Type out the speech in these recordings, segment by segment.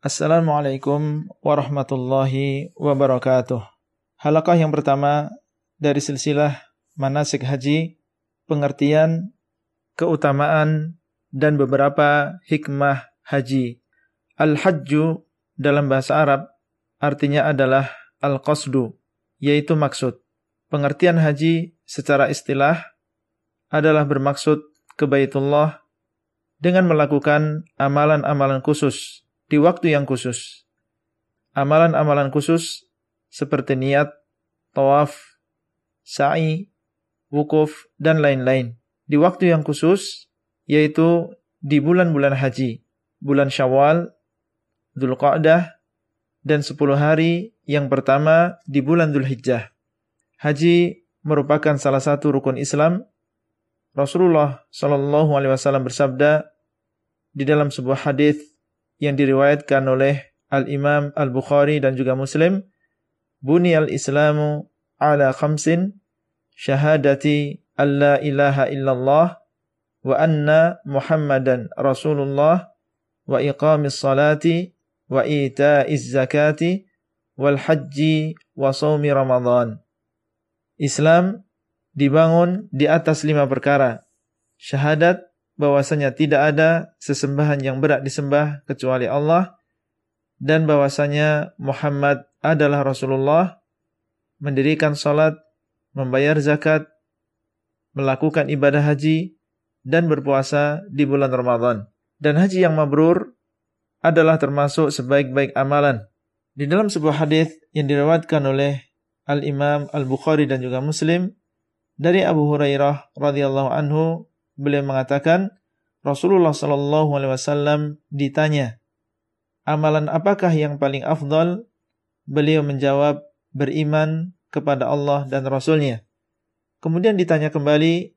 Assalamualaikum warahmatullahi wabarakatuh. Halakah yang pertama dari silsilah manasik haji, pengertian, keutamaan, dan beberapa hikmah haji. Al-hajju dalam bahasa Arab artinya adalah al-qasdu, yaitu maksud. Pengertian haji secara istilah adalah bermaksud ke Baitullah dengan melakukan amalan-amalan khusus di waktu yang khusus. Amalan-amalan khusus seperti niat, tawaf, sa'i, wukuf, dan lain-lain. Di waktu yang khusus, yaitu di bulan-bulan haji, bulan syawal, Qa'dah, dan 10 hari yang pertama di bulan Hijjah. Haji merupakan salah satu rukun Islam. Rasulullah Shallallahu Alaihi Wasallam bersabda di dalam sebuah hadis yang diriwayatkan oleh Al-Imam Al-Bukhari dan juga Muslim, Buni al-Islamu ala khamsin syahadati alla ilaha illallah wa anna Muhammadan Rasulullah wa iqamis salati wa ita'iz zakati wal haji wa sawmi Ramadan. Islam dibangun di atas lima perkara. Syahadat bahwasanya tidak ada sesembahan yang berat disembah kecuali Allah dan bahwasanya Muhammad adalah Rasulullah mendirikan salat, membayar zakat, melakukan ibadah haji dan berpuasa di bulan Ramadan. Dan haji yang mabrur adalah termasuk sebaik-baik amalan. Di dalam sebuah hadis yang diriwayatkan oleh Al-Imam Al-Bukhari dan juga Muslim dari Abu Hurairah radhiyallahu anhu beliau mengatakan Rasulullah Shallallahu Alaihi Wasallam ditanya, amalan apakah yang paling afdal? Beliau menjawab, beriman kepada Allah dan Rasulnya. Kemudian ditanya kembali,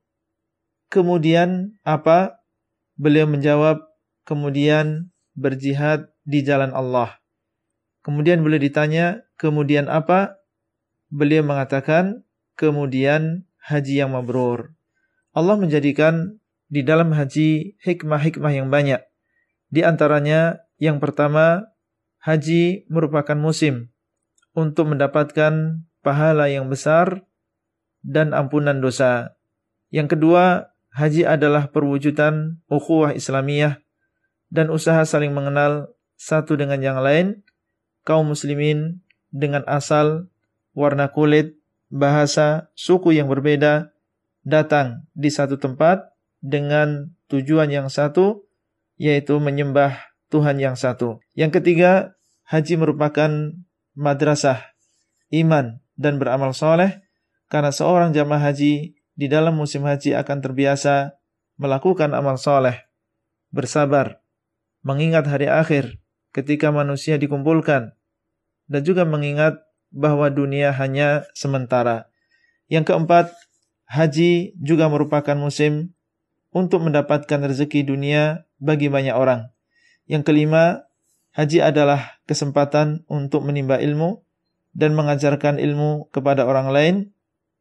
kemudian apa? Beliau menjawab, kemudian berjihad di jalan Allah. Kemudian beliau ditanya, kemudian apa? Beliau mengatakan, kemudian haji yang mabrur. Allah menjadikan di dalam haji hikmah-hikmah yang banyak. Di antaranya yang pertama, haji merupakan musim untuk mendapatkan pahala yang besar dan ampunan dosa. Yang kedua, haji adalah perwujudan ukhuwah Islamiyah dan usaha saling mengenal satu dengan yang lain, kaum muslimin dengan asal, warna kulit, bahasa, suku yang berbeda, datang di satu tempat dengan tujuan yang satu, yaitu menyembah Tuhan yang satu. Yang ketiga, haji merupakan madrasah, iman, dan beramal soleh, karena seorang jamaah haji di dalam musim haji akan terbiasa melakukan amal soleh, bersabar, mengingat hari akhir ketika manusia dikumpulkan, dan juga mengingat bahwa dunia hanya sementara. Yang keempat, haji juga merupakan musim untuk mendapatkan rezeki dunia bagi banyak orang. Yang kelima, haji adalah kesempatan untuk menimba ilmu dan mengajarkan ilmu kepada orang lain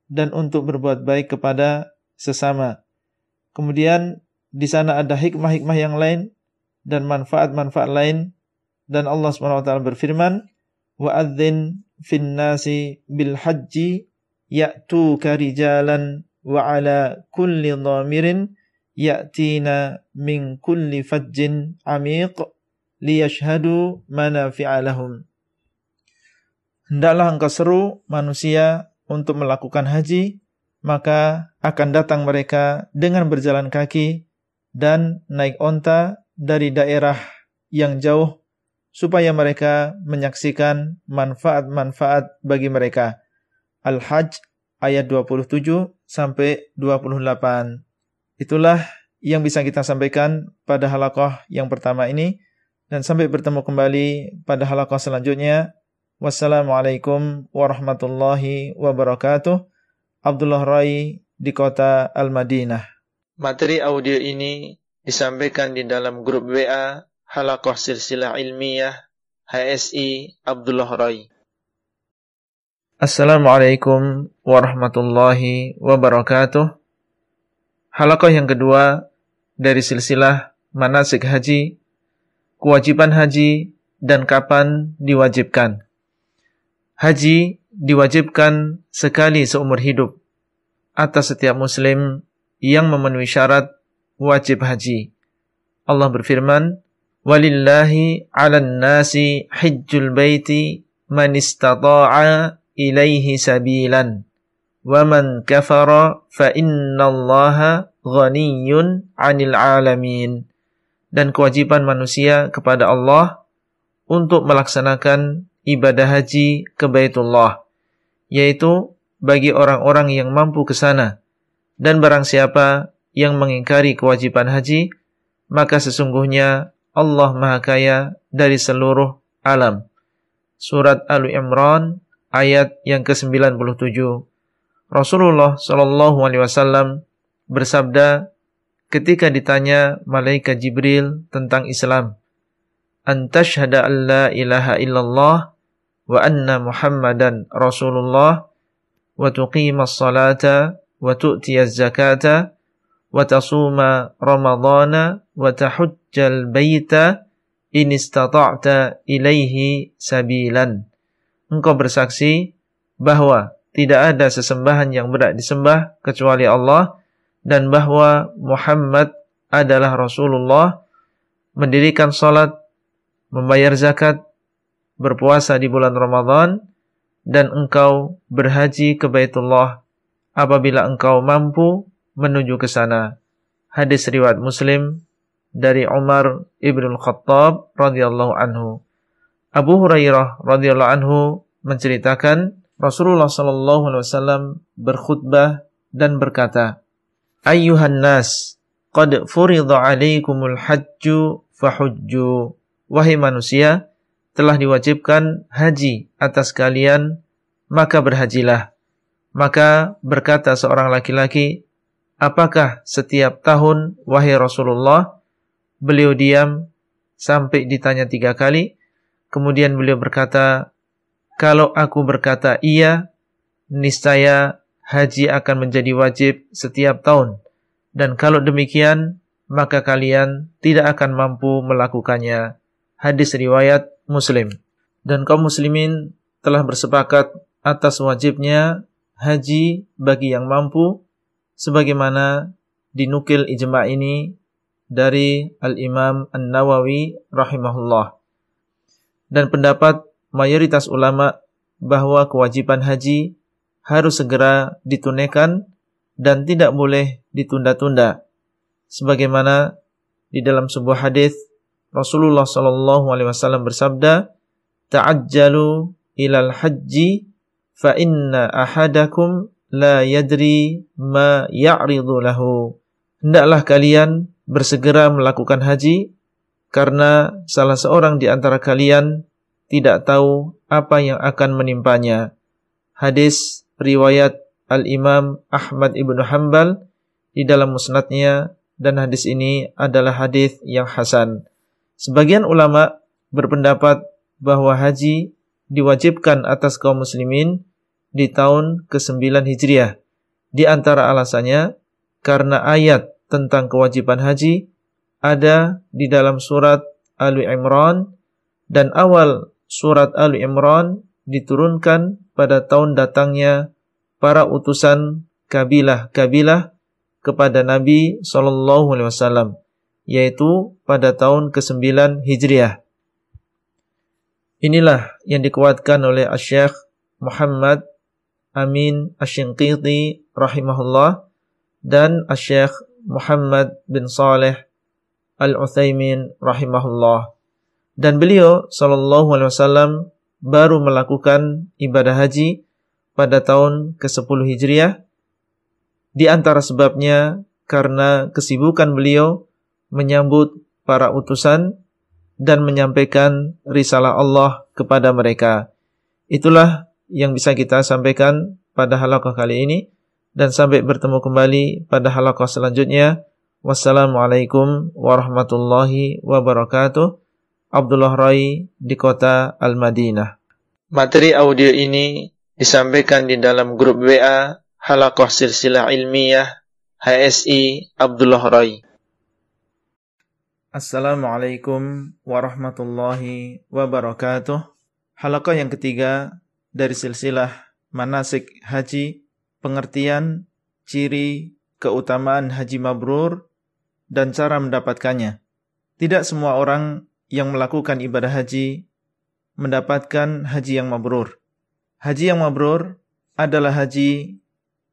dan untuk berbuat baik kepada sesama. Kemudian di sana ada hikmah-hikmah yang lain dan manfaat-manfaat lain dan Allah SWT berfirman, "Wa'adzin fin nasi bil hajji ya'tuka rijalan wa ala kulli dhamirin ya'tina min kulli fajjin amiq liyashhadu manafi'a lahum. Hendaklah engkau seru manusia untuk melakukan haji, maka akan datang mereka dengan berjalan kaki dan naik onta dari daerah yang jauh supaya mereka menyaksikan manfaat-manfaat bagi mereka. Al-Hajj ayat 27 sampai 28. Itulah yang bisa kita sampaikan pada halakoh yang pertama ini dan sampai bertemu kembali pada halakoh selanjutnya. Wassalamualaikum warahmatullahi wabarakatuh. Abdullah Rai di kota Al-Madinah. Materi audio ini disampaikan di dalam grup WA Halakoh Silsilah Ilmiah HSI Abdullah Rai. Assalamualaikum warahmatullahi wabarakatuh. Halakoh yang kedua dari silsilah manasik haji, kewajiban haji dan kapan diwajibkan. Haji diwajibkan sekali seumur hidup atas setiap muslim yang memenuhi syarat wajib haji. Allah berfirman, "Walillahi 'alan nasi hajjul baiti man istata'a ilaihi sabilan." Wa man kafara fa innallaha ghaniyyun 'anil 'alamin. Dan kewajiban manusia kepada Allah untuk melaksanakan ibadah haji ke Baitullah, yaitu bagi orang-orang yang mampu ke sana. Dan barang siapa yang mengingkari kewajiban haji, maka sesungguhnya Allah Maha Kaya dari seluruh alam. Surat Al-Imran ayat yang ke-97. Rasulullah Shallallahu alaihi wasallam bersabda ketika ditanya malaikat Jibril tentang Islam, "Antashhada an la ilaha illallah wa anna Muhammadan Rasulullah wa tuqimas salata wa tu'tiyaz zakata wa tasuma ramadhana wa tahujjal baita in istata'ta ilaihi sabilan. Engkau bersaksi bahwa tidak ada sesembahan yang berat disembah kecuali Allah dan bahwa Muhammad adalah Rasulullah mendirikan salat, membayar zakat, berpuasa di bulan Ramadan dan engkau berhaji ke Baitullah apabila engkau mampu menuju ke sana. Hadis riwayat Muslim dari Umar ibn Khattab radhiyallahu anhu. Abu Hurairah radhiyallahu anhu menceritakan Rasulullah sallallahu alaihi wasallam berkhutbah dan berkata, "Ayyuhan nas, qad furida 'alaikumul hajju fahujju." Wahai manusia, telah diwajibkan haji atas kalian, maka berhajilah. Maka berkata seorang laki-laki, Apakah setiap tahun, wahai Rasulullah, beliau diam sampai ditanya tiga kali. Kemudian beliau berkata, kalau aku berkata iya, niscaya haji akan menjadi wajib setiap tahun. Dan kalau demikian, maka kalian tidak akan mampu melakukannya. Hadis riwayat Muslim. Dan kaum muslimin telah bersepakat atas wajibnya haji bagi yang mampu sebagaimana dinukil ijma' ini dari Al-Imam An-Nawawi rahimahullah. Dan pendapat mayoritas ulama bahwa kewajiban haji harus segera ditunaikan dan tidak boleh ditunda-tunda. Sebagaimana di dalam sebuah hadis Rasulullah sallallahu alaihi wasallam bersabda, "Ta'ajjalu ilal haji fa inna ahadakum la yadri ma ya'ridu lahu. Hendaklah kalian bersegera melakukan haji karena salah seorang di antara kalian tidak tahu apa yang akan menimpanya. Hadis riwayat Al-Imam Ahmad Ibn Hanbal di dalam musnadnya dan hadis ini adalah hadis yang hasan. Sebagian ulama berpendapat bahwa haji diwajibkan atas kaum muslimin di tahun ke-9 Hijriah. Di antara alasannya, karena ayat tentang kewajiban haji ada di dalam surat Ali Imran dan awal surat Ali Imran diturunkan pada tahun datangnya para utusan kabilah-kabilah kepada Nabi Shallallahu Alaihi Wasallam, yaitu pada tahun ke-9 Hijriah. Inilah yang dikuatkan oleh Syekh Muhammad Amin Ashinqiti rahimahullah dan Syekh Muhammad bin Saleh Al-Utsaimin rahimahullah. Dan beliau sallallahu alaihi wasallam baru melakukan ibadah haji pada tahun ke-10 Hijriah. Di antara sebabnya karena kesibukan beliau menyambut para utusan dan menyampaikan risalah Allah kepada mereka. Itulah yang bisa kita sampaikan pada halaqah kali ini dan sampai bertemu kembali pada halaqah selanjutnya. Wassalamualaikum warahmatullahi wabarakatuh. Abdullah Rai di kota Al-Madinah. Materi audio ini disampaikan di dalam grup WA Halaqah Silsilah Ilmiah HSI Abdullah Rai. Assalamualaikum warahmatullahi wabarakatuh. Halaqah yang ketiga dari silsilah manasik haji, pengertian, ciri, keutamaan haji mabrur, dan cara mendapatkannya. Tidak semua orang yang melakukan ibadah haji mendapatkan haji yang mabrur. Haji yang mabrur adalah haji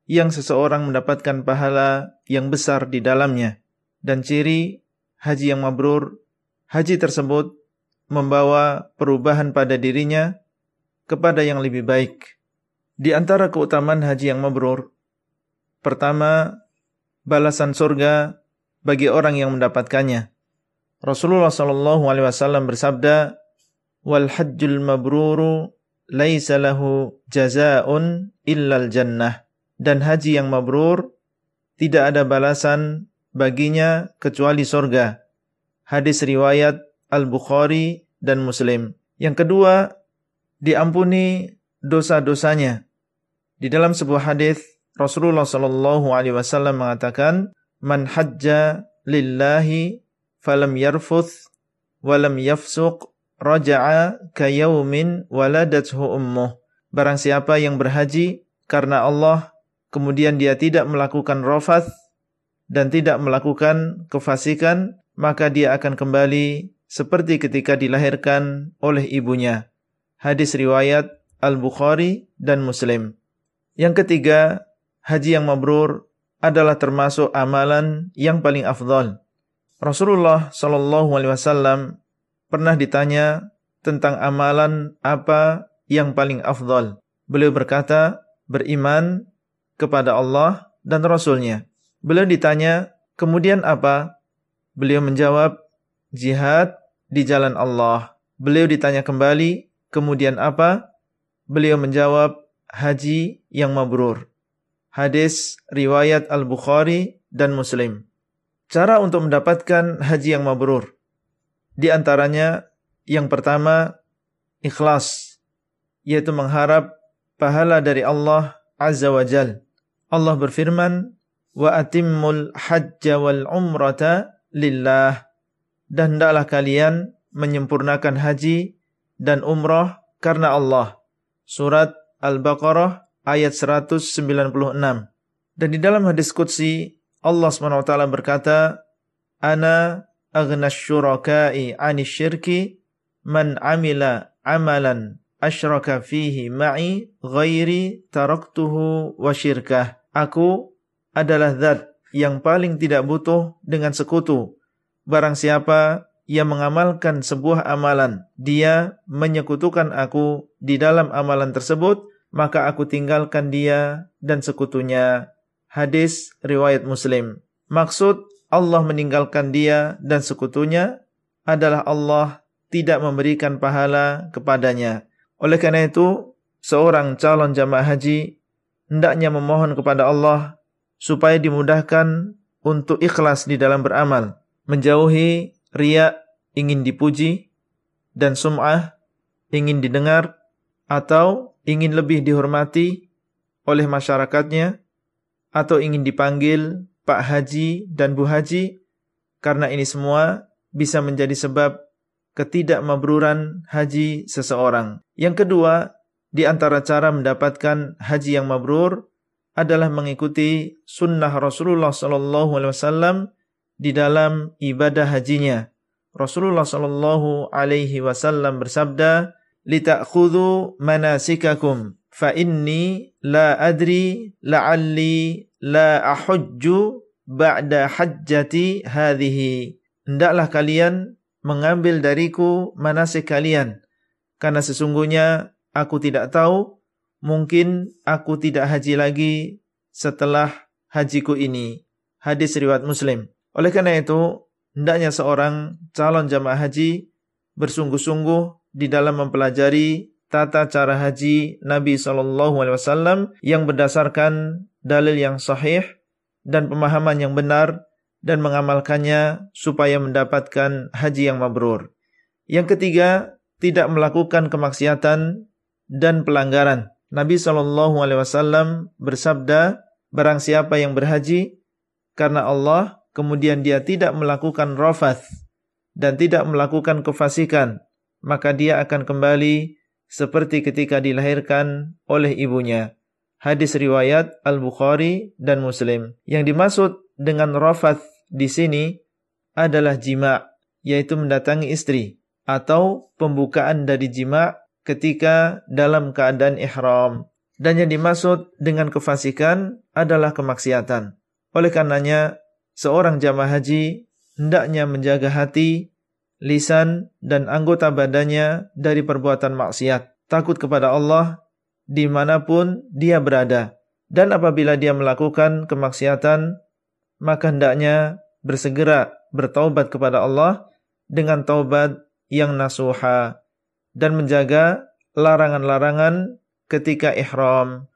yang seseorang mendapatkan pahala yang besar di dalamnya. Dan ciri haji yang mabrur, haji tersebut membawa perubahan pada dirinya kepada yang lebih baik. Di antara keutamaan haji yang mabrur, pertama, balasan surga bagi orang yang mendapatkannya. Rasulullah sallallahu alaihi wasallam bersabda, "Wal hajjul mabruru laisa lahu jazaa'un illal jannah." Dan haji yang mabrur tidak ada balasan baginya kecuali sorga. Hadis riwayat Al-Bukhari dan Muslim. Yang kedua, diampuni dosa-dosanya. Di dalam sebuah hadis Rasulullah sallallahu alaihi wasallam mengatakan, "Man hajja lillahi falam yarfuth walam yafsuq raja'a kayaumin waladathu ummuh." Barang siapa yang berhaji karena Allah kemudian dia tidak melakukan rafath dan tidak melakukan kefasikan, maka dia akan kembali seperti ketika dilahirkan oleh ibunya. Hadis riwayat Al-Bukhari dan Muslim. Yang ketiga, haji yang mabrur adalah termasuk amalan yang paling afdal. Rasulullah Shallallahu alaihi wasallam pernah ditanya tentang amalan apa yang paling afdal. Beliau berkata, beriman kepada Allah dan Rasulnya. Beliau ditanya, kemudian apa? Beliau menjawab, jihad di jalan Allah. Beliau ditanya kembali, kemudian apa? Beliau menjawab, haji yang mabrur. Hadis riwayat Al-Bukhari dan Muslim. Cara untuk mendapatkan haji yang mabrur. Di antaranya, yang pertama, ikhlas. Yaitu mengharap pahala dari Allah Azza wa Jal. Allah berfirman, wa atimmul hajja wal umrata lillah dan hendaklah kalian menyempurnakan haji dan umrah karena Allah. Surat Al-Baqarah ayat 196. Dan di dalam hadis qudsi Allah SWT berkata, "Ana aghnas syuraka'i 'ani syirki man 'amila 'amalan asyraka fihi ma'i ghairi taraktuhu wa syirkah." Aku adalah zat yang paling tidak butuh dengan sekutu. Barang siapa yang mengamalkan sebuah amalan, dia menyekutukan aku di dalam amalan tersebut, maka aku tinggalkan dia dan sekutunya. Hadis riwayat Muslim. Maksud Allah meninggalkan dia dan sekutunya adalah Allah tidak memberikan pahala kepadanya. Oleh karena itu, seorang calon jamaah haji hendaknya memohon kepada Allah supaya dimudahkan untuk ikhlas di dalam beramal, menjauhi riak ingin dipuji dan sum'ah ingin didengar atau ingin lebih dihormati oleh masyarakatnya atau ingin dipanggil Pak Haji dan Bu Haji karena ini semua bisa menjadi sebab ketidakmabruran haji seseorang. Yang kedua, di antara cara mendapatkan haji yang mabrur adalah mengikuti sunnah Rasulullah sallallahu alaihi wasallam di dalam ibadah hajinya. Rasulullah sallallahu alaihi wasallam bersabda, "Lita'khudhu manasikakum fa inni la adri la'alli la ahujju ba'da hajjati hadhihi." Hendaklah kalian mengambil dariku manasik kalian karena sesungguhnya aku tidak tahu mungkin aku tidak haji lagi setelah hajiku ini. Hadis riwayat Muslim. Oleh karena itu, hendaknya seorang calon jamaah haji bersungguh-sungguh di dalam mempelajari tata cara haji Nabi Shallallahu Alaihi Wasallam yang berdasarkan dalil yang sahih dan pemahaman yang benar dan mengamalkannya supaya mendapatkan haji yang mabrur. Yang ketiga, tidak melakukan kemaksiatan dan pelanggaran. Nabi Shallallahu Alaihi Wasallam bersabda, barang siapa yang berhaji karena Allah, kemudian dia tidak melakukan rafath, dan tidak melakukan kefasikan, maka dia akan kembali seperti ketika dilahirkan oleh ibunya. Hadis riwayat Al-Bukhari dan Muslim. Yang dimaksud dengan rafath di sini adalah jima, yaitu mendatangi istri atau pembukaan dari jima ketika dalam keadaan ihram. Dan yang dimaksud dengan kefasikan adalah kemaksiatan. Oleh karenanya, seorang jamaah haji hendaknya menjaga hati lisan, dan anggota badannya dari perbuatan maksiat. Takut kepada Allah di mana pun dia berada. Dan apabila dia melakukan kemaksiatan, maka hendaknya bersegera bertaubat kepada Allah dengan taubat yang nasuha dan menjaga larangan-larangan ketika ihram.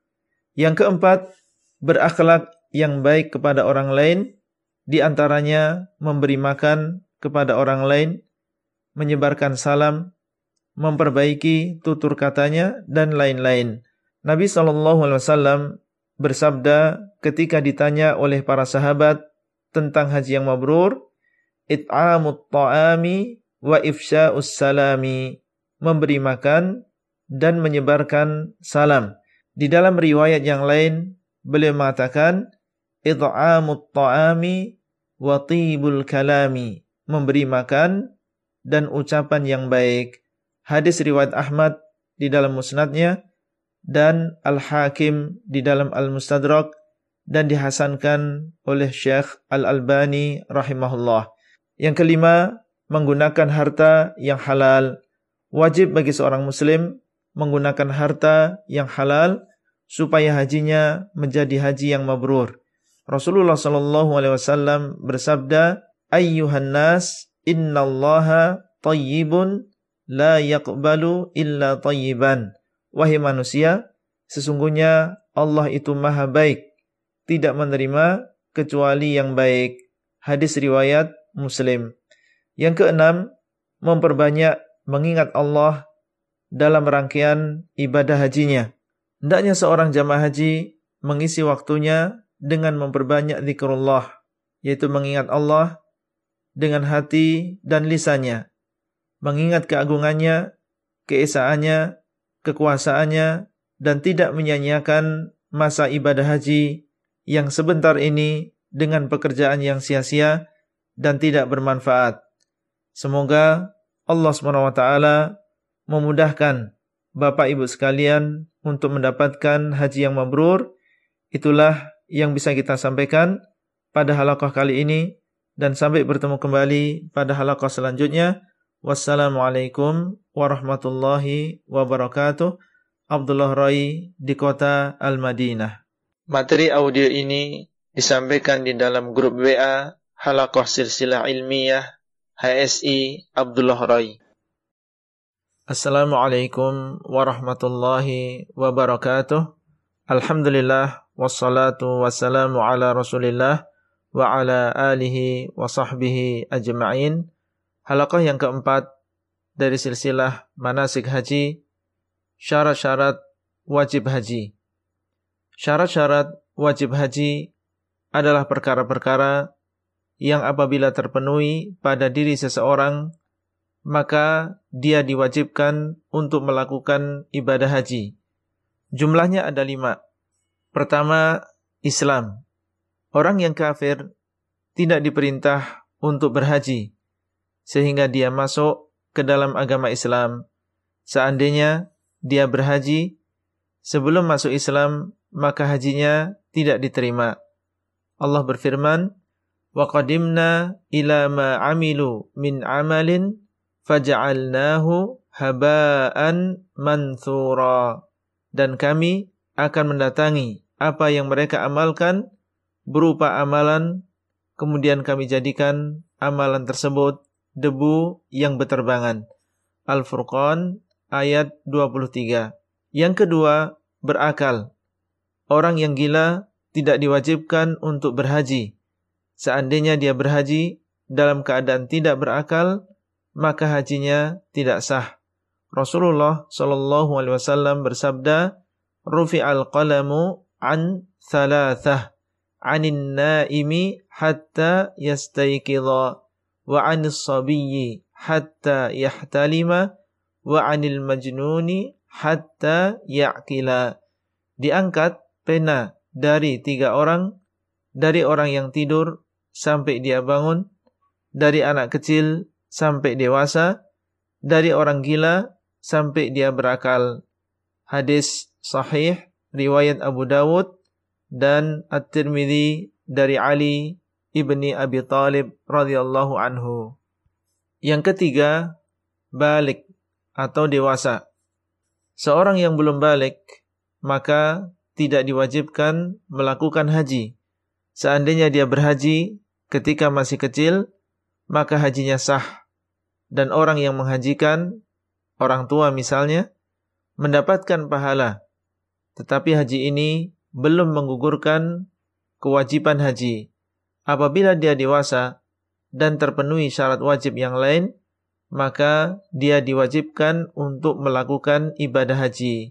Yang keempat, berakhlak yang baik kepada orang lain, di antaranya memberi makan kepada orang lain menyebarkan salam, memperbaiki tutur katanya dan lain-lain. Nabi SAW bersabda ketika ditanya oleh para sahabat tentang haji yang mabrur, it'amut ta'ami wa ifsya'us salami, memberi makan dan menyebarkan salam. Di dalam riwayat yang lain, beliau mengatakan, it'amut ta'ami wa tibul kalami, memberi makan dan ucapan yang baik. Hadis riwayat Ahmad di dalam musnadnya dan Al-Hakim di dalam Al-Mustadrak dan dihasankan oleh Syekh Al-Albani rahimahullah. Yang kelima, menggunakan harta yang halal. Wajib bagi seorang muslim menggunakan harta yang halal supaya hajinya menjadi haji yang mabrur. Rasulullah sallallahu alaihi wasallam bersabda, "Ayyuhan nas, innallaha tayyibun la yaqbalu illa tayyiban. Wahai manusia, sesungguhnya Allah itu maha baik, tidak menerima kecuali yang baik. Hadis riwayat Muslim. Yang keenam, memperbanyak mengingat Allah dalam rangkaian ibadah hajinya. Hendaknya seorang jamaah haji mengisi waktunya dengan memperbanyak zikrullah, yaitu mengingat Allah dengan hati dan lisannya, mengingat keagungannya, keesaannya, kekuasaannya, dan tidak menyanyiakan masa ibadah haji yang sebentar ini dengan pekerjaan yang sia-sia dan tidak bermanfaat. Semoga Allah SWT memudahkan Bapak Ibu sekalian untuk mendapatkan haji yang mabrur. Itulah yang bisa kita sampaikan pada halakoh kali ini dan sampai bertemu kembali pada halaqah selanjutnya. Wassalamualaikum warahmatullahi wabarakatuh. Abdullah Rai di kota Al-Madinah. Materi audio ini disampaikan di dalam grup WA Halaqah Silsilah Ilmiah HSI Abdullah Rai. Assalamualaikum warahmatullahi wabarakatuh. Alhamdulillah wassalatu wassalamu ala Rasulillah wa ala alihi wa sahbihi ajma'in. Halaqah yang keempat dari silsilah manasik haji, syarat-syarat wajib haji. Syarat-syarat wajib haji adalah perkara-perkara yang apabila terpenuhi pada diri seseorang, maka dia diwajibkan untuk melakukan ibadah haji. Jumlahnya ada lima. Pertama, Islam. Orang yang kafir tidak diperintah untuk berhaji sehingga dia masuk ke dalam agama Islam. Seandainya dia berhaji sebelum masuk Islam, maka hajinya tidak diterima. Allah berfirman, "Wa qadimna ila ma 'amilu min 'amalin faj'alnahu haba'an manthura." Dan kami akan mendatangi apa yang mereka amalkan berupa amalan, kemudian kami jadikan amalan tersebut debu yang berterbangan. Al-Furqan ayat 23. Yang kedua, berakal. Orang yang gila tidak diwajibkan untuk berhaji. Seandainya dia berhaji dalam keadaan tidak berakal, maka hajinya tidak sah. Rasulullah Shallallahu alaihi wasallam bersabda, "Rufi'al qalamu an thalathah." Anin naimi hatta yastayqidha wa 'anis sabiyyi hatta yahtalima wa 'anil majnuni hatta ya'qila. Diangkat pena dari tiga orang, dari orang yang tidur sampai dia bangun, dari anak kecil sampai dewasa, dari orang gila sampai dia berakal. Hadis sahih riwayat Abu Dawud dan At-Tirmidzi dari Ali ibni Abi Talib radhiyallahu anhu. Yang ketiga, balik atau dewasa. Seorang yang belum balik, maka tidak diwajibkan melakukan haji. Seandainya dia berhaji ketika masih kecil, maka hajinya sah. Dan orang yang menghajikan, orang tua misalnya, mendapatkan pahala. Tetapi haji ini belum menggugurkan kewajiban haji. Apabila dia dewasa dan terpenuhi syarat wajib yang lain, maka dia diwajibkan untuk melakukan ibadah haji.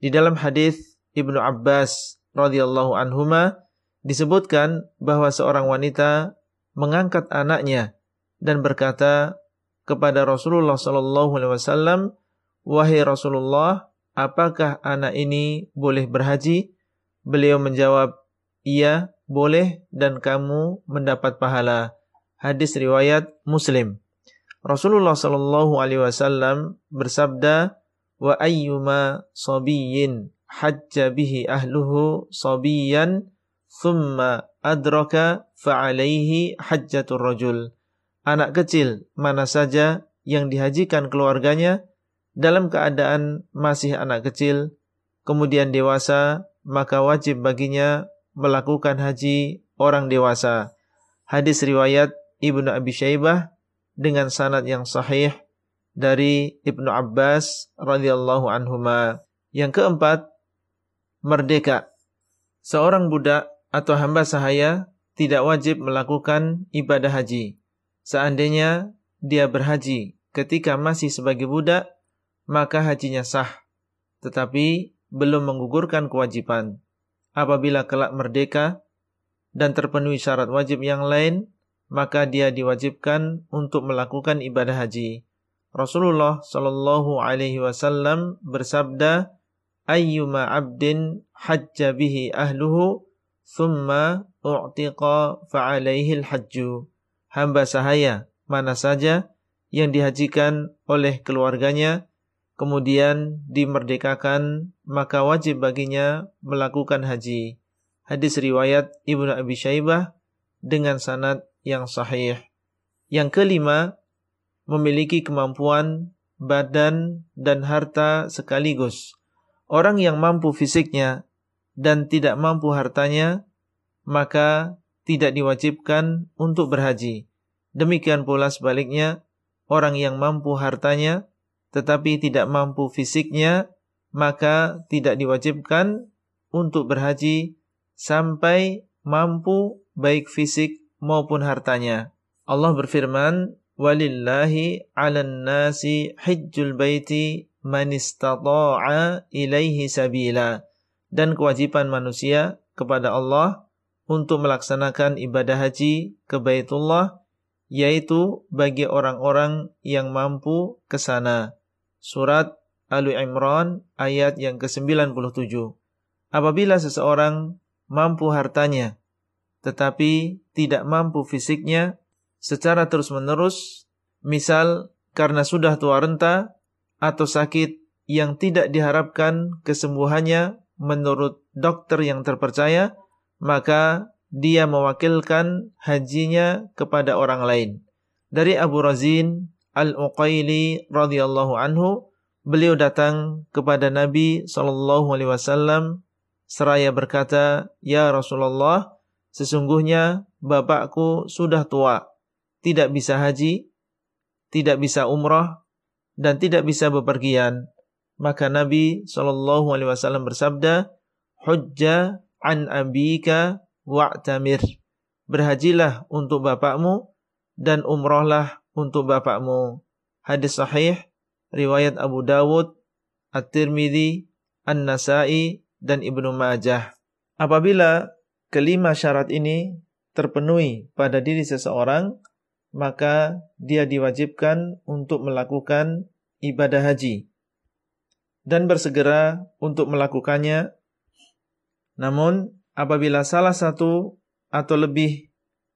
Di dalam hadis Ibnu Abbas radhiyallahu anhuma disebutkan bahwa seorang wanita mengangkat anaknya dan berkata kepada Rasulullah sallallahu alaihi wasallam, "Wahai Rasulullah, apakah anak ini boleh berhaji?" Beliau menjawab, "Iya, boleh dan kamu mendapat pahala." Hadis riwayat Muslim. Rasulullah sallallahu alaihi wasallam bersabda, "Wa ayyuma sabiyyin hajja bihi ahluhu sabiyan thumma adraka fa'alaihi hajjatur rajul." Anak kecil mana saja yang dihajikan keluarganya dalam keadaan masih anak kecil, kemudian dewasa, maka wajib baginya melakukan haji orang dewasa. Hadis riwayat Ibnu Abi Syaibah dengan sanad yang sahih dari Ibnu Abbas radhiyallahu anhuma. Yang keempat, merdeka. Seorang budak atau hamba sahaya tidak wajib melakukan ibadah haji. Seandainya dia berhaji ketika masih sebagai budak, maka hajinya sah, tetapi belum menggugurkan kewajiban. Apabila kelak merdeka dan terpenuhi syarat wajib yang lain, maka dia diwajibkan untuk melakukan ibadah haji. Rasulullah Shallallahu alaihi wasallam bersabda, "Ayyuma 'abdin hajja bihi ahluhu, thumma u'tiqa fa'alaihi al-hajju." Hamba sahaya mana saja yang dihajikan oleh keluarganya kemudian dimerdekakan maka wajib baginya melakukan haji. Hadis riwayat Ibnu Abi Syaibah dengan sanad yang sahih. Yang kelima, memiliki kemampuan badan dan harta sekaligus. Orang yang mampu fisiknya dan tidak mampu hartanya, maka tidak diwajibkan untuk berhaji. Demikian pula sebaliknya, orang yang mampu hartanya tetapi tidak mampu fisiknya, maka tidak diwajibkan untuk berhaji sampai mampu baik fisik maupun hartanya. Allah berfirman, "Walillahi 'alan nasi hajjul baiti man istata'a ilaihi sabila." Dan kewajiban manusia kepada Allah untuk melaksanakan ibadah haji ke Baitullah yaitu bagi orang-orang yang mampu ke sana. Surat Ali Imran ayat yang ke-97. Apabila seseorang mampu hartanya tetapi tidak mampu fisiknya secara terus-menerus, misal karena sudah tua renta atau sakit yang tidak diharapkan kesembuhannya menurut dokter yang terpercaya, maka dia mewakilkan hajinya kepada orang lain. Dari Abu Razin Al-Uqaili radhiyallahu anhu, beliau datang kepada Nabi sallallahu alaihi wasallam seraya berkata, "Ya Rasulullah, Sesungguhnya bapakku sudah tua, tidak bisa haji, tidak bisa umrah, dan tidak bisa bepergian. Maka Nabi Shallallahu Alaihi Wasallam bersabda, Hujja an abika wa'tamir. Berhajilah untuk bapakmu dan umrahlah untuk bapakmu. Hadis sahih riwayat Abu Dawud, At-Tirmidzi, An-Nasai dan Ibnu Majah. Apabila kelima syarat ini terpenuhi pada diri seseorang, maka dia diwajibkan untuk melakukan ibadah haji dan bersegera untuk melakukannya. Namun, apabila salah satu atau lebih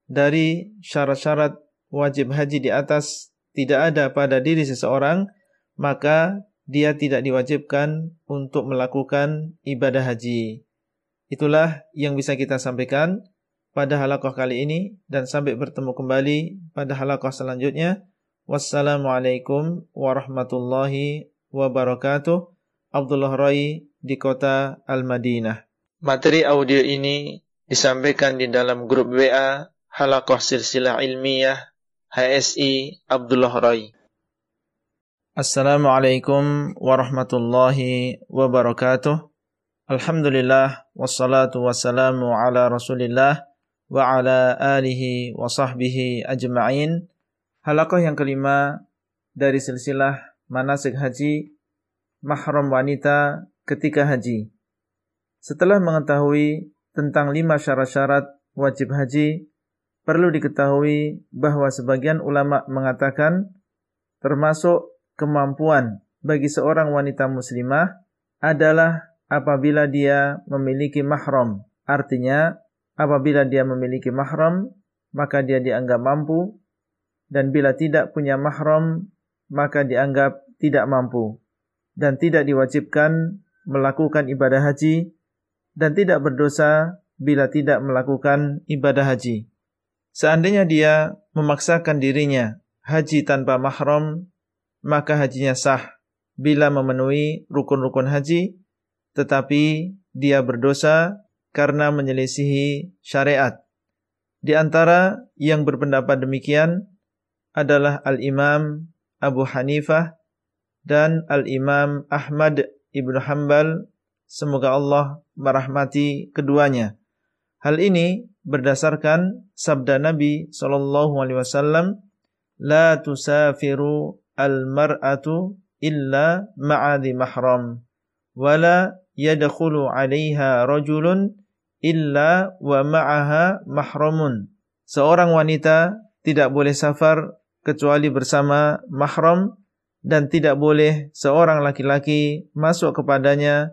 dari syarat-syarat wajib haji di atas tidak ada pada diri seseorang, maka dia tidak diwajibkan untuk melakukan ibadah haji. Itulah yang bisa kita sampaikan pada halakoh kali ini dan sampai bertemu kembali pada halakoh selanjutnya. Wassalamualaikum warahmatullahi wabarakatuh. Abdullah Rai di kota Al-Madinah. Materi audio ini disampaikan di dalam grup WA Halakoh Silsilah Ilmiah HSI Abdullah Rai. Assalamualaikum warahmatullahi wabarakatuh. Alhamdulillah wassalatu wassalamu ala Rasulillah wa ala alihi wa sahbihi ajma'in. Halakoh yang kelima dari silsilah manasik haji mahram wanita ketika haji. Setelah mengetahui tentang lima syarat-syarat wajib haji, perlu diketahui bahwa sebagian ulama mengatakan termasuk kemampuan bagi seorang wanita muslimah adalah apabila dia memiliki mahram. Artinya, apabila dia memiliki mahram, maka dia dianggap mampu dan bila tidak punya mahram, maka dianggap tidak mampu dan tidak diwajibkan melakukan ibadah haji dan tidak berdosa bila tidak melakukan ibadah haji. Seandainya dia memaksakan dirinya haji tanpa mahram, maka hajinya sah bila memenuhi rukun-rukun haji, tetapi dia berdosa karena menyelisihi syariat. Di antara yang berpendapat demikian adalah Al-Imam Abu Hanifah dan Al-Imam Ahmad Ibn Hanbal semoga Allah merahmati keduanya. Hal ini berdasarkan sabda Nabi sallallahu alaihi wasallam, "La tusafiru al-mar'atu illa ma'adhi mahram, wa la yadkhulu 'alaiha rajulun illa wa ma'aha mahramun." Seorang wanita tidak boleh safar kecuali bersama mahram dan tidak boleh seorang laki-laki masuk kepadanya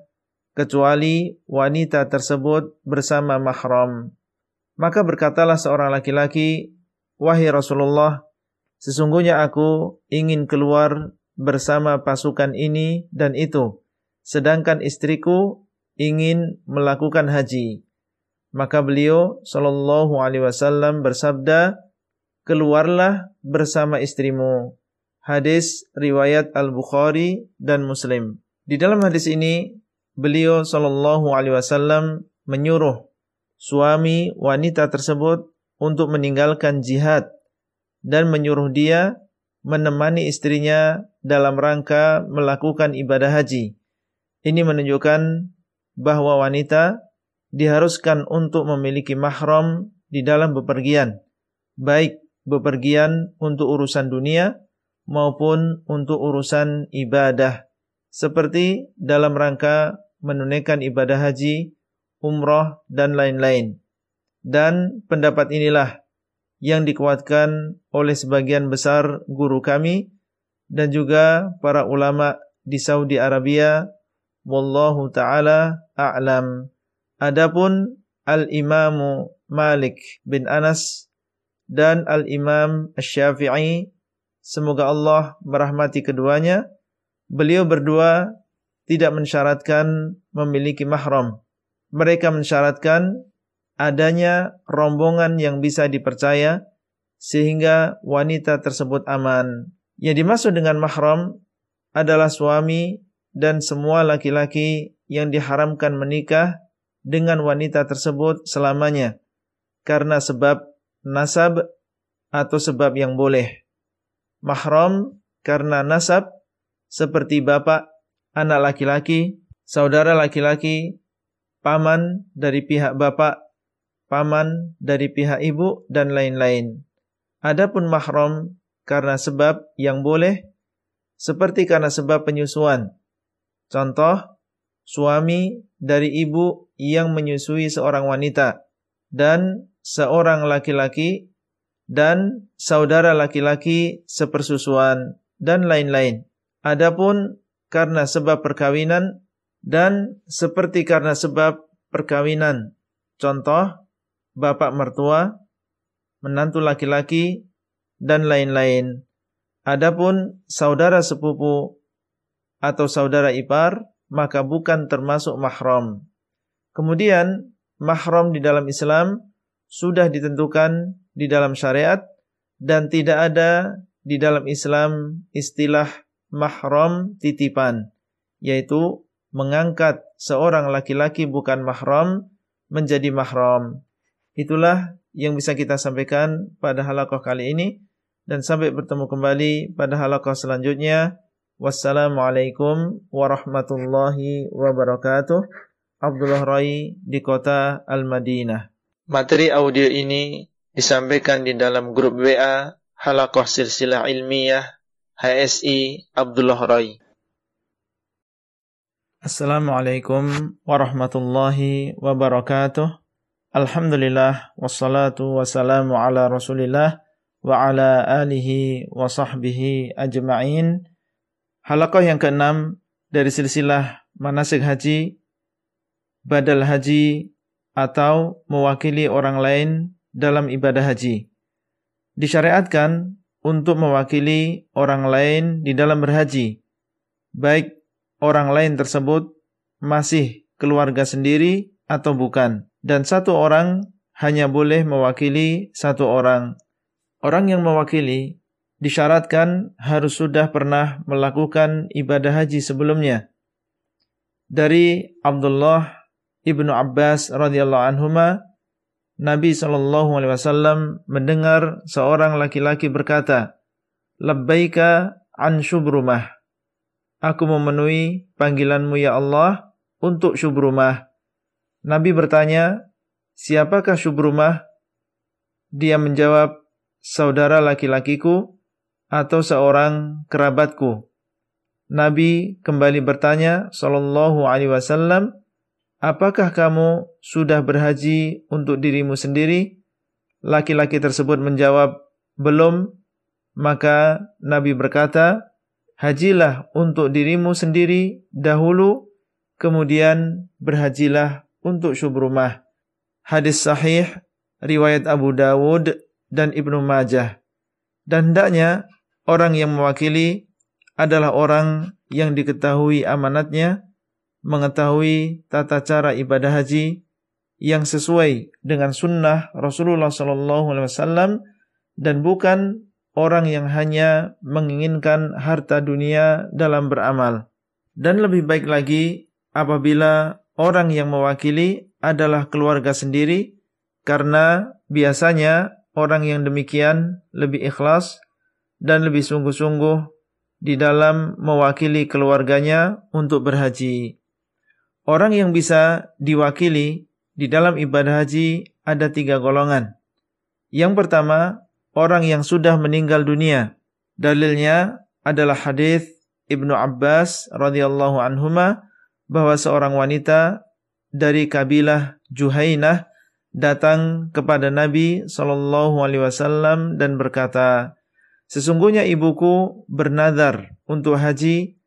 kecuali wanita tersebut bersama mahram. Maka berkatalah seorang laki-laki, "Wahai Rasulullah, sesungguhnya aku ingin keluar bersama pasukan ini dan itu, sedangkan istriku ingin melakukan haji." Maka beliau sallallahu alaihi wasallam bersabda, "Keluarlah bersama istrimu." hadis riwayat Al-Bukhari dan Muslim. Di dalam hadis ini beliau sallallahu alaihi wasallam menyuruh suami wanita tersebut untuk meninggalkan jihad dan menyuruh dia menemani istrinya dalam rangka melakukan ibadah haji. Ini menunjukkan bahwa wanita diharuskan untuk memiliki mahram di dalam bepergian, baik bepergian untuk urusan dunia maupun untuk urusan ibadah seperti dalam rangka menunaikan ibadah haji, umrah dan lain-lain. Dan pendapat inilah yang dikuatkan oleh sebagian besar guru kami dan juga para ulama di Saudi Arabia wallahu taala a'lam. Adapun Al-Imamu Malik bin Anas dan Al-Imam Asy-Syafi'i Semoga Allah merahmati keduanya. Beliau berdua tidak mensyaratkan memiliki mahram. Mereka mensyaratkan adanya rombongan yang bisa dipercaya sehingga wanita tersebut aman. Yang dimaksud dengan mahram adalah suami dan semua laki-laki yang diharamkan menikah dengan wanita tersebut selamanya karena sebab nasab atau sebab yang boleh mahram karena nasab seperti bapak, anak laki-laki, saudara laki-laki, paman dari pihak bapak, paman dari pihak ibu dan lain-lain. Adapun mahram karena sebab yang boleh seperti karena sebab penyusuan. Contoh, suami dari ibu yang menyusui seorang wanita dan seorang laki-laki dan saudara laki-laki sepersusuan dan lain-lain. Adapun karena sebab perkawinan dan seperti karena sebab perkawinan. Contoh, bapak mertua, menantu laki-laki, dan lain-lain. Adapun saudara sepupu atau saudara ipar, maka bukan termasuk mahram. Kemudian, mahram di dalam Islam sudah ditentukan di dalam syariat dan tidak ada di dalam Islam istilah mahram titipan, yaitu mengangkat seorang laki-laki bukan mahram menjadi mahram. Itulah yang bisa kita sampaikan pada halakoh kali ini dan sampai bertemu kembali pada halakoh selanjutnya. Wassalamualaikum warahmatullahi wabarakatuh. Abdullah Rai di kota Al-Madinah. Materi audio ini disampaikan di dalam grup WA Halakoh Silsilah Ilmiah HSI Abdullah Rai. Assalamualaikum warahmatullahi wabarakatuh. Alhamdulillah wassalatu wassalamu ala Rasulillah wa ala alihi wa sahbihi ajma'in. Halaqah yang keenam dari silsilah manasik haji, badal haji atau mewakili orang lain dalam ibadah haji. Disyariatkan untuk mewakili orang lain di dalam berhaji, baik orang lain tersebut masih keluarga sendiri atau bukan. Dan satu orang hanya boleh mewakili satu orang. Orang yang mewakili disyaratkan harus sudah pernah melakukan ibadah haji sebelumnya. Dari Abdullah ibnu Abbas radhiyallahu anhuma, Nabi Shallallahu alaihi wasallam mendengar seorang laki-laki berkata, "Labbaika an syubrumah." Aku memenuhi panggilanmu ya Allah untuk syubrumah. Nabi bertanya, siapakah syubrumah? Dia menjawab, saudara laki-lakiku atau seorang kerabatku. Nabi kembali bertanya, Sallallahu Alaihi Wasallam, apakah kamu sudah berhaji untuk dirimu sendiri? Laki-laki tersebut menjawab, belum. Maka Nabi berkata, hajilah untuk dirimu sendiri dahulu, kemudian berhajilah untuk syubrumah. Hadis sahih, riwayat Abu Dawud dan Ibnu Majah. Dan hendaknya orang yang mewakili adalah orang yang diketahui amanatnya, mengetahui tata cara ibadah haji yang sesuai dengan sunnah Rasulullah SAW dan bukan orang yang hanya menginginkan harta dunia dalam beramal. Dan lebih baik lagi apabila orang yang mewakili adalah keluarga sendiri karena biasanya orang yang demikian lebih ikhlas dan lebih sungguh-sungguh di dalam mewakili keluarganya untuk berhaji. Orang yang bisa diwakili di dalam ibadah haji ada tiga golongan. Yang pertama, orang yang sudah meninggal dunia. Dalilnya adalah hadis Ibnu Abbas radhiyallahu anhuma bahwa seorang wanita dari kabilah Juhainah datang kepada Nabi sallallahu alaihi wasallam dan berkata, "Sesungguhnya ibuku bernadar untuk haji,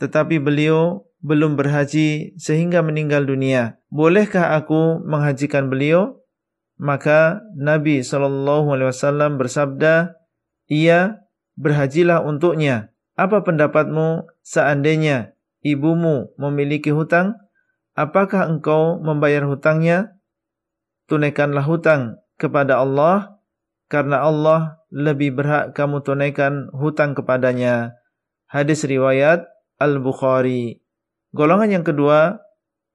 tetapi beliau belum berhaji sehingga meninggal dunia. Bolehkah aku menghajikan beliau?" Maka Nabi Shallallahu Alaihi Wasallam bersabda, ia berhajilah untuknya. Apa pendapatmu seandainya ibumu memiliki hutang? Apakah engkau membayar hutangnya? Tunaikanlah hutang kepada Allah, karena Allah lebih berhak kamu tunaikan hutang kepadanya. Hadis riwayat Al-Bukhari. Golongan yang kedua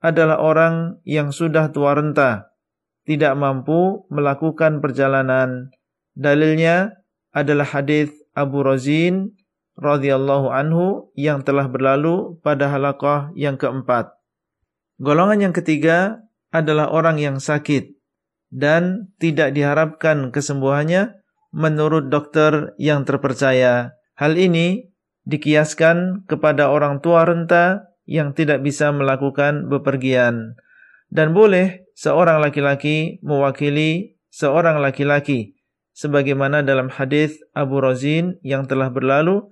adalah orang yang sudah tua renta tidak mampu melakukan perjalanan. Dalilnya adalah hadis Abu Razin radhiyallahu anhu yang telah berlalu pada halaqah yang keempat. Golongan yang ketiga adalah orang yang sakit dan tidak diharapkan kesembuhannya menurut dokter yang terpercaya. Hal ini dikiaskan kepada orang tua renta yang tidak bisa melakukan bepergian dan boleh seorang laki-laki mewakili seorang laki-laki sebagaimana dalam hadis Abu Razin yang telah berlalu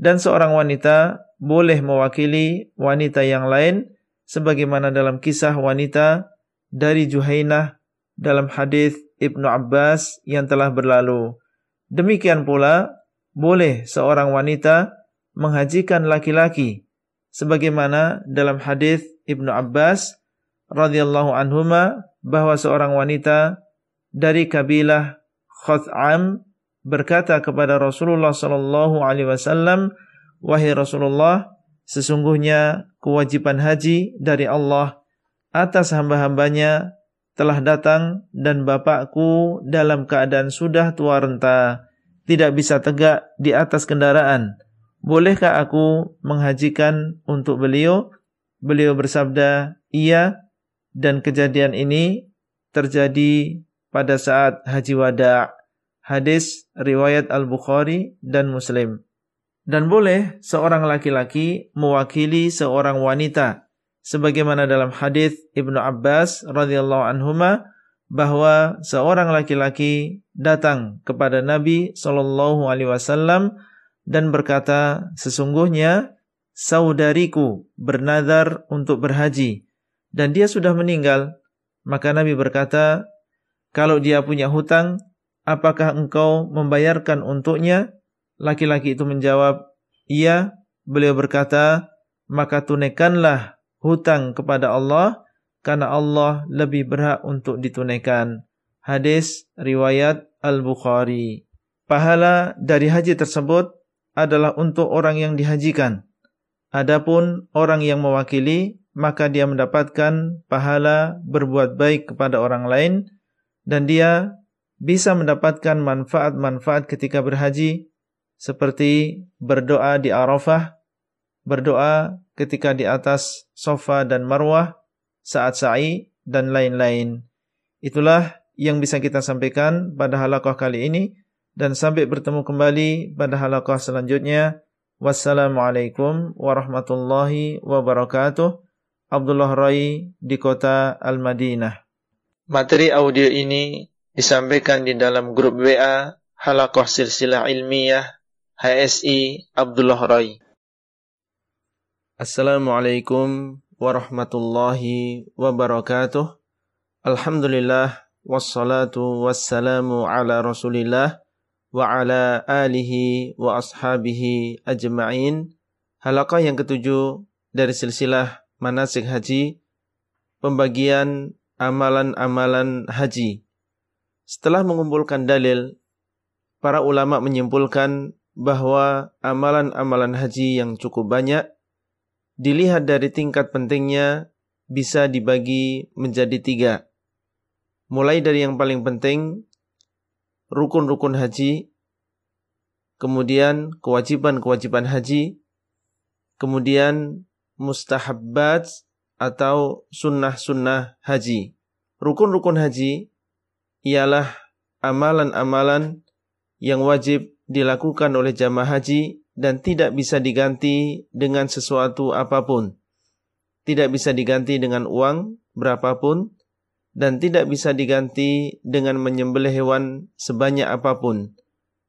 dan seorang wanita boleh mewakili wanita yang lain sebagaimana dalam kisah wanita dari Juhainah dalam hadis Ibnu Abbas yang telah berlalu. Demikian pula boleh seorang wanita menghajikan laki-laki sebagaimana dalam hadis Ibnu Abbas radhiyallahu anhuma bahwa seorang wanita dari kabilah Khath'am berkata kepada Rasulullah sallallahu alaihi wasallam, "Wahai Rasulullah, sesungguhnya kewajiban haji dari Allah atas hamba-hambanya telah datang dan bapakku dalam keadaan sudah tua renta, tidak bisa tegak di atas kendaraan. Bolehkah aku menghajikan untuk beliau?" Beliau bersabda, "Iya." Dan kejadian ini terjadi pada saat haji wada' hadis riwayat Al-Bukhari dan Muslim. Dan boleh seorang laki-laki mewakili seorang wanita sebagaimana dalam hadis Ibnu Abbas radhiyallahu anhuma bahwa seorang laki-laki datang kepada Nabi sallallahu alaihi wasallam dan berkata sesungguhnya saudariku bernazar untuk berhaji dan dia sudah meninggal maka Nabi berkata kalau dia punya hutang apakah engkau membayarkan untuknya? Laki-laki itu menjawab, iya. Beliau berkata, maka tunaikanlah hutang kepada Allah, karena Allah lebih berhak untuk ditunaikan. Hadis riwayat Al-Bukhari. Pahala dari haji tersebut adalah untuk orang yang dihajikan. Adapun orang yang mewakili, maka dia mendapatkan pahala berbuat baik kepada orang lain dan dia bisa mendapatkan manfaat-manfaat ketika berhaji seperti berdoa di Arafah, berdoa ketika di atas sofa dan marwah, saat sa'i, dan lain-lain. Itulah yang bisa kita sampaikan pada halaqah kali ini dan sampai bertemu kembali pada halaqah selanjutnya. Wassalamualaikum warahmatullahi wabarakatuh. Abdullah Rai di kota Al-Madinah. Materi audio ini disampaikan di dalam grup WA Halakoh Silsilah Ilmiah HSI Abdullah Rai. Assalamualaikum warahmatullahi wabarakatuh. Alhamdulillah wassalatu wassalamu ala Rasulillah wa ala alihi wa ashabihi ajma'in. Halakah yang ketujuh dari silsilah manasik haji, pembagian amalan-amalan haji setelah mengumpulkan dalil, para ulama menyimpulkan bahwa amalan-amalan haji yang cukup banyak dilihat dari tingkat pentingnya bisa dibagi menjadi tiga. Mulai dari yang paling penting, rukun-rukun haji, kemudian kewajiban-kewajiban haji, kemudian mustahabbat atau sunnah-sunnah haji. Rukun-rukun haji ialah amalan-amalan yang wajib dilakukan oleh jamaah haji dan tidak bisa diganti dengan sesuatu apa pun. Tidak bisa diganti dengan uang berapapun dan tidak bisa diganti dengan menyembelih hewan sebanyak apa pun.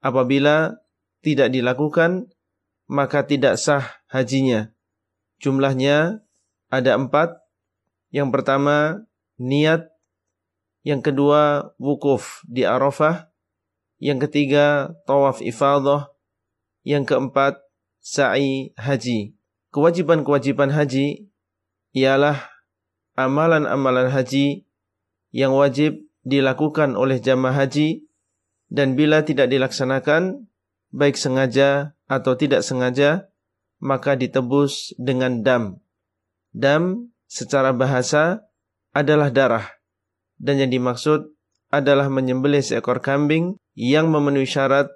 Apabila tidak dilakukan, maka tidak sah hajinya. Jumlahnya ada empat. Yang pertama, niat yang kedua, wukuf di Arafah. Yang ketiga, tawaf ifadah. Yang keempat, sa'i haji. Kewajiban-kewajiban haji ialah amalan-amalan haji yang wajib dilakukan oleh jamaah haji dan bila tidak dilaksanakan, baik sengaja atau tidak sengaja, maka ditebus dengan dam. Dam secara bahasa adalah darah dan yang dimaksud adalah menyembelih seekor kambing yang memenuhi syarat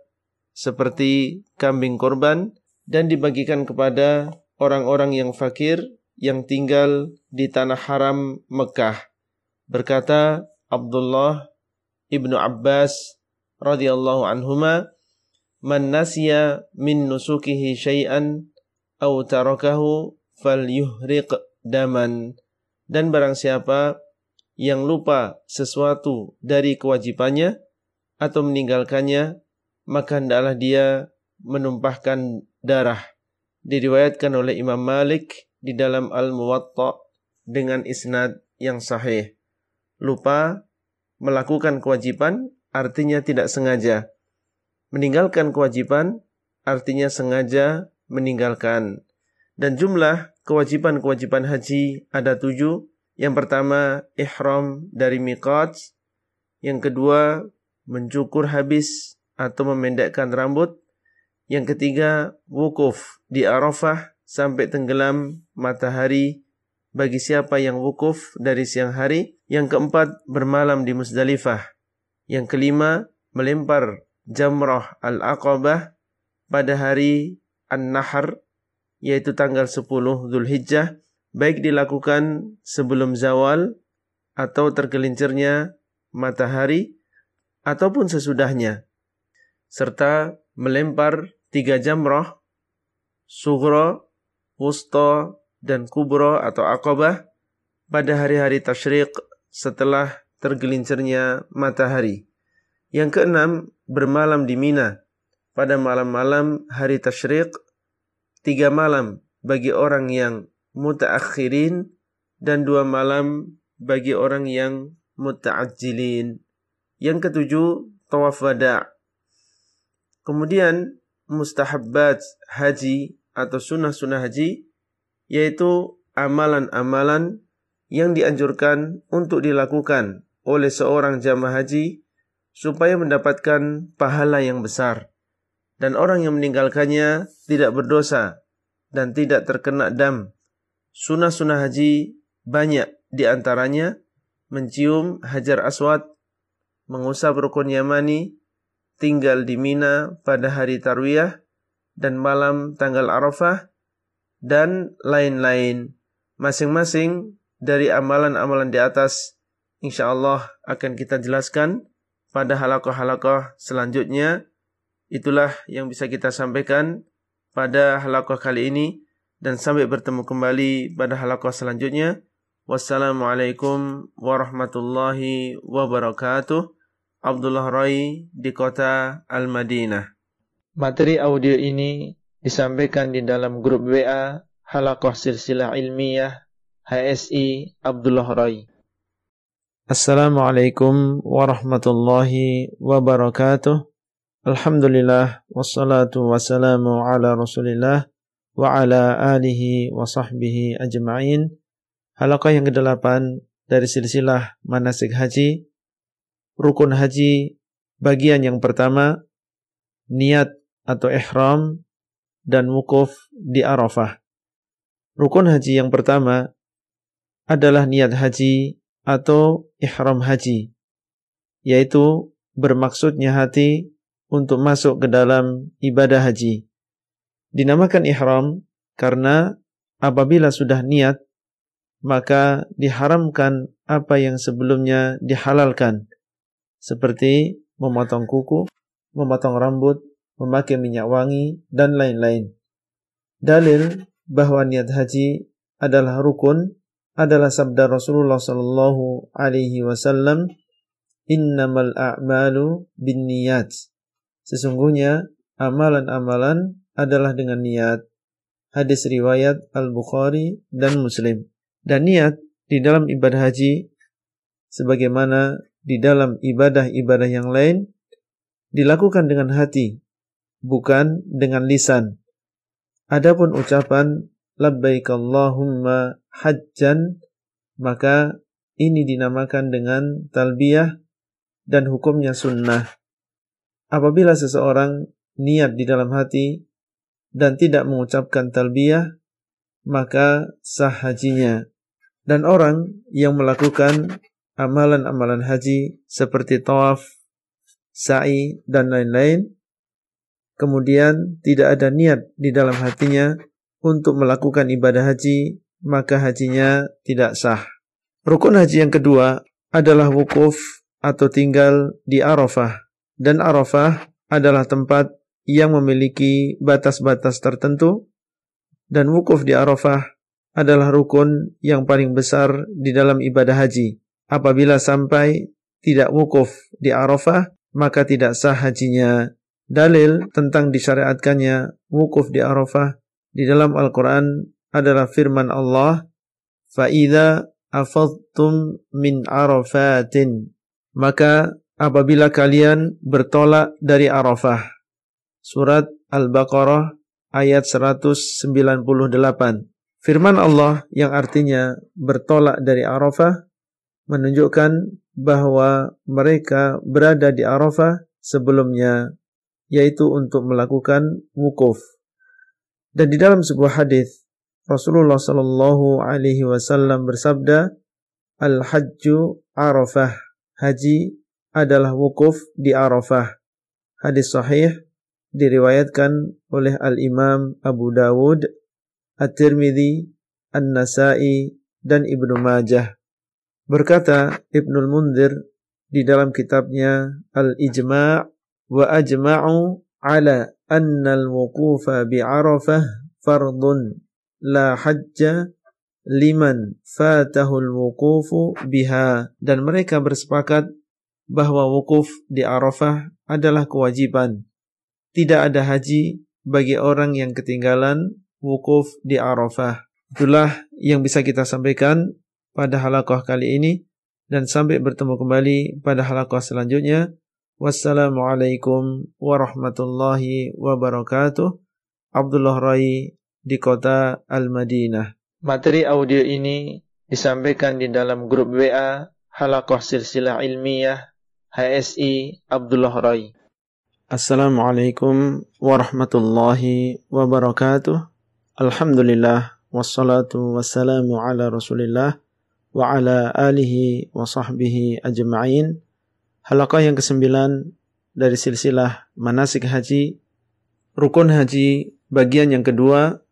seperti kambing korban dan dibagikan kepada orang-orang yang fakir yang tinggal di tanah haram Mekah. Berkata Abdullah ibnu Abbas radhiyallahu anhuma, "Man nasiya min nusukihi syai'an aw tarakahu falyuhriq daman." Dan barang siapa yang lupa sesuatu dari kewajibannya atau meninggalkannya, maka hendaklah dia menumpahkan darah. Diriwayatkan oleh Imam Malik di dalam Al-Muwatta dengan isnad yang sahih. Lupa melakukan kewajiban artinya tidak sengaja. Meninggalkan kewajiban artinya sengaja meninggalkan. Dan jumlah kewajiban-kewajiban haji ada tujuh. Yang pertama, ihram dari miqat. Yang kedua, mencukur habis atau memendekkan rambut. Yang ketiga, wukuf di Arafah sampai tenggelam matahari bagi siapa yang wukuf dari siang hari. Yang keempat, bermalam di Musdalifah. Yang kelima, melempar jamrah al-aqabah pada hari An-Nahr yaitu tanggal 10 Zulhijjah baik dilakukan sebelum zawal atau tergelincirnya matahari ataupun sesudahnya serta melempar tiga jamrah sughra, wusta dan kubro atau akobah pada hari-hari tasyrik setelah tergelincirnya matahari. Yang keenam, bermalam di Mina pada malam-malam hari tasyrik tiga malam bagi orang yang mutaakhirin dan dua malam bagi orang yang mutaajilin. Yang ketujuh, tawaf wada. Kemudian mustahabbat haji atau sunnah-sunnah haji yaitu amalan-amalan yang dianjurkan untuk dilakukan oleh seorang jamaah haji supaya mendapatkan pahala yang besar dan orang yang meninggalkannya tidak berdosa dan tidak terkena dam. Sunnah-sunnah haji banyak di antaranya mencium hajar aswad, mengusap rukun yamani, tinggal di Mina pada hari tarwiyah dan malam tanggal Arafah dan lain-lain. Masing-masing dari amalan-amalan di atas insyaallah akan kita jelaskan pada halakoh-halakoh selanjutnya Itulah yang bisa kita sampaikan pada halakoh kali ini dan sampai bertemu kembali pada halakoh selanjutnya. Wassalamualaikum warahmatullahi wabarakatuh. Abdullah Rai di kota Al-Madinah. Materi audio ini disampaikan di dalam grup WA Halakoh Silsilah Ilmiah HSI Abdullah Rai. Assalamualaikum warahmatullahi wabarakatuh. Alhamdulillah wassalatu wassalamu ala Rasulillah wa ala alihi wa sahbihi ajma'in. Halaqah yang kedelapan dari silsilah manasik haji. Rukun haji bagian yang pertama niat atau ihram dan wukuf di Arafah. Rukun haji yang pertama adalah niat haji atau ihram haji, yaitu bermaksudnya hati untuk masuk ke dalam ibadah haji. Dinamakan ihram karena apabila sudah niat, maka diharamkan apa yang sebelumnya dihalalkan. Seperti memotong kuku, memotong rambut, memakai minyak wangi, dan lain-lain. Dalil bahwa niat haji adalah rukun adalah sabda Rasulullah sallallahu alaihi wasallam innamal a'malu binniyat Sesungguhnya amalan-amalan adalah dengan niat. Hadis riwayat Al-Bukhari dan Muslim. Dan niat di dalam ibadah haji sebagaimana di dalam ibadah-ibadah yang lain dilakukan dengan hati, bukan dengan lisan. Adapun ucapan labbaik Allahumma hajjan maka ini dinamakan dengan talbiyah dan hukumnya sunnah apabila seseorang niat di dalam hati dan tidak mengucapkan talbiyah, maka sah hajinya. Dan orang yang melakukan amalan-amalan haji seperti tawaf, sa'i, dan lain-lain, kemudian tidak ada niat di dalam hatinya untuk melakukan ibadah haji, maka hajinya tidak sah. Rukun haji yang kedua adalah wukuf atau tinggal di Arafah dan Arafah adalah tempat yang memiliki batas-batas tertentu dan wukuf di Arafah adalah rukun yang paling besar di dalam ibadah haji. Apabila sampai tidak wukuf di Arafah, maka tidak sah hajinya. Dalil tentang disyariatkannya wukuf di Arafah di dalam Al-Quran adalah firman Allah, فَإِذَا أَفَضْتُمْ مِنْ عَرَفَاتٍ Maka apabila kalian bertolak dari Arafah. Surat Al-Baqarah ayat 198. Firman Allah yang artinya bertolak dari Arafah menunjukkan bahwa mereka berada di Arafah sebelumnya yaitu untuk melakukan wukuf. Dan di dalam sebuah hadis Rasulullah sallallahu alaihi wasallam bersabda, "Al-hajju Arafah." Haji adalah wukuf di Arafah. Hadis sahih diriwayatkan oleh Al-Imam Abu Dawud, At-Tirmidzi, An-Nasa'i dan Ibnu Majah. Berkata Ibnul Munzir di dalam kitabnya Al-Ijma' wa ajma'u ala anna al-wuqufa bi'arafah fardun la hajja liman fatahu al-wuqufu biha dan mereka bersepakat bahwa wukuf di Arafah adalah kewajiban tidak ada haji bagi orang yang ketinggalan wukuf di Arafah. Itulah yang bisa kita sampaikan pada halaqah kali ini dan sampai bertemu kembali pada halaqah selanjutnya. Wassalamualaikum warahmatullahi wabarakatuh. Abdullah Rai di kota Al-Madinah. Materi audio ini disampaikan di dalam grup WA Halaqah Silsilah Ilmiah HSI Abdullah Rai. Assalamualaikum warahmatullahi wabarakatuh. Alhamdulillah wassalatu wassalamu ala Rasulillah wa ala alihi wa sahbihi ajma'in. Halaqah yang kesembilan dari silsilah manasik haji, rukun haji bagian yang kedua,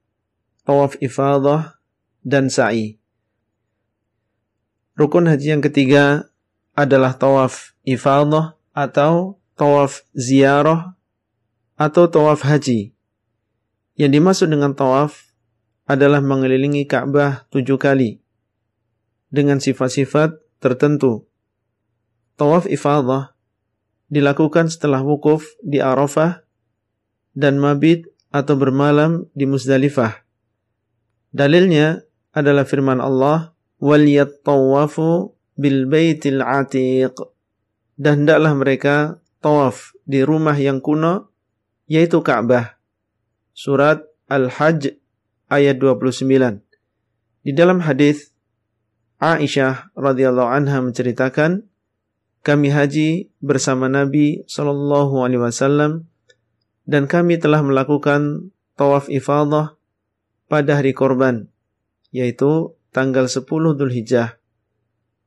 tawaf ifadah dan sa'i. Rukun haji yang ketiga adalah tawaf ifadah atau tawaf ziarah atau tawaf haji. Yang dimaksud dengan tawaf adalah mengelilingi Ka'bah tujuh kali dengan sifat-sifat tertentu. Tawaf ifadah dilakukan setelah wukuf di Arafah dan mabit atau bermalam di Muzdalifah. Dalilnya adalah firman Allah, "Wal yattawafu bil baitil atiq." Dan hendaklah mereka tawaf di rumah yang kuno yaitu Ka'bah. Surat Al-Hajj ayat 29. Di dalam hadis Aisyah radhiyallahu anha menceritakan kami haji bersama Nabi sallallahu alaihi wasallam dan kami telah melakukan tawaf ifadah pada hari korban yaitu tanggal 10 Dzulhijjah.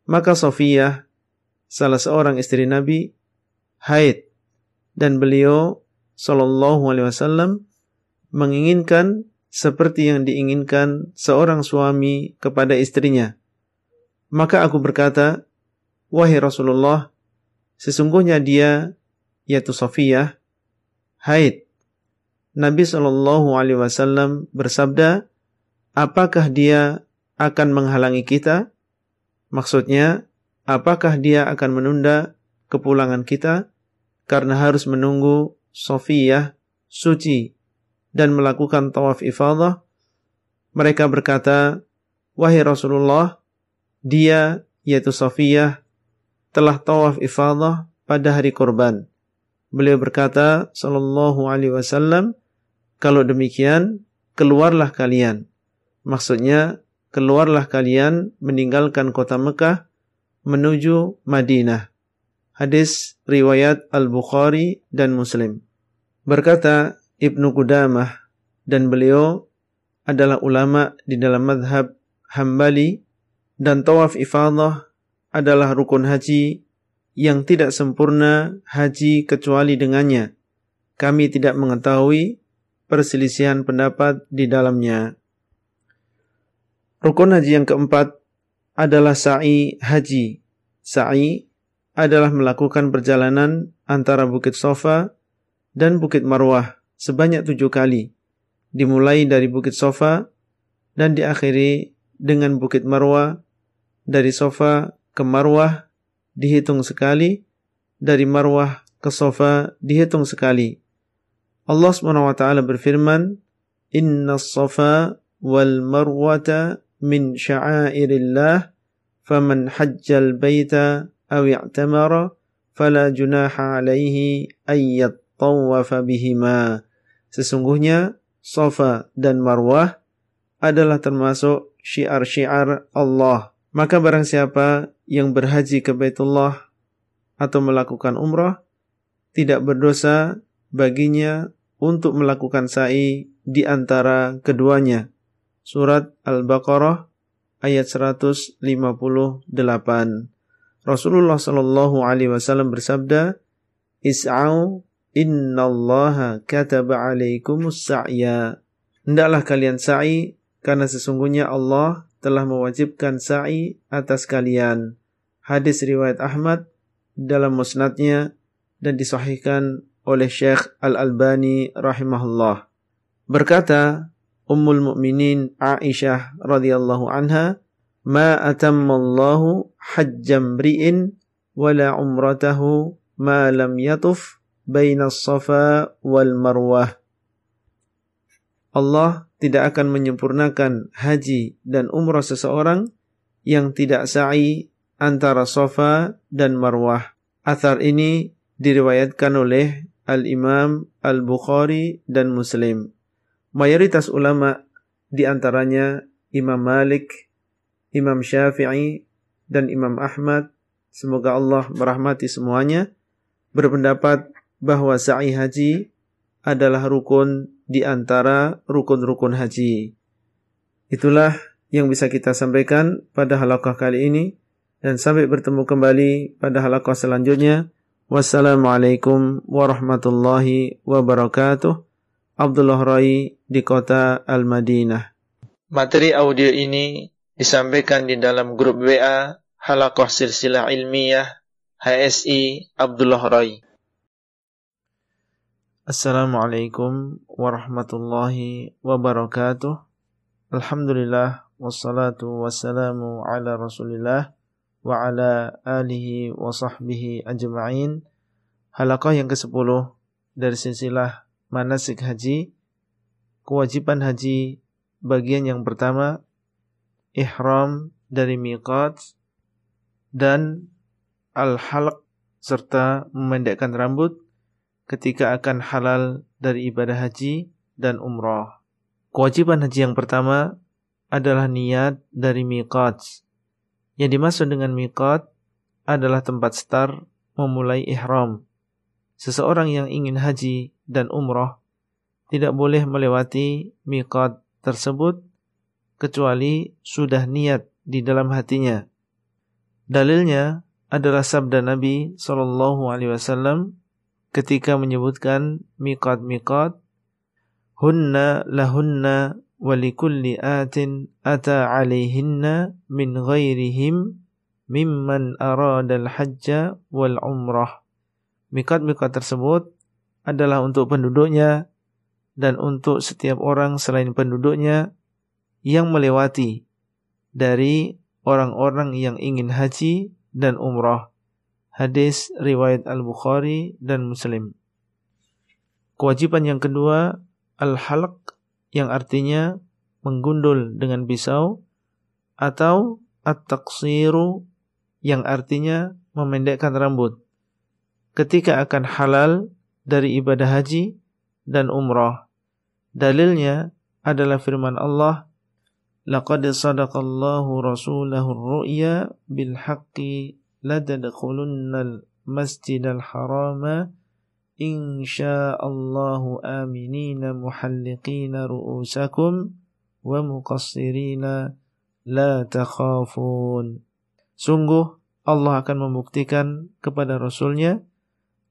Maka Sofiyah salah seorang istri Nabi haid dan beliau sallallahu alaihi wasallam menginginkan seperti yang diinginkan seorang suami kepada istrinya. Maka aku berkata, wahai Rasulullah, sesungguhnya dia yaitu Safiyah haid. Nabi sallallahu alaihi wasallam bersabda, apakah dia akan menghalangi kita? Maksudnya, apakah dia akan menunda kepulangan kita? karena harus menunggu Sofiyah suci dan melakukan tawaf ifadah, mereka berkata, Wahai Rasulullah, dia, yaitu Sofiyah, telah tawaf ifadah pada hari korban. Beliau berkata, Sallallahu Alaihi Wasallam, kalau demikian, keluarlah kalian. Maksudnya, keluarlah kalian meninggalkan kota Mekah menuju Madinah. Hadis riwayat Al-Bukhari dan Muslim. Berkata Ibnu Qudamah dan beliau adalah ulama di dalam madhab Hambali dan tawaf ifadah adalah rukun haji yang tidak sempurna haji kecuali dengannya. Kami tidak mengetahui perselisihan pendapat di dalamnya. Rukun haji yang keempat adalah sa'i haji. Sa'i adalah melakukan perjalanan antara Bukit Sofa dan Bukit Marwah sebanyak tujuh kali, dimulai dari Bukit Sofa dan diakhiri dengan Bukit Marwah. Dari Sofa ke Marwah dihitung sekali, dari Marwah ke sofa dihitung sekali. Allah SWT berfirman, Inna safa wal marwata min sya'airillah, faman hajjal baita aw i'tamara, fala junaha alaihi ayyat tawafa bihima. Sesungguhnya Safa dan Marwah adalah termasuk syiar-syiar Allah. Maka barang siapa yang berhaji ke Baitullah atau melakukan umrah, tidak berdosa baginya untuk melakukan sa'i di antara keduanya. Surat Al-Baqarah ayat 158. Rasulullah Shallallahu alaihi wasallam bersabda, "Is'au Innallaha kataba alaikumus sa'ya. Hendaklah kalian sa'i karena sesungguhnya Allah telah mewajibkan sa'i atas kalian. Hadis riwayat Ahmad dalam musnadnya dan disahihkan oleh Syekh Al-Albani rahimahullah. Berkata Ummul Mukminin Aisyah radhiyallahu anha, "Ma atammallahu hajjam ri'in wala umratahu ma lam yatuf baina safa wal marwah. Allah tidak akan menyempurnakan haji dan umrah seseorang yang tidak sa'i antara Safa dan Marwah. Athar ini diriwayatkan oleh Al-Imam Al-Bukhari dan Muslim. Mayoritas ulama di antaranya Imam Malik, Imam Syafi'i, dan Imam Ahmad, semoga Allah merahmati semuanya, berpendapat bahwa sa'i haji adalah rukun di antara rukun-rukun haji. Itulah yang bisa kita sampaikan pada halakah kali ini dan sampai bertemu kembali pada halakah selanjutnya. Wassalamualaikum warahmatullahi wabarakatuh. Abdullah Rai di kota Al-Madinah. Materi audio ini disampaikan di dalam grup WA Halakoh Silsilah Ilmiah HSI Abdullah Rai. Assalamualaikum warahmatullahi wabarakatuh. Alhamdulillah wassalatu wassalamu ala Rasulillah wa ala alihi wa sahbihi ajma'in. Halaqah yang ke-10 dari silsilah manasik haji. Kewajiban haji bagian yang pertama ihram dari miqat dan al-halq serta memendekkan rambut ketika akan halal dari ibadah haji dan umrah. Kewajiban haji yang pertama adalah niat dari miqat. Yang dimaksud dengan miqat adalah tempat start memulai ihram. Seseorang yang ingin haji dan umrah tidak boleh melewati miqat tersebut kecuali sudah niat di dalam hatinya. Dalilnya adalah sabda Nabi Shallallahu Alaihi Wasallam ketika menyebutkan miqat-miqat hunna lahunna walikulli atin ata alaihinna min ghairihim mimman aradal hajja wal umrah. Miqat-miqat tersebut adalah untuk penduduknya dan untuk setiap orang selain penduduknya yang melewati dari orang-orang yang ingin haji dan umrah. Hadis riwayat Al-Bukhari dan Muslim. Kewajiban yang kedua, al-halq yang artinya menggundul dengan pisau atau at-taqsiru yang artinya memendekkan rambut. Ketika akan halal dari ibadah haji dan umrah. Dalilnya adalah firman Allah, "Laqad sadaqallahu rasulahu ar-ru'ya bil haqqi ladadkhulunnal masjidal harama insyaallahu aminina muhalliqina ru'usakum wa muqassirina la takhafun. Sungguh Allah akan membuktikan kepada Rasulnya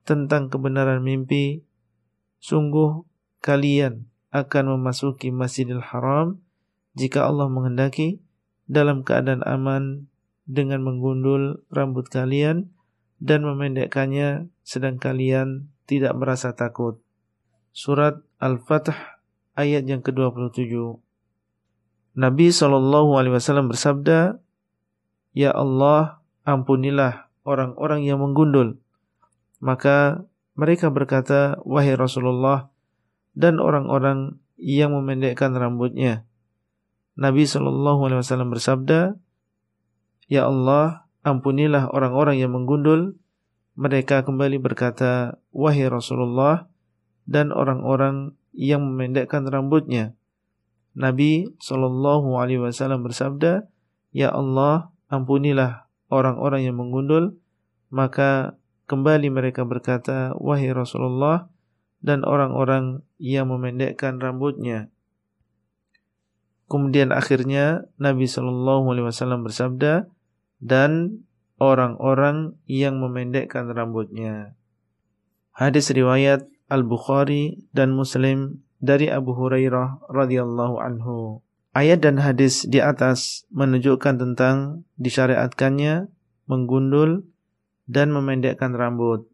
tentang kebenaran mimpi. Sungguh kalian akan memasuki Masjidil Haram jika Allah menghendaki dalam keadaan aman dengan menggundul rambut kalian dan memendekkannya sedang kalian tidak merasa takut. Surat Al-Fatih ayat yang ke-27. Nabi SAW bersabda, Ya Allah, ampunilah orang-orang yang menggundul. Maka mereka berkata, "Wahai Rasulullah," dan orang-orang yang memendekkan rambutnya. Nabi Wasallam bersabda, "Ya Allah, ampunilah orang-orang yang menggundul." Mereka kembali berkata, "Wahai Rasulullah," dan orang-orang yang memendekkan rambutnya. Nabi Wasallam bersabda, "Ya Allah, ampunilah orang-orang yang menggundul." Maka kembali mereka berkata, "Wahai Rasulullah," dan orang-orang yang memendekkan rambutnya. Kemudian akhirnya Nabi Shallallahu Alaihi Wasallam bersabda, dan orang-orang yang memendekkan rambutnya. Hadis riwayat Al Bukhari dan Muslim dari Abu Hurairah radhiyallahu anhu. Ayat dan hadis di atas menunjukkan tentang disyariatkannya menggundul dan memendekkan rambut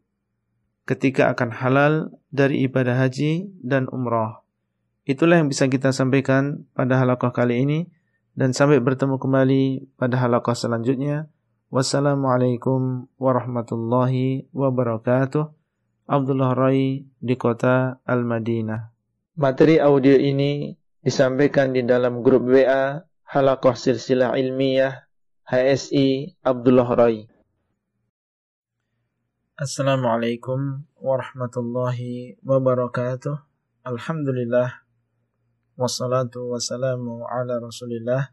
ketika akan halal dari ibadah haji dan umrah. Itulah yang bisa kita sampaikan pada halaqah kali ini dan sampai bertemu kembali pada halaqah selanjutnya. Wassalamualaikum warahmatullahi wabarakatuh. Abdullah Rai di kota Al-Madinah. Materi audio ini disampaikan di dalam grup WA Halaqah Silsilah Ilmiah HSI Abdullah Rai. Assalamualaikum warahmatullahi wabarakatuh. Alhamdulillah wassalatu wassalamu ala Rasulillah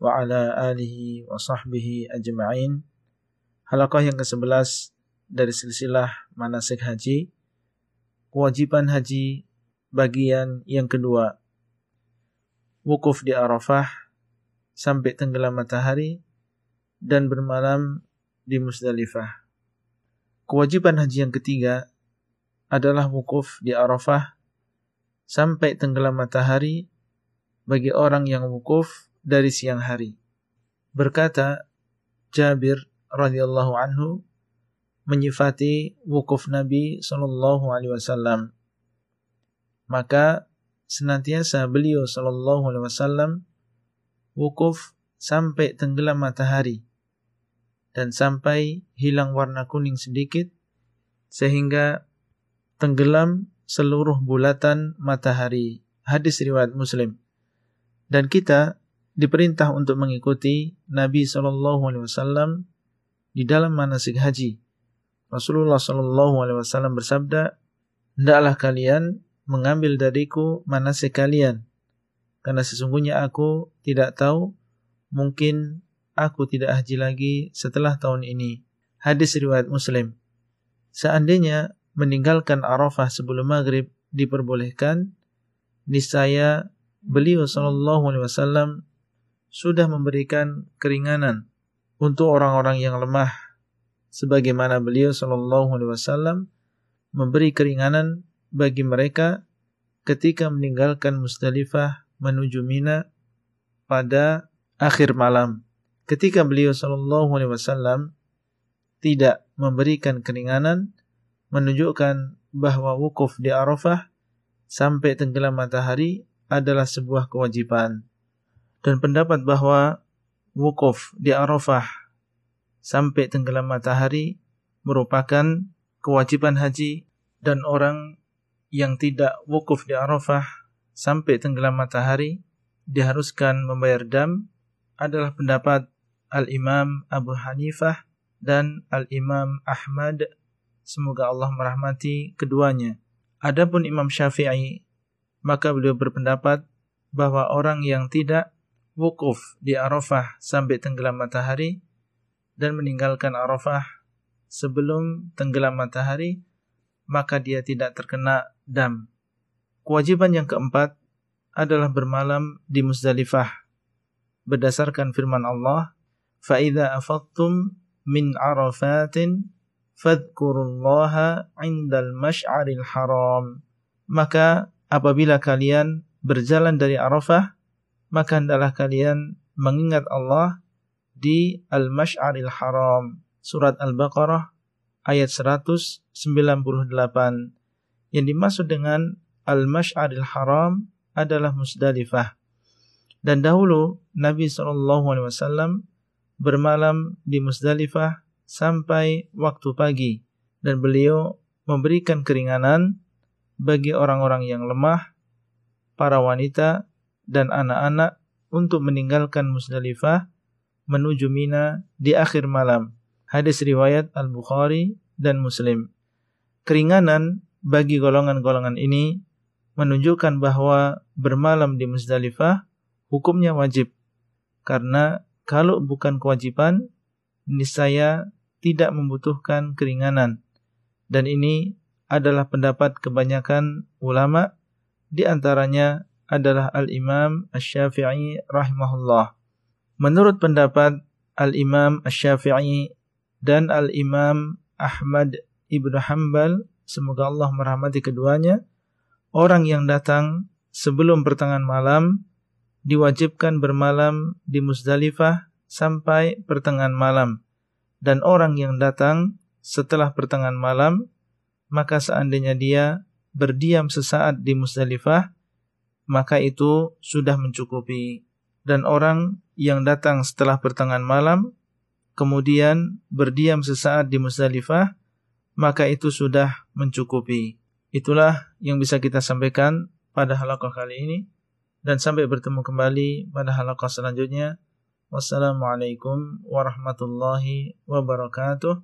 wa ala alihi wa sahbihi ajma'in. Halaqah yang ke-11 dari silsilah manasik haji. Kewajiban haji bagian yang kedua. Wukuf di Arafah sampai tenggelam matahari dan bermalam di Musdalifah. Kewajiban haji yang ketiga adalah wukuf di Arafah sampai tenggelam matahari bagi orang yang wukuf dari siang hari. Berkata Jabir radhiyallahu anhu menyifati wukuf Nabi sallallahu alaihi wasallam. Maka senantiasa beliau sallallahu alaihi wasallam wukuf sampai tenggelam matahari dan sampai hilang warna kuning sedikit sehingga tenggelam seluruh bulatan matahari. Hadis riwayat Muslim. Dan kita diperintah untuk mengikuti Nabi Shallallahu Alaihi Wasallam di dalam manasik haji. Rasulullah Shallallahu Alaihi Wasallam bersabda, "Hendaklah kalian mengambil dariku manasik kalian, karena sesungguhnya aku tidak tahu mungkin aku tidak haji lagi setelah tahun ini. Hadis riwayat Muslim. Seandainya meninggalkan Arafah sebelum maghrib diperbolehkan, niscaya beliau Shallallahu Alaihi Wasallam sudah memberikan keringanan untuk orang-orang yang lemah, sebagaimana beliau Shallallahu Alaihi Wasallam memberi keringanan bagi mereka ketika meninggalkan Musdalifah menuju Mina pada akhir malam ketika beliau Shallallahu Alaihi Wasallam tidak memberikan keringanan, menunjukkan bahwa wukuf di Arafah sampai tenggelam matahari adalah sebuah kewajiban. Dan pendapat bahwa wukuf di Arafah sampai tenggelam matahari merupakan kewajiban haji dan orang yang tidak wukuf di Arafah sampai tenggelam matahari diharuskan membayar dam adalah pendapat Al-Imam Abu Hanifah dan Al-Imam Ahmad semoga Allah merahmati keduanya. Adapun Imam Syafi'i maka beliau berpendapat bahwa orang yang tidak wukuf di Arafah sampai tenggelam matahari dan meninggalkan Arafah sebelum tenggelam matahari maka dia tidak terkena dam. Kewajiban yang keempat adalah bermalam di Muzdalifah berdasarkan firman Allah فَإِذَا أَفَضْتُمْ مِنْ عَرَفَاتٍ فَاذْكُرُوا اللَّهَ عِنْدَ الْمَشْعَرِ الْحَرَامِ Maka apabila kalian berjalan dari Arafah, maka hendaklah kalian mengingat Allah di Al-Mash'aril Haram. Surat Al-Baqarah ayat 198. Yang dimaksud dengan Al-Mash'aril Haram adalah Musdalifah. Dan dahulu Nabi SAW bermalam di Musdalifah sampai waktu pagi dan beliau memberikan keringanan bagi orang-orang yang lemah, para wanita dan anak-anak untuk meninggalkan Musdalifah menuju Mina di akhir malam. Hadis riwayat Al-Bukhari dan Muslim. Keringanan bagi golongan-golongan ini menunjukkan bahwa bermalam di Musdalifah hukumnya wajib. Karena kalau bukan kewajiban, niscaya tidak membutuhkan keringanan. Dan ini adalah pendapat kebanyakan ulama, di antaranya adalah Al-Imam Asy-Syafi'i rahimahullah. Menurut pendapat Al-Imam Asy-Syafi'i dan Al-Imam Ahmad Ibnu Hanbal, semoga Allah merahmati keduanya, orang yang datang sebelum pertengahan malam diwajibkan bermalam di Musdalifah sampai pertengahan malam. Dan orang yang datang setelah pertengahan malam, maka seandainya dia berdiam sesaat di Musdalifah, maka itu sudah mencukupi. Dan orang yang datang setelah pertengahan malam, kemudian berdiam sesaat di Musdalifah, maka itu sudah mencukupi. Itulah yang bisa kita sampaikan pada halaqah kali ini. Dan sampai bertemu kembali pada halaqah selanjutnya. Wassalamualaikum warahmatullahi wabarakatuh.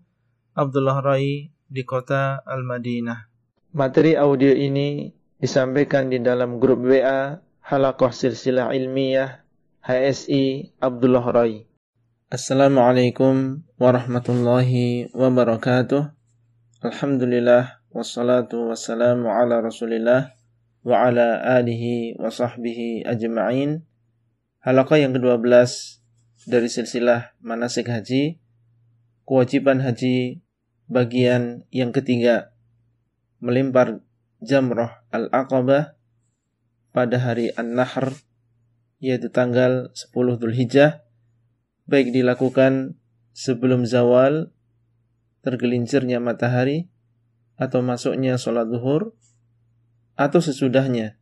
Abdullah Rai di kota Al-Madinah. Materi audio ini disampaikan di dalam grup WA Halaqah Silsilah Ilmiah HSI Abdullah Rai. Assalamualaikum warahmatullahi wabarakatuh. Alhamdulillah wassalatu wassalamu ala Rasulillah wa ala alihi wa sahbihi ajma'in. Yang ke-12 dari silsilah manasik haji, kewajiban haji bagian yang ketiga, melempar jamrah al-aqabah pada hari An-Nahr yaitu tanggal 10 Dzulhijjah baik dilakukan sebelum zawal tergelincirnya matahari atau masuknya sholat zuhur atau sesudahnya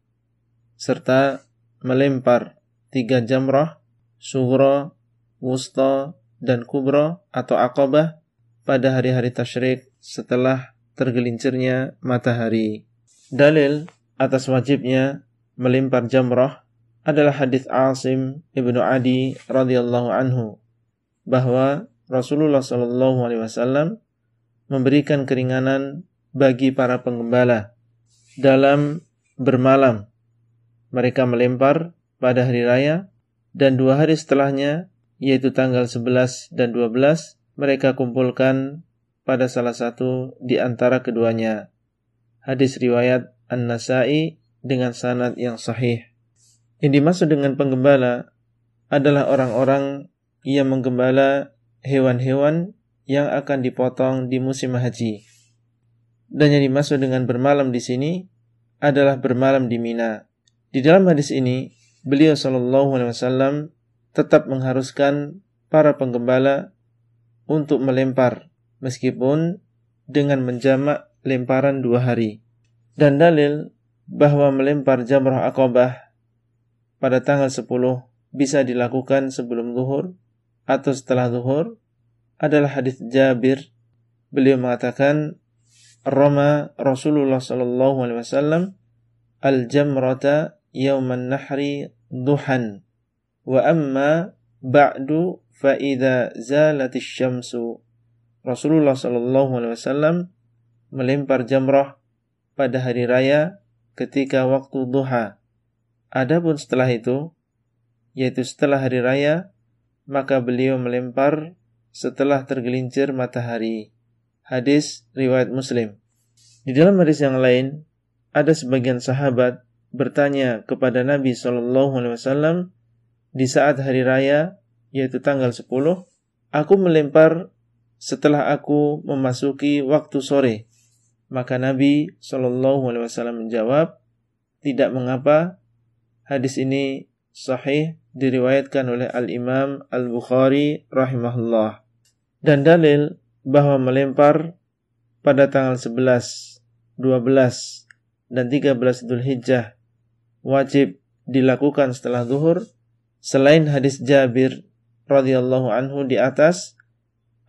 serta melempar tiga jamrah sughra, wusta, dan kubra atau akobah pada hari-hari tasyrik setelah tergelincirnya matahari. Dalil atas wajibnya melempar jamrah adalah hadis Asim ibnu Adi radhiyallahu anhu bahwa Rasulullah wasallam memberikan keringanan bagi para penggembala dalam bermalam. Mereka melempar pada hari raya dan dua hari setelahnya yaitu tanggal 11 dan 12 mereka kumpulkan pada salah satu di antara keduanya. Hadis riwayat An-Nasai dengan sanad yang sahih. Yang dimaksud dengan penggembala adalah orang-orang yang menggembala hewan-hewan yang akan dipotong di musim haji. Dan yang dimaksud dengan bermalam di sini adalah bermalam di Mina. Di dalam hadis ini, beliau Shallallahu Alaihi Wasallam tetap mengharuskan para penggembala untuk melempar meskipun dengan menjamak lemparan dua hari. Dan dalil bahwa melempar jamrah akobah pada tanggal 10 bisa dilakukan sebelum zuhur atau setelah zuhur adalah hadis Jabir. Beliau mengatakan Rama Rasulullah sallallahu alaihi wasallam al-jamrata yauman nahri duhan. Wa amma ba'du fa idza zalatis syamsu Rasulullah sallallahu alaihi wasallam melempar jamrah pada hari raya ketika waktu duha. Adapun setelah itu, yaitu setelah hari raya, maka beliau melempar setelah tergelincir matahari. Hadis riwayat Muslim. Di dalam hadis yang lain, ada sebagian sahabat bertanya kepada Nabi Wasallam di saat hari raya, yaitu tanggal 10, aku melempar setelah aku memasuki waktu sore. Maka Nabi Wasallam menjawab, tidak mengapa Hadis ini sahih diriwayatkan oleh Al-Imam Al-Bukhari rahimahullah. Dan dalil bahwa melempar pada tanggal 11, 12, dan 13 Dhul Hijjah wajib dilakukan setelah zuhur selain hadis Jabir radhiyallahu anhu di atas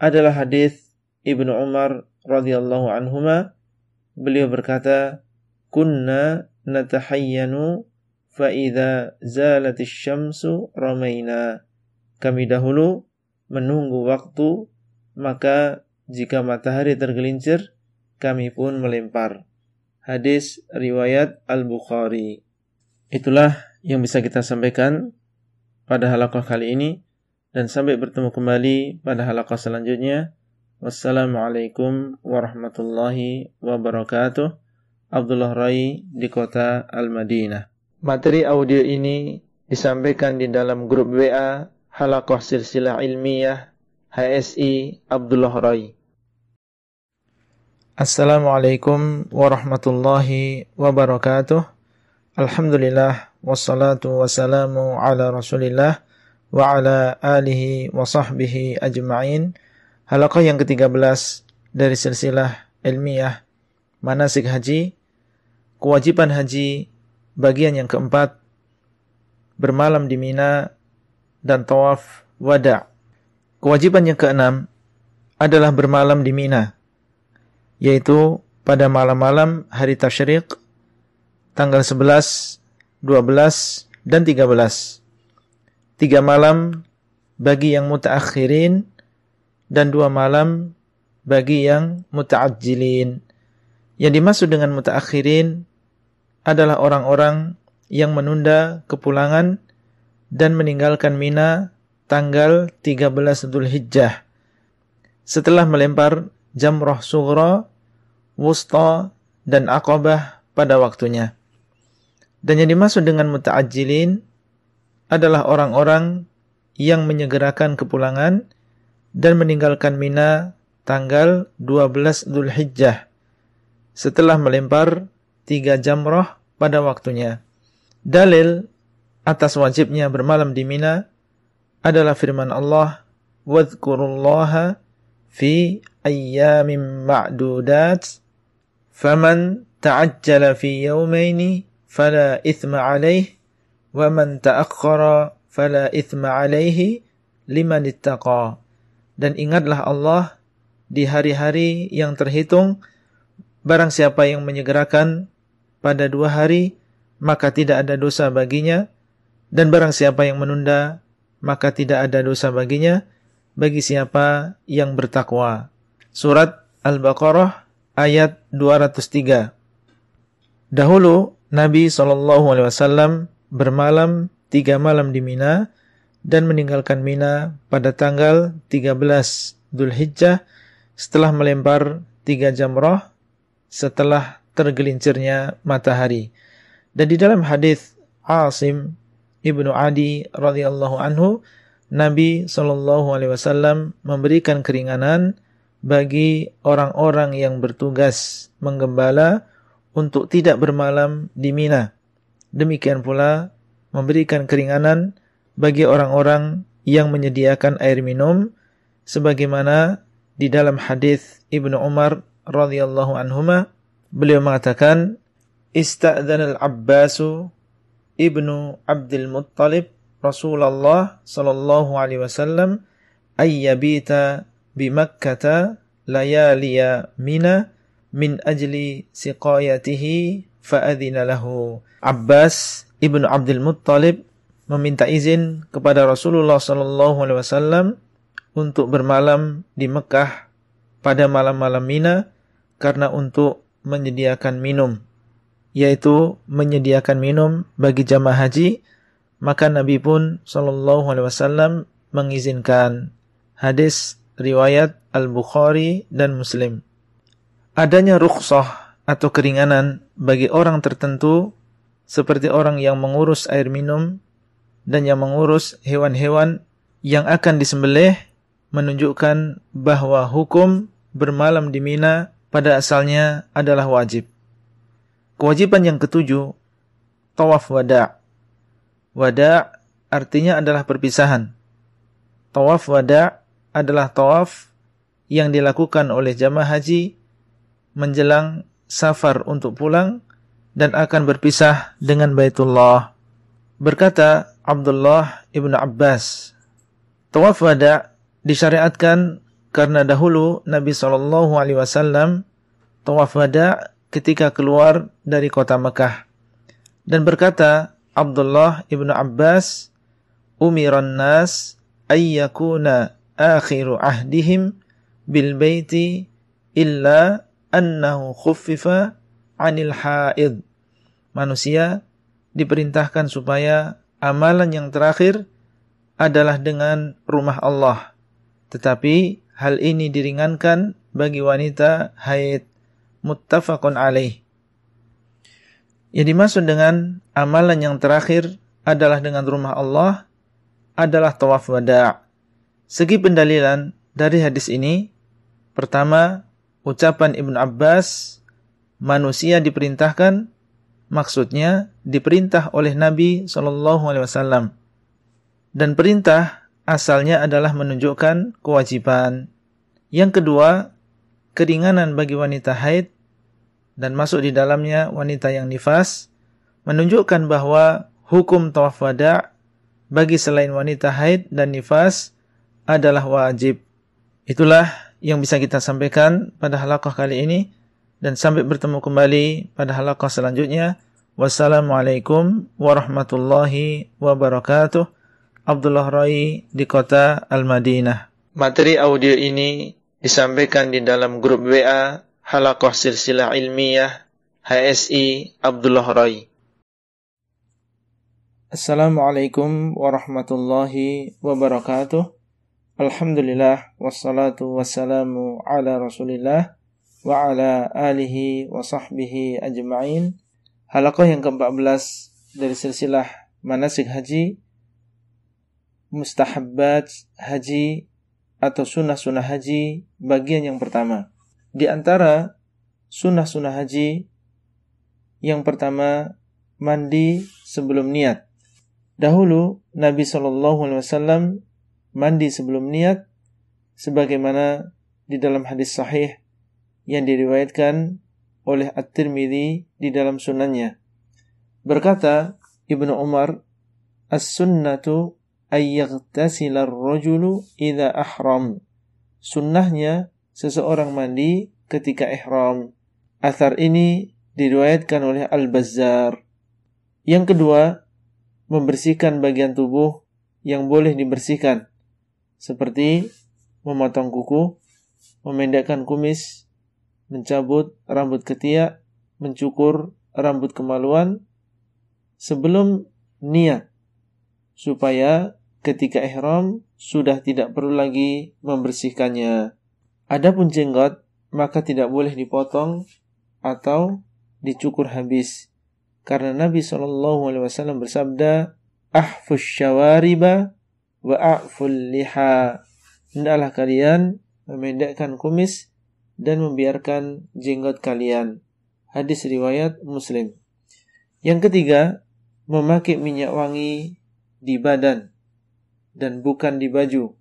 adalah hadis Ibnu Umar radhiyallahu anhuma beliau berkata, "Kunna natahayyanu fa idza zalatis syamsu ramaina." Kami dahulu menunggu waktu, maka jika matahari tergelincir, kami pun melempar. Hadis riwayat Al-Bukhari. Itulah yang bisa kita sampaikan pada halaqah kali ini dan sampai bertemu kembali pada halaqah selanjutnya. Wassalamualaikum warahmatullahi wabarakatuh. Abdullah Rai di kota Al-Madinah. Materi audio ini disampaikan di dalam grup WA Halaqah Silsilah Ilmiah HSI Abdullah Rai. Assalamualaikum warahmatullahi wabarakatuh. Alhamdulillah wassalatu wassalamu ala Rasulillah wa ala alihi wa sahbihi ajma'in. Halaqah yang ke-13 dari silsilah ilmiah manasik haji, kewajiban haji bagian yang keempat bermalam di Mina dan tawaf wada. Kewajiban yang keenam adalah bermalam di Mina, yaitu pada malam-malam hari tasyrik tanggal 11, 12, dan 13. Tiga malam bagi yang mutaakhirin dan dua malam bagi yang mutaajilin. Yang dimaksud dengan mutaakhirin adalah orang-orang yang menunda kepulangan dan meninggalkan Mina tanggal 13 Dhul Hijjah. Setelah melempar jamrah sughra, wusta, dan akobah pada waktunya. Dan yang dimaksud dengan muta'ajjilin adalah orang-orang yang menyegerakan kepulangan dan meninggalkan Mina tanggal 12 Dhul Hijjah setelah melempar tiga jamrah pada waktunya. Dalil atas wajibnya bermalam di Mina adalah firman Allah, "Wadhkurullaha fi ayyamin ma'dudat, ta'ajjala fi yawmaini fala ithma alaih, wa man ta'akhkhara fala ithma alaihi liman ittaqa." Dan ingatlah Allah di hari-hari yang terhitung Barang siapa yang menyegerakan pada dua hari, maka tidak ada dosa baginya. Dan barang siapa yang menunda, maka tidak ada dosa baginya bagi siapa yang bertakwa. Surat Al-Baqarah ayat 203. Dahulu Nabi SAW bermalam tiga malam di Mina dan meninggalkan Mina pada tanggal 13 Dhul Hijjah setelah melempar tiga jamrah setelah tergelincirnya matahari. Dan di dalam hadis Asim ibnu Adi radhiyallahu anhu, Nabi wasallam memberikan keringanan bagi orang-orang yang bertugas menggembala untuk tidak bermalam di Mina. Demikian pula memberikan keringanan bagi orang-orang yang menyediakan air minum sebagaimana di dalam hadis Ibnu Umar radhiyallahu anhuma beliau mengatakan istadzan al-Abbas ibnu Abdul Muttalib Rasulullah sallallahu alaihi wasallam ayyabita bi Makkah layaliya mina min ajli siqayatihi fa'adhina lahu. Abbas ibnu Abdul Muttalib meminta izin kepada Rasulullah sallallahu alaihi wasallam untuk bermalam di Mekah pada malam-malam Mina karena untuk menyediakan minum yaitu menyediakan minum bagi jamaah haji. Maka Nabi pun sallallahu alaihi wasallam mengizinkan. Hadis riwayat Al-Bukhari dan Muslim adanya rukhsah atau keringanan bagi orang tertentu seperti orang yang mengurus air minum dan yang mengurus hewan-hewan yang akan disembelih menunjukkan bahwa hukum bermalam di Mina pada asalnya adalah wajib. Kewajiban yang ketujuh, tawaf wada. Wada artinya adalah perpisahan. Tawaf wada adalah tawaf yang dilakukan oleh jamaah haji menjelang safar untuk pulang dan akan berpisah dengan Baitullah. Berkata Abdullah ibnu Abbas, tawaf wada disyariatkan karena dahulu Nabi Shallallahu Alaihi Wasallam tawaf wada ketika keluar dari kota Mekah. Dan berkata Abdullah ibnu Abbas, Umiran nas ayyakuna akhiru ahdihim bil baiti illa annahu khuffifa anil haid. Manusia diperintahkan supaya amalan yang terakhir adalah dengan rumah Allah. Tetapi hal ini diringankan bagi wanita haid muttafaqun alaih. Yang dimaksud dengan amalan yang terakhir adalah dengan rumah Allah adalah tawaf wada'. Segi pendalilan dari hadis ini, pertama, ucapan Ibn Abbas, manusia diperintahkan, maksudnya diperintah oleh Nabi SAW. Dan perintah asalnya adalah menunjukkan kewajiban. Yang kedua, keringanan bagi wanita haid dan masuk di dalamnya wanita yang nifas menunjukkan bahwa hukum tawaf wada bagi selain wanita haid dan nifas adalah wajib. Itulah yang bisa kita sampaikan pada halaqah kali ini dan sampai bertemu kembali pada halaqah selanjutnya. Wassalamualaikum warahmatullahi wabarakatuh. Abdullah Rai di kota Al-Madinah. Materi audio ini disampaikan di dalam grup WA Halakoh Silsilah Ilmiah HSI Abdullah Rai. Assalamualaikum warahmatullahi wabarakatuh. Alhamdulillah wassalatu wassalamu ala Rasulillah wa ala alihi wa sahbihi ajma'in. Halakoh yang ke-14 dari silsilah manasik haji mustahabbat haji atau sunnah-sunnah haji bagian yang pertama. Di antara sunnah-sunnah haji yang pertama mandi sebelum niat. Dahulu Nabi Shallallahu Alaihi Wasallam mandi sebelum niat, sebagaimana di dalam hadis sahih yang diriwayatkan oleh At-Tirmidzi di dalam sunannya. Berkata Ibnu Umar, "As-sunnatu ayyaghtasila ar-rajulu idza ahram. Sunnahnya seseorang mandi ketika ihram. Athar ini diriwayatkan oleh Al-Bazzar. Yang kedua, membersihkan bagian tubuh yang boleh dibersihkan seperti memotong kuku, memendekkan kumis, mencabut rambut ketiak, mencukur rambut kemaluan sebelum niat supaya ketika ihram sudah tidak perlu lagi membersihkannya. Adapun jenggot maka tidak boleh dipotong atau dicukur habis. Karena Nabi Shallallahu Alaihi Wasallam bersabda, "Ahfus syawariba wa a'ful liha." Hendaklah kalian memendekkan kumis dan membiarkan jenggot kalian. Hadis riwayat Muslim. Yang ketiga, memakai minyak wangi di badan dan bukan di baju.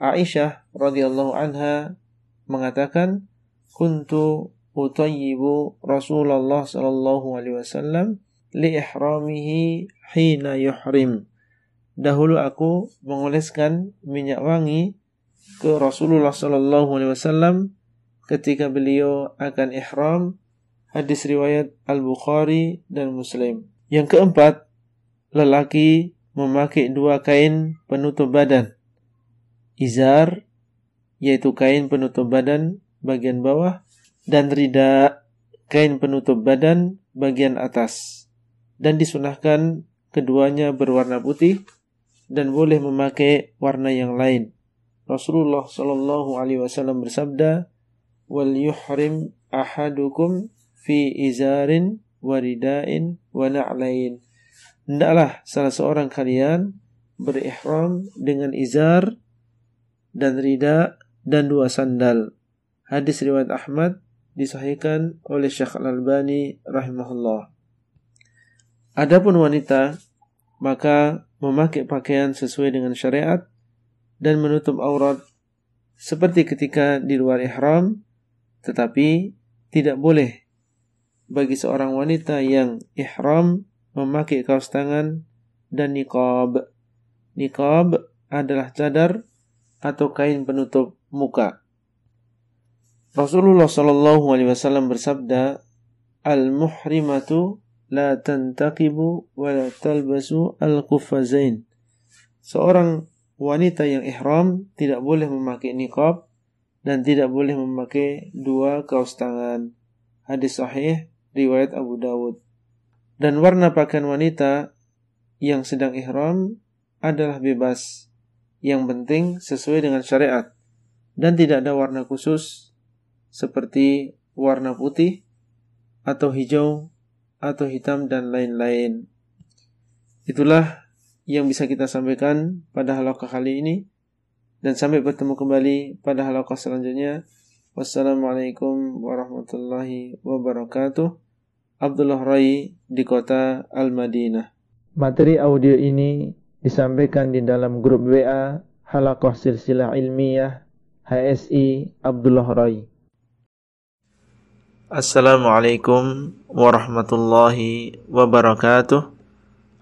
Aisyah radhiyallahu anha mengatakan, "Kuntu utayyibu Rasulullah sallallahu alaihi wasallam li ihramihi hina yuhrim." Dahulu aku mengoleskan minyak wangi ke Rasulullah sallallahu alaihi wasallam ketika beliau akan ihram. Hadis riwayat Al-Bukhari dan Muslim. Yang keempat, lelaki memakai dua kain penutup badan. Izar, yaitu kain penutup badan bagian bawah, dan rida, kain penutup badan bagian atas. Dan disunahkan keduanya berwarna putih dan boleh memakai warna yang lain. Rasulullah Shallallahu Alaihi Wasallam bersabda, "Wal yuhrim ahadukum fi izarin waridain wa na'lain." hendaklah salah seorang kalian berihram dengan izar dan rida dan dua sandal. Hadis riwayat Ahmad disahihkan oleh Syekh Al-Albani rahimahullah. Adapun wanita maka memakai pakaian sesuai dengan syariat dan menutup aurat seperti ketika di luar ihram tetapi tidak boleh bagi seorang wanita yang ihram memakai kaos tangan dan niqab. Niqab adalah cadar atau kain penutup muka. Rasulullah Shallallahu Alaihi Wasallam bersabda Al-muhrimatu la tantaqibu wa la talbasu al-quffazain. Seorang wanita yang ihram tidak boleh memakai niqab dan tidak boleh memakai dua kaos tangan. Hadis sahih riwayat Abu Dawud. Dan warna pakaian wanita yang sedang ihram adalah bebas. Yang penting sesuai dengan syariat dan tidak ada warna khusus seperti warna putih atau hijau atau hitam dan lain-lain. Itulah yang bisa kita sampaikan pada halaqah kali ini dan sampai bertemu kembali pada halaqah selanjutnya. Wassalamualaikum warahmatullahi wabarakatuh. Abdullah Rai di kota Al-Madinah. Materi audio ini disampaikan di dalam grup WA Halaqah Silsilah Ilmiah HSI Abdullah Rai. Assalamualaikum warahmatullahi wabarakatuh.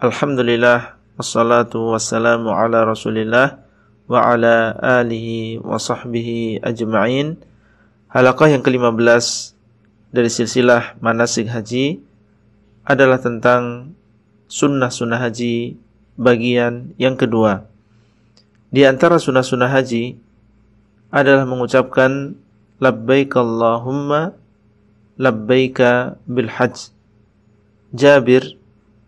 Alhamdulillah wassalatu wassalamu ala Rasulillah wa ala alihi wa sahbihi ajma'in. Halaqah yang ke-15 dari silsilah manasik haji adalah tentang sunnah-sunnah haji bagian yang kedua. Di antara sunnah-sunnah haji adalah mengucapkan labbaik Allahumma labbaika bil hajj. Jabir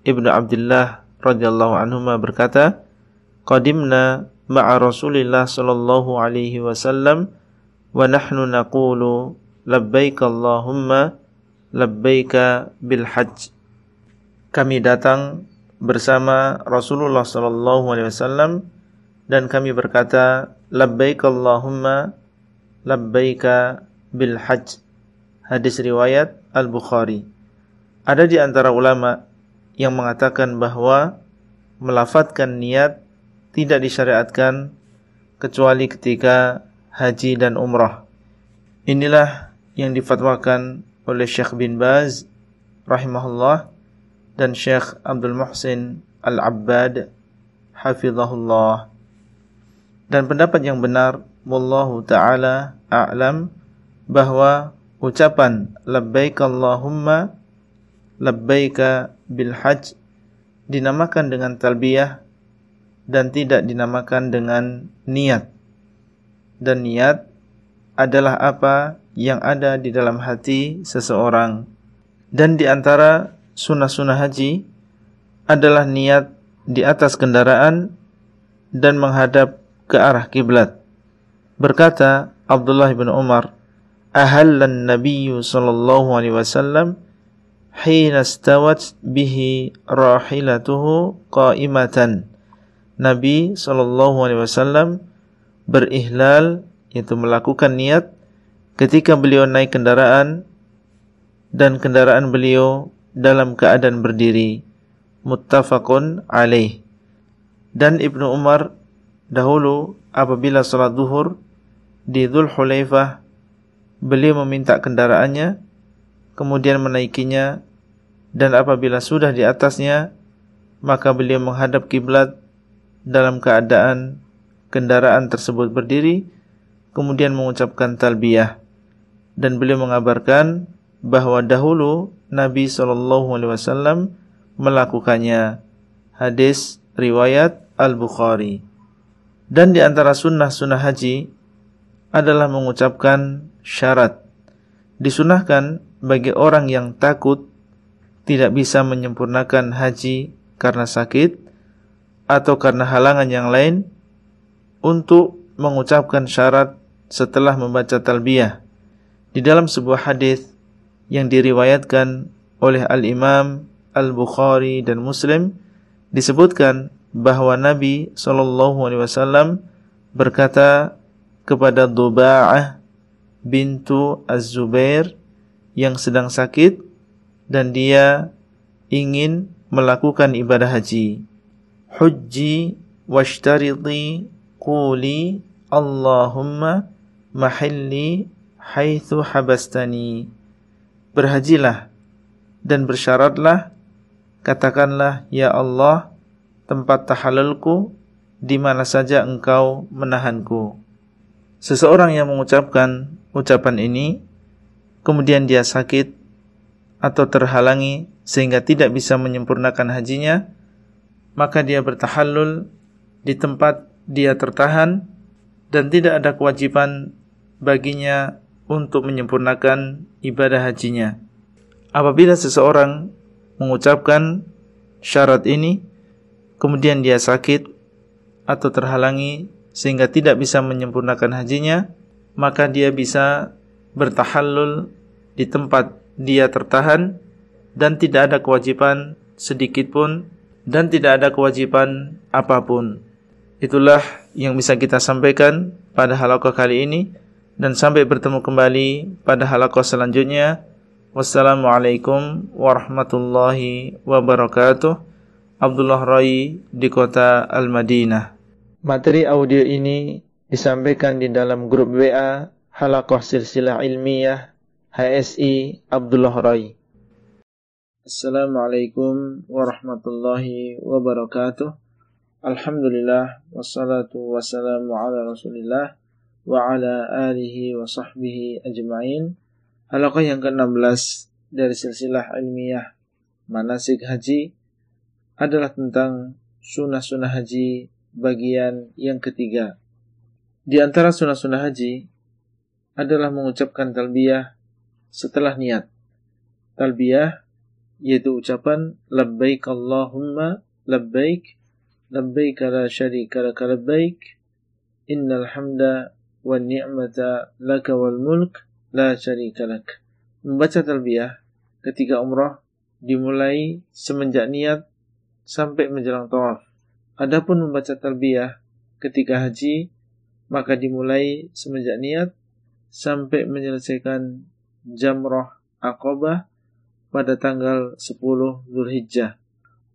ibnu Abdullah radhiyallahu anhu berkata, "Qadimna ma'a Rasulillah sallallahu alaihi wasallam wa nahnu naqulu labbaik Allahumma labbaika bil hajj." Kami datang bersama Rasulullah sallallahu alaihi wasallam dan kami berkata labbaik Allahumma labbaika bil hajj hadis riwayat Al-Bukhari. Ada di antara ulama yang mengatakan bahwa melafatkan niat tidak disyariatkan kecuali ketika haji dan umrah. Inilah yang difatwakan oleh Syekh bin Baz rahimahullah dan Syekh Abdul Muhsin Al-Abbad hafizahullah. Dan pendapat yang benar wallahu taala a'lam bahwa ucapan labbaik Allahumma labbaika bil hajj dinamakan dengan talbiyah dan tidak dinamakan dengan niat. Dan niat adalah apa yang ada di dalam hati seseorang. Dan di antara sunnah-sunnah haji adalah niat di atas kendaraan dan menghadap ke arah kiblat. Berkata Abdullah bin Umar, "Ahallan Nabi sallallahu alaihi wasallam hina stawat bihi rahilatuhu qa'imatan." Nabi sallallahu alaihi wasallam berihlal yaitu melakukan niat ketika beliau naik kendaraan dan kendaraan beliau dalam keadaan berdiri muttafaqun alaih dan Ibnu Umar Dahulu apabila salat zuhur di Dhul Hulaifah beliau meminta kendaraannya kemudian menaikinya dan apabila sudah di atasnya maka beliau menghadap kiblat dalam keadaan kendaraan tersebut berdiri kemudian mengucapkan talbiyah. Dan beliau mengabarkan bahwa dahulu Nabi wasallam melakukannya. Hadis riwayat Al-Bukhari. Dan di antara sunnah-sunnah haji adalah mengucapkan syarat. Disunahkan bagi orang yang takut tidak bisa menyempurnakan haji karena sakit atau karena halangan yang lain untuk mengucapkan syarat setelah membaca talbiyah. Di dalam sebuah hadis yang diriwayatkan oleh Al-Imam Al-Bukhari dan Muslim disebutkan bahwa Nabi Wasallam berkata kepada Duba'ah bintu Az-Zubair yang sedang sakit dan dia ingin melakukan ibadah haji. Hujji washtariti quli Allahumma mahilli haitsu habastani. Berhajilah dan bersyaratlah katakanlah ya Allah tempat tahalulku di mana saja engkau menahanku. Seseorang yang mengucapkan ucapan ini, kemudian dia sakit atau terhalangi sehingga tidak bisa menyempurnakan hajinya, maka dia bertahallul di tempat dia tertahan dan tidak ada kewajiban baginya untuk menyempurnakan ibadah hajinya. Apabila seseorang mengucapkan syarat ini, kemudian dia sakit atau terhalangi sehingga tidak bisa menyempurnakan hajinya, maka dia bisa bertahallul di tempat dia tertahan dan tidak ada kewajiban sedikit pun dan tidak ada kewajiban apa pun. Itulah yang bisa kita sampaikan pada halaqah kali ini dan sampai bertemu kembali pada halaqah selanjutnya. Wassalamualaikum warahmatullahi wabarakatuh. Abdullah Rai di kota Al-Madinah. Materi audio ini disampaikan di dalam grup WA Halaqah Silsilah Ilmiah HSI Abdullah Rai. Assalamualaikum warahmatullahi wabarakatuh. Alhamdulillah wassalatu wassalamu ala Rasulillah wa ala alihi wa sahbihi ajma'in. Halaqah yang ke-16 dari silsilah ilmiah manasik haji adalah tentang sunnah-sunnah haji bagian yang ketiga. Di antara sunnah-sunnah haji adalah mengucapkan talbiyah setelah niat. Talbiyah yaitu ucapan labbaik Allahumma labbaik labbaik la syarika laka labbaik innal hamda wan ni'mata laka wal mulk la syarika lak. Membaca talbiyah ketika umrah dimulai semenjak niat sampai menjelang tawaf. Adapun membaca talbiyah ketika haji maka dimulai semenjak niat sampai menyelesaikan jamrah akobah pada tanggal 10 Zulhijjah.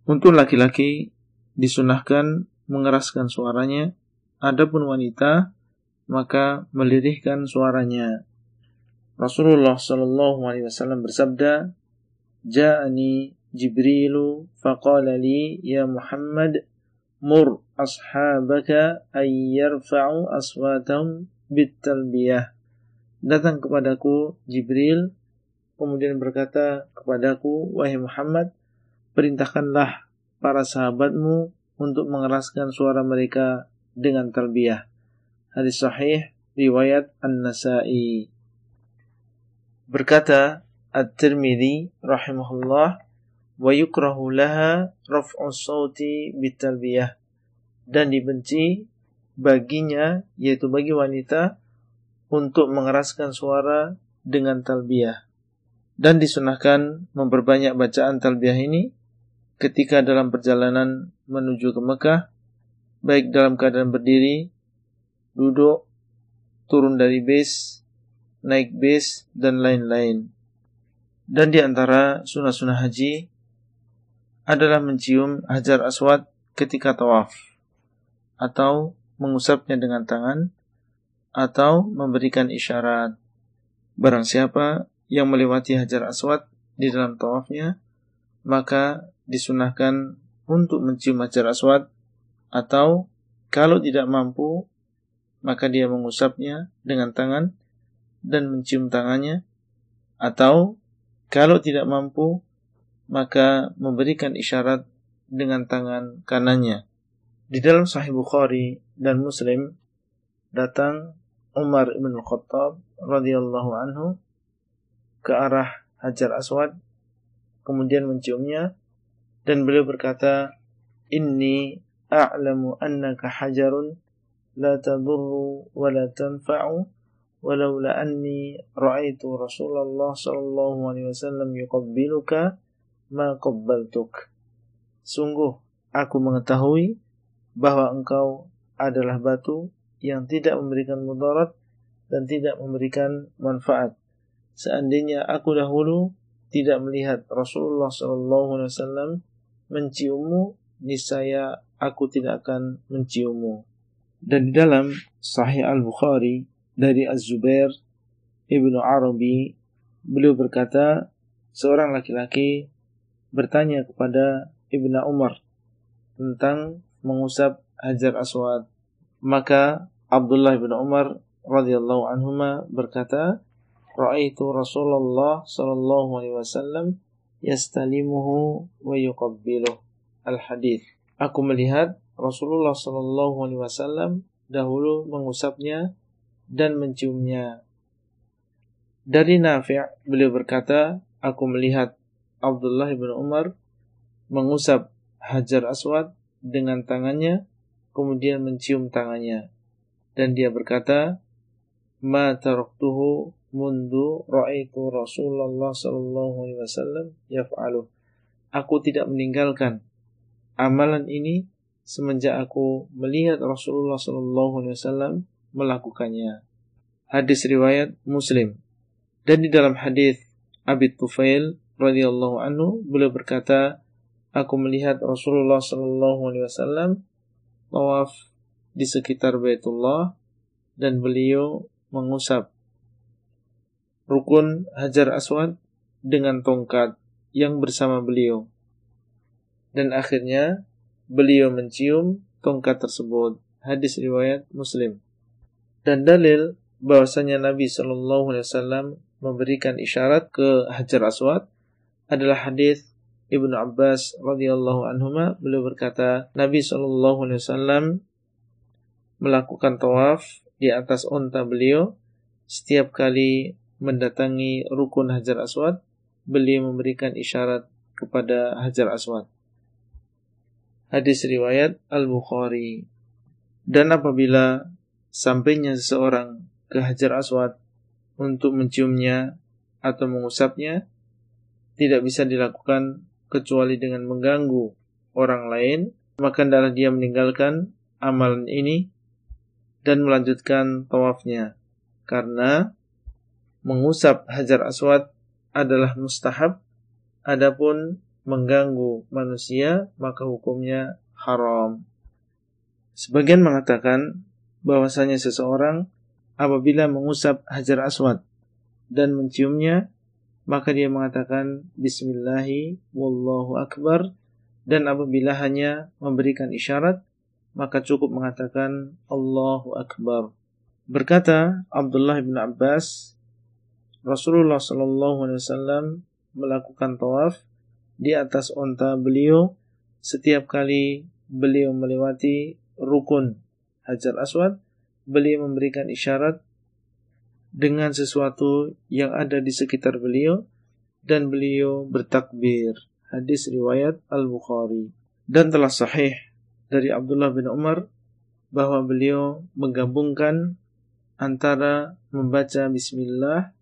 Untuk laki-laki disunahkan mengeraskan suaranya, adapun wanita maka melirihkan suaranya. Rasulullah Shallallahu Alaihi Wasallam bersabda, "Ja'ani Jibrilu faqala ya Muhammad mur ashabaka ay yarfa'u aswatahum bitalbiyah." Datang kepadaku Jibril kemudian berkata kepadaku, "Wahai Muhammad, perintahkanlah para sahabatmu untuk mengeraskan suara mereka dengan talbiyah." Hadis sahih riwayat An-Nasa'i. Berkata At-Tirmidzi rahimahullah wa yukrahu laha raf'u sauti bitalbiyah dan dibenci baginya yaitu bagi wanita untuk mengeraskan suara dengan talbiyah dan disunahkan memperbanyak bacaan talbiyah ini ketika dalam perjalanan menuju ke Mekah baik dalam keadaan berdiri duduk turun dari base naik bis, dan lain-lain. Dan di antara sunnah-sunnah haji adalah mencium hajar aswad ketika tawaf, atau mengusapnya dengan tangan, atau memberikan isyarat. Barang siapa yang melewati hajar aswad di dalam tawafnya, maka disunahkan untuk mencium hajar aswad, atau kalau tidak mampu, maka dia mengusapnya dengan tangan, dan mencium tangannya, atau kalau tidak mampu, maka memberikan isyarat dengan tangan kanannya. Di dalam Sahih Bukhari dan Muslim datang Umar ibn Khattab radhiyallahu anhu ke arah Hajar Aswad, kemudian menciumnya, dan beliau berkata, Inni a'lamu annaka hajarun la tadurru wa la tanfa'u walaula anni ra'aitu Rasulullah sallallahu alaihi wasallam yuqabbiluka ma qabbaltuk. Sungguh aku mengetahui bahwa engkau adalah batu yang tidak memberikan mudarat dan tidak memberikan manfaat. Seandainya aku dahulu tidak melihat Rasulullah wasallam menciummu, niscaya aku tidak akan menciummu. Dan di dalam Sahih Al-Bukhari dari Az-Zubair Ibnu Arabi beliau berkata seorang laki-laki bertanya kepada Ibnu Umar tentang mengusap Hajar Aswad maka Abdullah bin Umar radhiyallahu anhuma berkata ra'aitu Rasulullah sallallahu alaihi wasallam yastalimuhu wa yuqabbiluh. Al-hadis. Aku melihat Rasulullah sallallahu alaihi wasallam dahulu mengusapnya dan menciumnya. Dari Nafi' beliau berkata, aku melihat Abdullah bin Umar mengusap Hajar Aswad dengan tangannya kemudian mencium tangannya dan dia berkata ma taraktuhu mundu ra'aitu Rasulullah sallallahu alaihi wasallam yaf'alu. Aku tidak meninggalkan amalan ini semenjak aku melihat Rasulullah sallallahu alaihi wasallam melakukannya. Hadis riwayat Muslim. Dan di dalam hadis Abi Tufail radhiyallahu anhu beliau berkata, aku melihat Rasulullah sallallahu alaihi wasallam tawaf di sekitar Baitullah dan beliau mengusap rukun Hajar Aswad dengan tongkat yang bersama beliau. Dan akhirnya beliau mencium tongkat tersebut. Hadis riwayat Muslim. Dan dalil bahwasanya Nabi Shallallahu Alaihi Wasallam memberikan isyarat ke Hajar Aswad adalah hadis Ibnu Abbas radhiyallahu anhuma beliau berkata Nabi Shallallahu melakukan tawaf di atas onta beliau setiap kali mendatangi rukun Hajar Aswad, beliau memberikan isyarat kepada Hajar Aswad. Hadis riwayat Al-Bukhari. Dan apabila sampainya seseorang ke Hajar Aswad untuk menciumnya atau mengusapnya, tidak bisa dilakukan kecuali dengan mengganggu orang lain, maka adalah dia meninggalkan amalan ini dan melanjutkan tawafnya. Karena mengusap hajar aswad adalah mustahab, adapun mengganggu manusia maka hukumnya haram. Sebagian mengatakan bahwasanya seseorang apabila mengusap hajar aswad dan menciumnya maka dia mengatakan bismillahi wallahu akbar dan apabila hanya memberikan isyarat maka cukup mengatakan Allahu akbar. Berkata Abdullah bin Abbas Rasulullah Shallallahu Alaihi Wasallam melakukan tawaf di atas onta beliau setiap kali beliau melewati rukun Hajar Aswad, beliau memberikan isyarat dengan sesuatu yang ada di sekitar beliau dan beliau bertakbir. Hadis riwayat Al-Bukhari. Dan telah sahih dari Abdullah bin Umar bahwa beliau menggabungkan antara membaca bismillah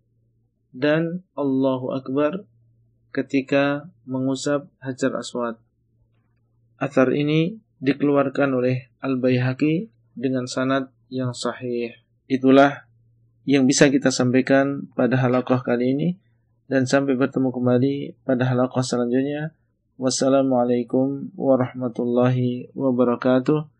dan Allahu Akbar ketika mengusap Hajar Aswad. Athar ini dikeluarkan oleh Al-Baihaqi dengan sanad yang sahih. Itulah yang bisa kita sampaikan pada halakoh kali ini dan sampai bertemu kembali pada halakoh selanjutnya. Wassalamualaikum warahmatullahi wabarakatuh.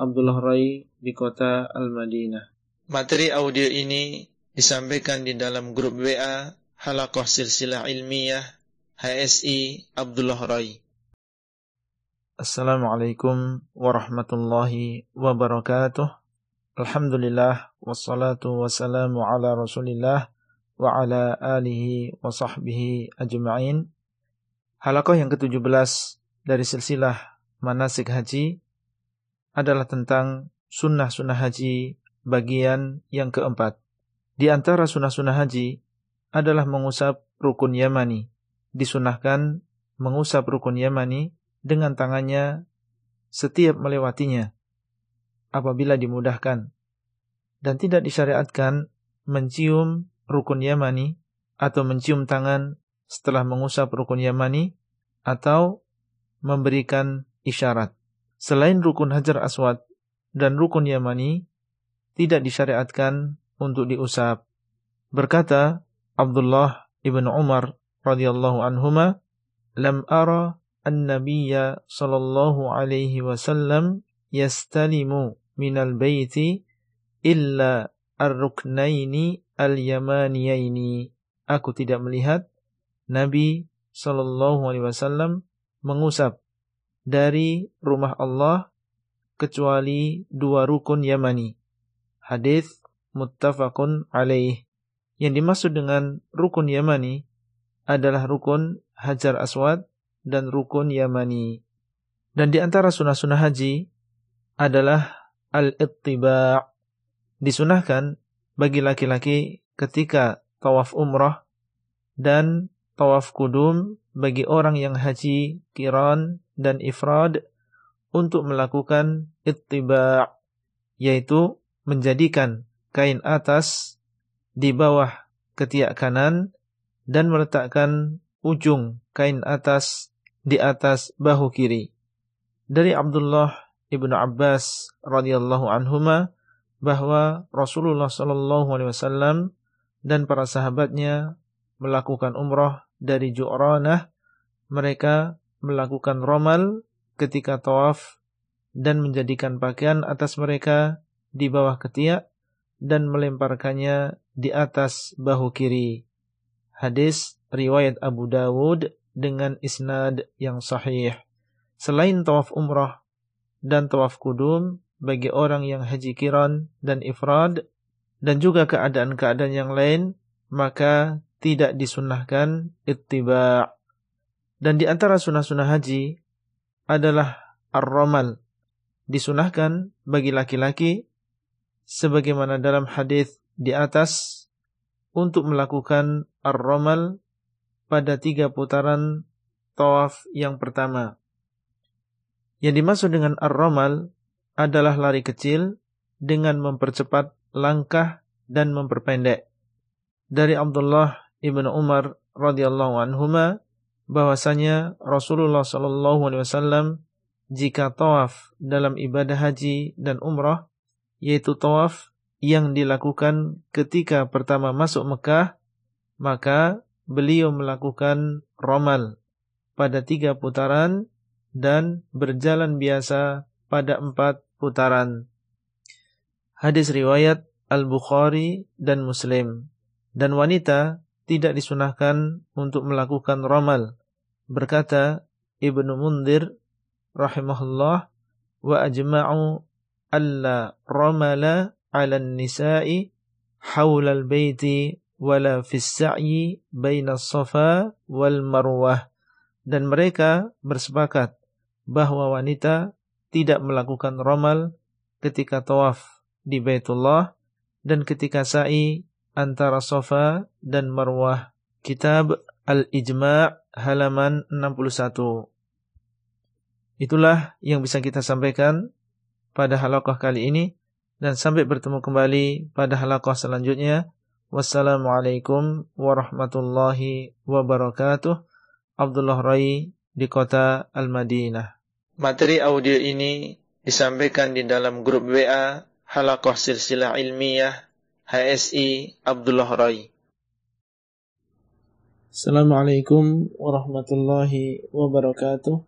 Abdullah Rai di kota Al-Madinah. Materi audio ini disampaikan di dalam grup WA Halakoh Silsilah Ilmiah HSI Abdullah Rai. Assalamualaikum warahmatullahi wabarakatuh. Alhamdulillah wassalatu wassalamu ala Rasulillah wa ala alihi wa sahbihi ajma'in. Halakoh yang ke-17 dari silsilah manasik haji adalah tentang sunnah-sunnah haji bagian yang keempat. Di antara sunnah-sunnah haji adalah mengusap rukun yamani. Disunahkan mengusap rukun yamani dengan tangannya setiap melewatinya apabila dimudahkan. Dan tidak disyariatkan mencium rukun yamani atau mencium tangan setelah mengusap rukun yamani atau memberikan isyarat. Selain rukun hajar aswad dan rukun yamani, tidak disyariatkan untuk diusap. Berkata Abdullah ibn Umar radhiyallahu anhuma, "Lam ara an-nabiyya sallallahu alaihi wasallam yastalimu minal baiti illa ar-ruknaini al-yamaniyaini." Aku tidak melihat Nabi sallallahu alaihi wasallam mengusap dari rumah Allah kecuali dua rukun Yamani. Hadis muttafaqun alaih Yang dimaksud dengan rukun Yamani adalah rukun Hajar Aswad dan rukun Yamani. Dan di antara sunnah-sunnah haji adalah al-ittiba' disunahkan bagi laki-laki ketika tawaf umrah dan tawaf kudum bagi orang yang haji kiran dan ifrad untuk melakukan ittiba' yaitu menjadikan kain atas di bawah ketiak kanan dan meletakkan ujung kain atas di atas bahu kiri. Dari Abdullah ibnu Abbas radhiyallahu anhuma bahwa Rasulullah sallallahu alaihi wasallam dan para sahabatnya melakukan umrah dari Ju'ranah mereka melakukan romal ketika tawaf dan menjadikan pakaian atas mereka di bawah ketiak dan melemparkannya di atas bahu kiri. Hadis riwayat Abu Dawud dengan isnad yang sahih selain tawaf umrah dan tawaf kudum bagi orang yang haji kiran dan ifrad dan juga keadaan-keadaan yang lain maka tidak disunnahkan ittiba' dan di antara sunnah-sunnah haji adalah ar-ramal. Disunahkan bagi laki-laki sebagaimana dalam hadis di atas untuk melakukan ar-ramal pada tiga putaran tawaf yang pertama yang dimaksud dengan ar-ramal adalah lari kecil dengan mempercepat langkah dan memperpendek. Dari Abdullah ibn Umar radhiyallahu anhuma bahwasanya Rasulullah sallallahu alaihi wasallam jika tawaf dalam ibadah haji dan umrah yaitu tawaf yang dilakukan ketika pertama masuk Mekah maka beliau melakukan romal pada tiga putaran dan berjalan biasa pada empat putaran. Hadis riwayat Al-Bukhari dan Muslim. Dan wanita tidak disunahkan untuk melakukan ramal. Berkata Ibnu Mundir rahimahullah wa ajma'u alla ramala 'ala an-nisa'i hawla al-baiti wala fis sa'i baina wal marwah dan mereka bersepakat bahwa wanita tidak melakukan romal ketika tawaf di Baitullah dan ketika sa'i antara Sofa dan Marwah. Kitab Al-Ijma' halaman 61. Itulah yang bisa kita sampaikan pada halaqah kali ini dan sampai bertemu kembali pada halaqah selanjutnya. Wassalamualaikum warahmatullahi wabarakatuh. Abdullah Rai di kota Al-Madinah. Materi audio ini disampaikan di dalam grup WA Halakoh Silsilah Ilmiah HSI Abdullah Rai. Assalamualaikum warahmatullahi wabarakatuh.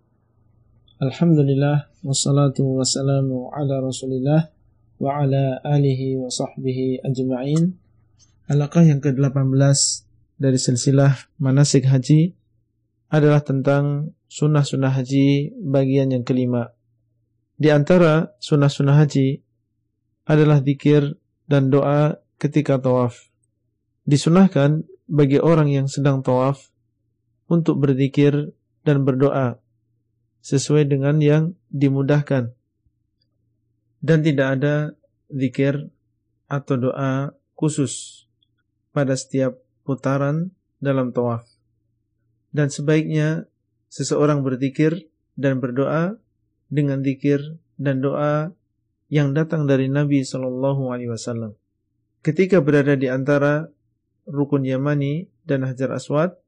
Alhamdulillah wassalatu wassalamu ala Rasulillah wa ala alihi wa sahbihi ajma'in. Halakah yang ke-18 dari silsilah manasik haji adalah tentang sunnah-sunnah haji bagian yang kelima. Di antara sunnah-sunnah haji adalah zikir dan doa ketika tawaf. Disunahkan bagi orang yang sedang tawaf untuk berzikir dan berdoa sesuai dengan yang dimudahkan. Dan tidak ada zikir atau doa khusus pada setiap putaran dalam tawaf. Dan sebaiknya seseorang berzikir dan berdoa dengan zikir dan doa yang datang dari Nabi Shallallahu Alaihi Wasallam. Ketika berada di antara rukun Yamani dan Hajar Aswad,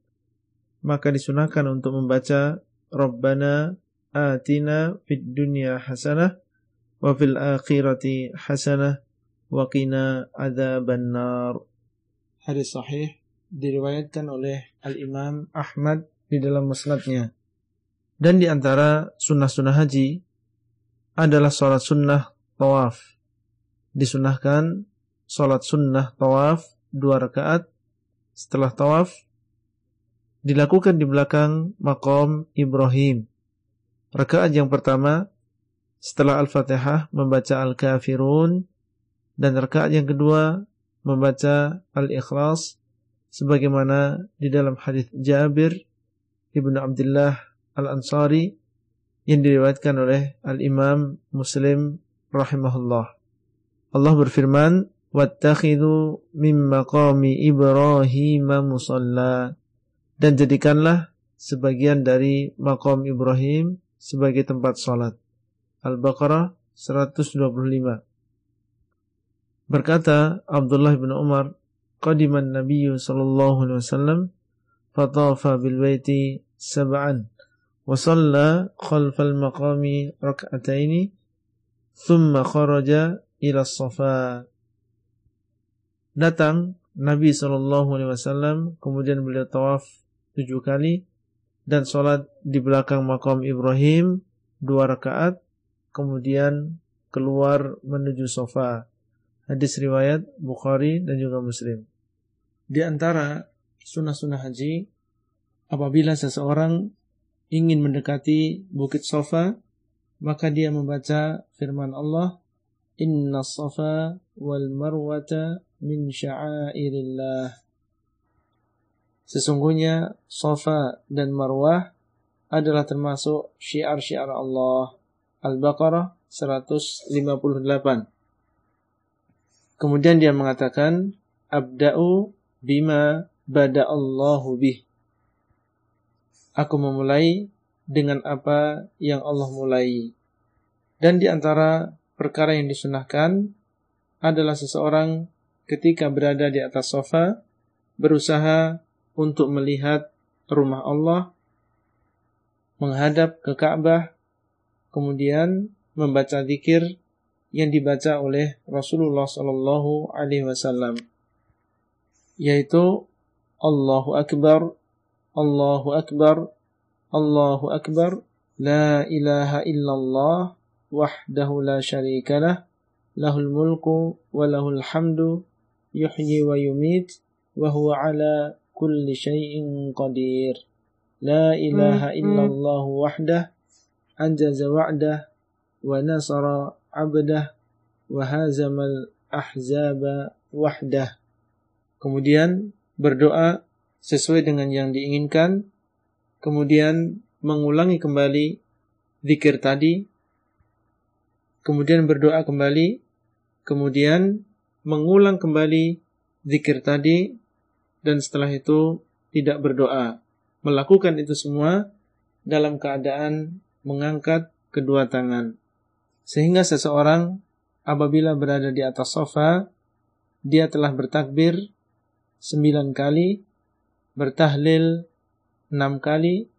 maka disunahkan untuk membaca Rabbana atina fid dunya hasanah wa fil akhirati hasanah wa qina adzaban nar. Hadis sahih diriwayatkan oleh Al-Imam Ahmad di dalam musnadnya. Dan di antara sunnah-sunnah haji adalah sholat sunnah tawaf. Disunahkan sholat sunnah tawaf dua rakaat setelah tawaf dilakukan di belakang makom Ibrahim. Rakaat yang pertama setelah Al-Fatihah membaca Al-Kafirun dan rakaat yang kedua membaca Al-Ikhlas sebagaimana di dalam hadis Jabir Ibnu Abdullah Al-Ansari yang diriwayatkan oleh Al-Imam Muslim rahimahullah. Allah berfirman, "Wattakhidhu mim maqami Ibrahim musalla." Dan jadikanlah sebagian dari maqam Ibrahim sebagai tempat salat. Al-Baqarah 125. Berkata Abdullah bin Umar, "Qadiman Nabi sallallahu alaihi wasallam fatafa bil baiti sab'an wa shalla khalfal maqami rak'ataini thumma kharaja ila safa datang Nabi sallallahu alaihi wasallam kemudian beliau tawaf tujuh kali dan sholat di belakang makam Ibrahim dua rakaat kemudian keluar menuju sofa hadis riwayat Bukhari dan juga Muslim di antara sunnah-sunnah haji apabila seseorang ingin mendekati bukit Sofa, maka dia membaca firman Allah, Inna Safa wal Marwata min sya'airillah. Sesungguhnya Safa dan Marwah adalah termasuk syiar-syiar Allah. Al-Baqarah 158. Kemudian dia mengatakan, Abda'u bima bada Allahu bih. Aku memulai dengan apa yang Allah mulai. Dan di antara perkara yang disunahkan adalah seseorang ketika berada di atas sofa berusaha untuk melihat rumah Allah, menghadap ke Ka'bah, kemudian membaca zikir yang dibaca oleh Rasulullah Sallallahu Alaihi Wasallam, yaitu Allahu Akbar Allahu Akbar, Allahu Akbar, La ilaha illallah, wahdahu la sharika lah, lahul mulku wa lahul hamdu, yuhyi wa yumit, wa huwa ala kulli syai'in qadir. La ilaha illallah wahdah, anjaza wa'dah, wa nasara abdah, wa hazamal ahzaba wahdah. Kemudian berdoa sesuai dengan yang diinginkan, kemudian mengulangi kembali zikir tadi, kemudian berdoa kembali, kemudian mengulang kembali zikir tadi, dan setelah itu tidak berdoa. Melakukan itu semua dalam keadaan mengangkat kedua tangan. Sehingga seseorang apabila berada di atas sofa, dia telah bertakbir sembilan kali, bertahlil enam kali,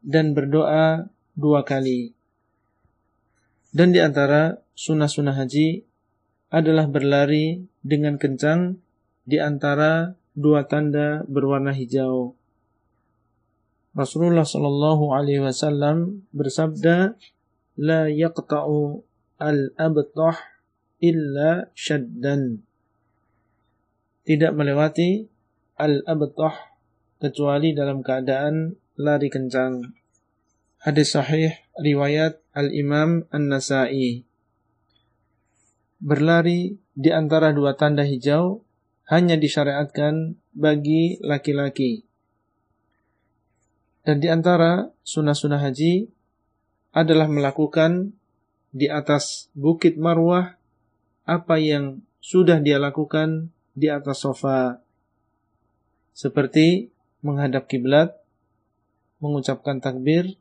dan berdoa dua kali. Dan di antara sunnah-sunnah haji adalah berlari dengan kencang di antara dua tanda berwarna hijau. Rasulullah Shallallahu Alaihi Wasallam bersabda, "La yaqta'u al-abtah illa shaddan." Tidak melewati al-abtah kecuali dalam keadaan lari kencang. Hadis sahih riwayat Al-Imam An-Nasai. Berlari di antara dua tanda hijau hanya disyariatkan bagi laki-laki. Dan di antara sunnah-sunnah haji adalah melakukan di atas bukit Marwah apa yang sudah dia lakukan di atas sofa. Seperti menghadap kiblat, mengucapkan takbir,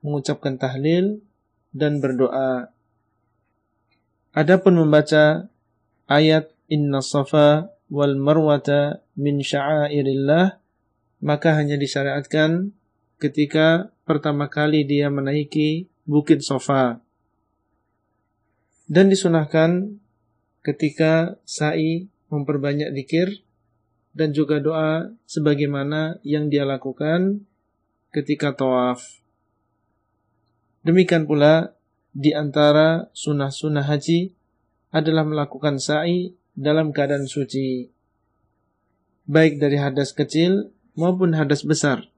mengucapkan tahlil dan berdoa. Adapun membaca ayat Inna Safa wal Marwata min sya'airillah maka hanya disyariatkan ketika pertama kali dia menaiki Bukit Safa. Dan disunahkan ketika sa'i memperbanyak zikir dan juga doa sebagaimana yang dia lakukan ketika tawaf. Demikian pula di antara sunnah-sunnah haji adalah melakukan sa'i dalam keadaan suci. Baik dari hadas kecil maupun hadas besar.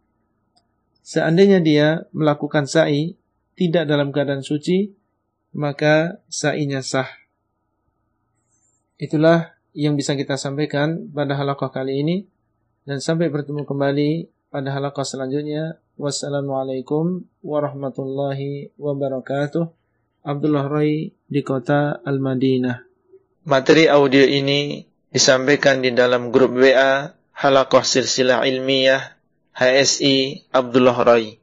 Seandainya dia melakukan sa'i tidak dalam keadaan suci, maka sa'inya sah. Itulah yang bisa kita sampaikan pada halaqah kali ini dan sampai bertemu kembali pada halaqah selanjutnya. Wassalamualaikum warahmatullahi wabarakatuh. Abdullah Rai di kota Al-Madinah. Materi audio ini disampaikan di dalam grup WA Halaqah Silsilah Ilmiah HSI Abdullah Rai.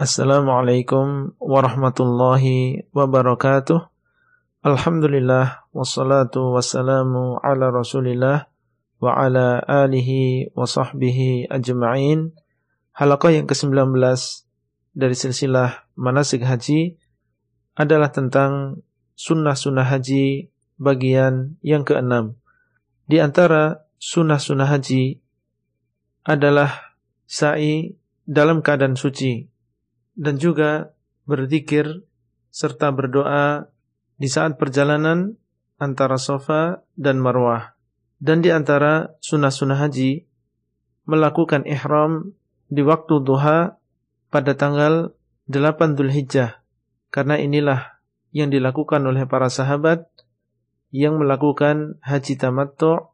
Assalamualaikum warahmatullahi wabarakatuh. Alhamdulillah wassalatu wassalamu ala Rasulillah wa ala alihi wa sahbihi ajma'in. Halaqah yang ke-19 dari silsilah manasik haji adalah tentang sunnah-sunnah haji bagian yang keenam. Di antara sunnah-sunnah haji adalah sa'i dalam keadaan suci dan juga berzikir serta berdoa di saat perjalanan antara Sofa dan Marwah. Dan di antara sunnah-sunnah haji, melakukan ihram di waktu duha pada tanggal 8 Dhul Hijjah. Karena inilah yang dilakukan oleh para sahabat yang melakukan haji tamattu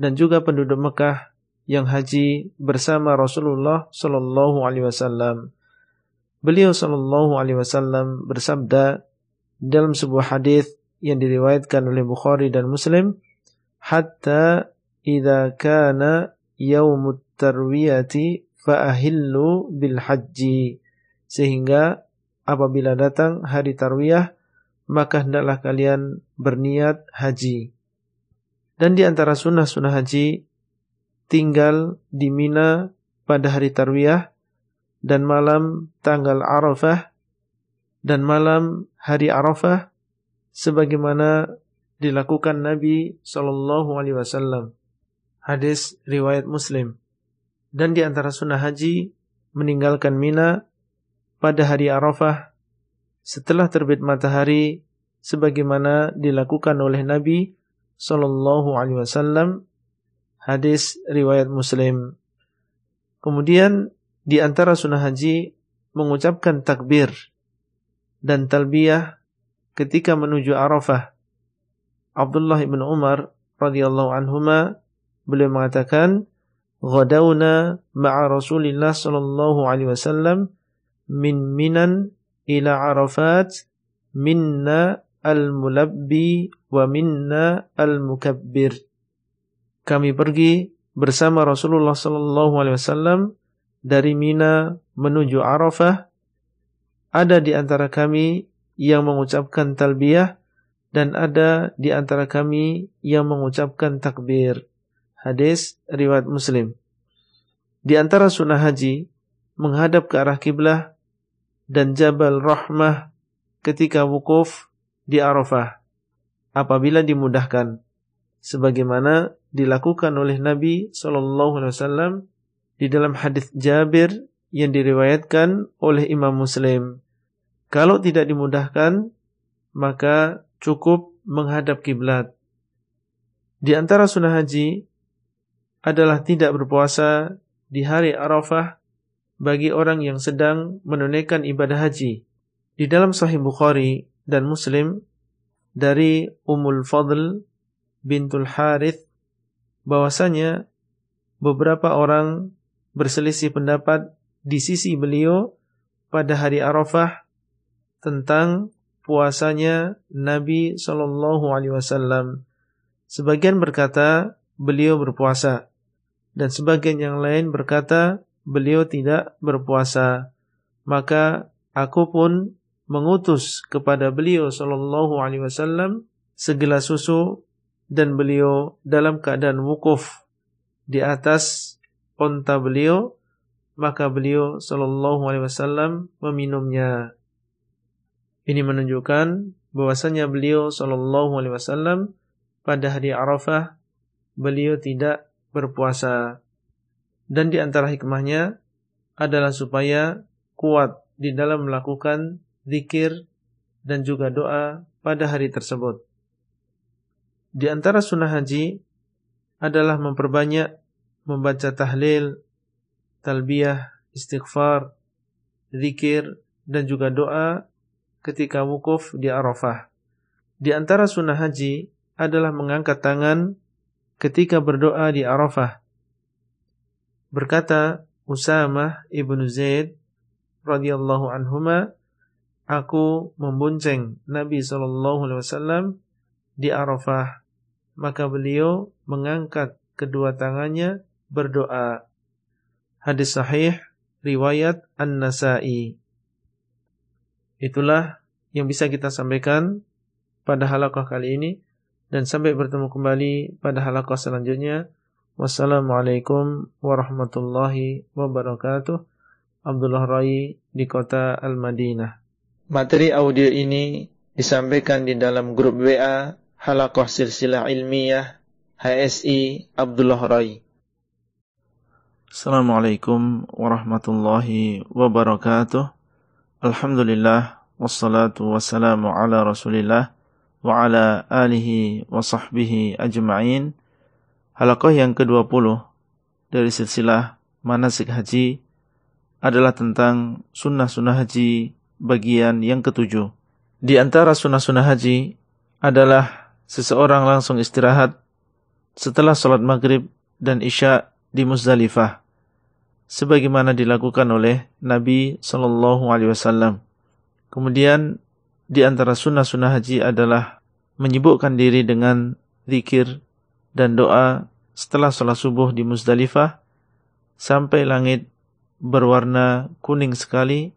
dan juga penduduk Mekah yang haji bersama Rasulullah sallallahu alaihi wasallam. Beliau sallallahu alaihi wasallam bersabda, dalam sebuah hadis yang diriwayatkan oleh Bukhari dan Muslim hatta idza kana yaumut tarwiyati ahillu bil haji sehingga apabila datang hari tarwiyah maka hendaklah kalian berniat haji dan di antara sunnah-sunnah haji tinggal di Mina pada hari tarwiyah dan malam tanggal Arafah dan malam hari Arafah sebagaimana dilakukan Nabi sallallahu alaihi wasallam. Hadis riwayat Muslim. Dan di antara sunnah haji meninggalkan Mina pada hari Arafah setelah terbit matahari sebagaimana dilakukan oleh Nabi sallallahu alaihi wasallam. Hadis riwayat Muslim. Kemudian di antara sunnah haji mengucapkan takbir dan talbiyah ketika menuju Arafah. Abdullah bin Umar radhiyallahu anhuma beliau mengatakan, "Ghadawna ma'a Rasulillah sallallahu alaihi wasallam min Minan ila Arafat minna al-mulabbi wa minna al-mukabbir." Kami pergi bersama Rasulullah sallallahu alaihi wasallam dari Mina menuju Arafah ada di antara kami yang mengucapkan talbiyah dan ada di antara kami yang mengucapkan takbir. Hadis riwayat Muslim. Di antara sunnah haji menghadap ke arah kiblah dan Jabal Rahmah ketika wukuf di Arafah apabila dimudahkan sebagaimana dilakukan oleh Nabi sallallahu alaihi wasallam di dalam hadis Jabir yang diriwayatkan oleh Imam Muslim. Kalau tidak dimudahkan, maka cukup menghadap kiblat. Di antara sunnah haji adalah tidak berpuasa di hari Arafah bagi orang yang sedang menunaikan ibadah haji. Di dalam Sahih Bukhari dan Muslim dari Ummul Fadl bintul Harith bahwasanya beberapa orang berselisih pendapat di sisi beliau pada hari Arafah tentang puasanya Nabi Shallallahu Alaihi Wasallam. Sebagian berkata beliau berpuasa dan sebagian yang lain berkata beliau tidak berpuasa. Maka aku pun mengutus kepada beliau Shallallahu Alaihi Wasallam segelas susu dan beliau dalam keadaan wukuf di atas onta beliau maka beliau sallallahu alaihi wasallam meminumnya. Ini menunjukkan bahwasanya beliau sallallahu alaihi wasallam pada hari Arafah beliau tidak berpuasa. Dan di antara hikmahnya adalah supaya kuat di dalam melakukan zikir dan juga doa pada hari tersebut. Di antara sunnah haji adalah memperbanyak membaca tahlil talbiyah, istighfar, zikir, dan juga doa ketika wukuf di Arafah. Di antara sunnah haji adalah mengangkat tangan ketika berdoa di Arafah. Berkata Usamah ibnu Zaid radhiyallahu anhuma, aku membonceng Nabi wasallam di Arafah, maka beliau mengangkat kedua tangannya berdoa. Hadis sahih riwayat An-Nasa'i. Itulah yang bisa kita sampaikan pada halaqah kali ini dan sampai bertemu kembali pada halaqah selanjutnya. Wassalamualaikum warahmatullahi wabarakatuh. Abdullah Rai di kota Al-Madinah. Materi audio ini disampaikan di dalam grup WA Halaqah Silsilah Ilmiah HSI Abdullah Rai. Assalamualaikum warahmatullahi wabarakatuh. Alhamdulillah wassalatu wassalamu ala Rasulillah wa ala alihi wa sahbihi ajma'in. Halaqah yang ke-20 dari silsilah manasik haji adalah tentang sunnah-sunnah haji bagian yang ketujuh. Di antara sunnah-sunnah haji adalah seseorang langsung istirahat setelah sholat maghrib dan isya di Muzdalifah, sebagaimana dilakukan oleh Nabi Shallallahu Alaihi Wasallam. Kemudian di antara sunnah-sunnah haji adalah menyibukkan diri dengan zikir dan doa setelah sholat subuh di Muzdalifah sampai langit berwarna kuning sekali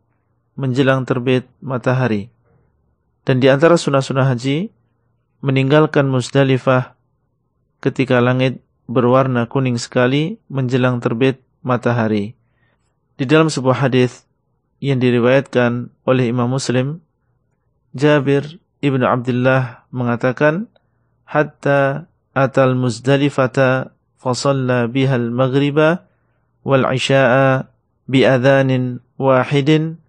menjelang terbit matahari. Dan di antara sunnah-sunnah haji, meninggalkan Muzdalifah ketika langit berwarna kuning sekali menjelang terbit matahari. Di dalam sebuah hadis yang diriwayatkan oleh Imam Muslim, Jabir ibnu Abdullah mengatakan, hatta atal muzdalifata fasalla biha al-maghriba wal isya'a bi'adhanin wahidin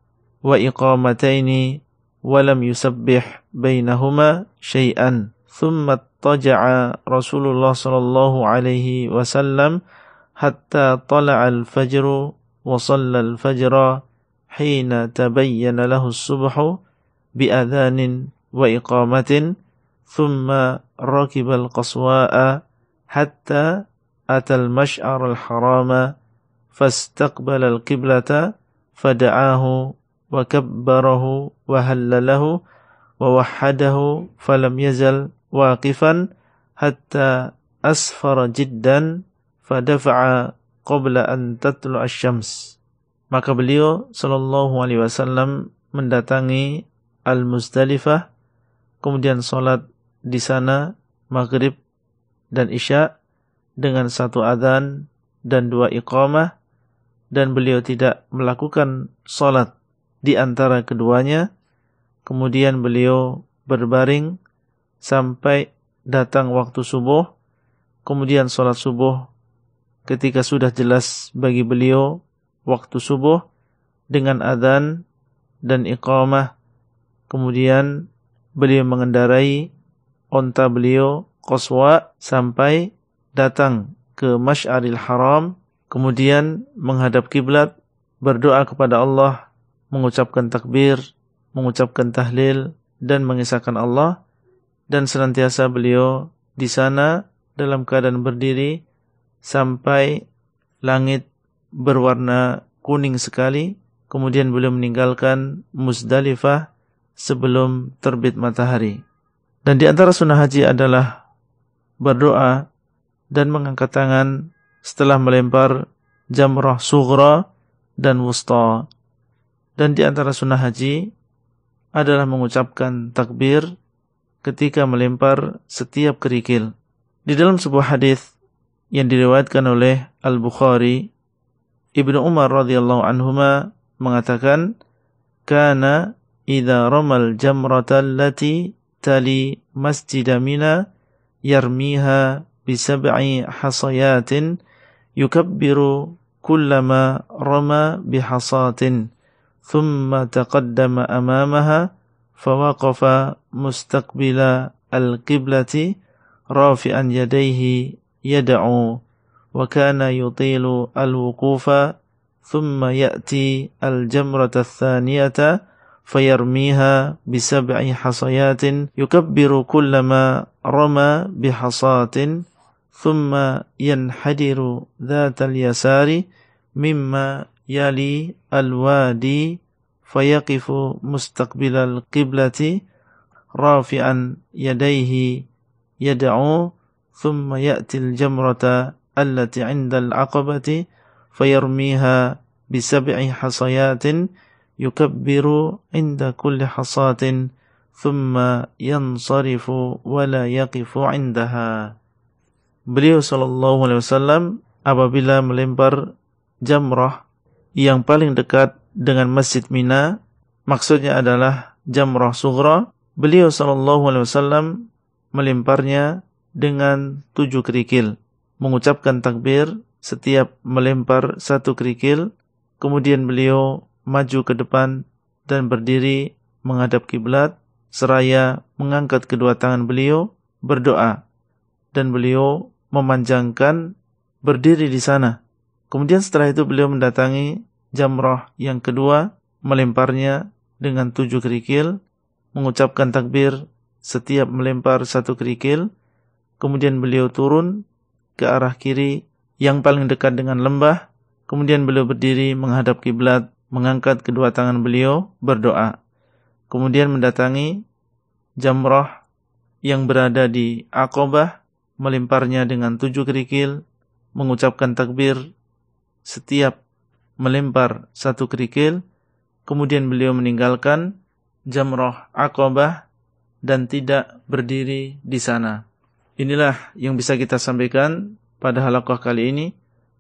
wa iqamataini ولم يسبح بينهما شيئا. ثم اضطجع رسول الله صلى الله عليه وسلم حتى طلع الفجر وصلى الفجر حين تبين له الصبح بأذان وإقامة. ثم ركب القصواء حتى أتى المشعر الحرام فاستقبل القبلة فدعاه wa kabbarahu wa hallalahu wa wahadahu falam yazal waqifan hatta asfara jiddan fadafa'a qabla an tatlu asy-syams maka beliau sallallahu alaihi wasallam mendatangi Al-Muzdalifah kemudian salat di sana maghrib dan isya dengan satu adzan dan dua iqamah dan beliau tidak melakukan salat di antara keduanya. Kemudian beliau berbaring sampai datang waktu subuh. Kemudian sholat subuh ketika sudah jelas bagi beliau waktu subuh dengan adzan dan iqamah. Kemudian beliau mengendarai onta beliau Qaswa sampai datang ke Mash'aril Haram, kemudian menghadap kiblat, berdoa kepada Allah, mengucapkan takbir, mengucapkan tahlil dan mengisahkan Allah dan senantiasa beliau di sana dalam keadaan berdiri sampai langit berwarna kuning sekali. Kemudian beliau meninggalkan Muzdalifah sebelum terbit matahari. Dan di antara sunnah haji adalah berdoa dan mengangkat tangan setelah melempar jamrah sughra dan wusta. Dan di antara sunnah haji adalah mengucapkan takbir ketika melempar setiap kerikil. Di dalam sebuah hadis yang diriwayatkan oleh Al-Bukhari Ibnu Umar radhiyallahu anhuma mengatakan kana idza ramal jamrata allati tali masjid Mina yarmiha bi sab'i hasayatin yukabbiru kullama rama bi hasatin thumma taqaddama amamaha fawaqafa mustaqbila al-qiblati rafi'an yadayhi yad'u وكان يطيل الوقوف ثم يأتي الجمرة الثانية فيرميها بسبع حصيات يكبر كلما رمى بحصاة ثم ينحدر ذات اليسار مما يلي الوادي فيقف مستقبل القبلة رافعا يديه يدعو ثم يأتي الجمرة التي عند العقبة فيرميها بسبع حصيات يكبر عند كل حصاة ثم ينصرف ولا يقف عندها. Beliau Shallallahu Alaihi Wasallam apabila melempar jamrah yang paling dekat dengan Masjid Mina, maksudnya adalah jamrah sugra. Beliau Shallallahu Alaihi Wasallam melemparnya dengan tujuh kerikil, mengucapkan takbir setiap melempar satu kerikil, kemudian beliau maju ke depan dan berdiri menghadap kiblat seraya mengangkat kedua tangan beliau berdoa dan beliau memanjangkan berdiri di sana. Kemudian setelah itu beliau mendatangi jamrah yang kedua, melemparnya dengan tujuh kerikil, mengucapkan takbir setiap melempar satu kerikil, kemudian beliau turun ke arah kiri yang paling dekat dengan lembah, kemudian beliau berdiri menghadap kiblat mengangkat kedua tangan beliau berdoa. Kemudian mendatangi jamrah yang berada di Aqabah, melemparnya dengan tujuh kerikil, mengucapkan takbir setiap melempar satu kerikil, kemudian beliau meninggalkan jamrah Aqabah dan tidak berdiri di sana. Inilah yang bisa kita sampaikan pada halaqah kali ini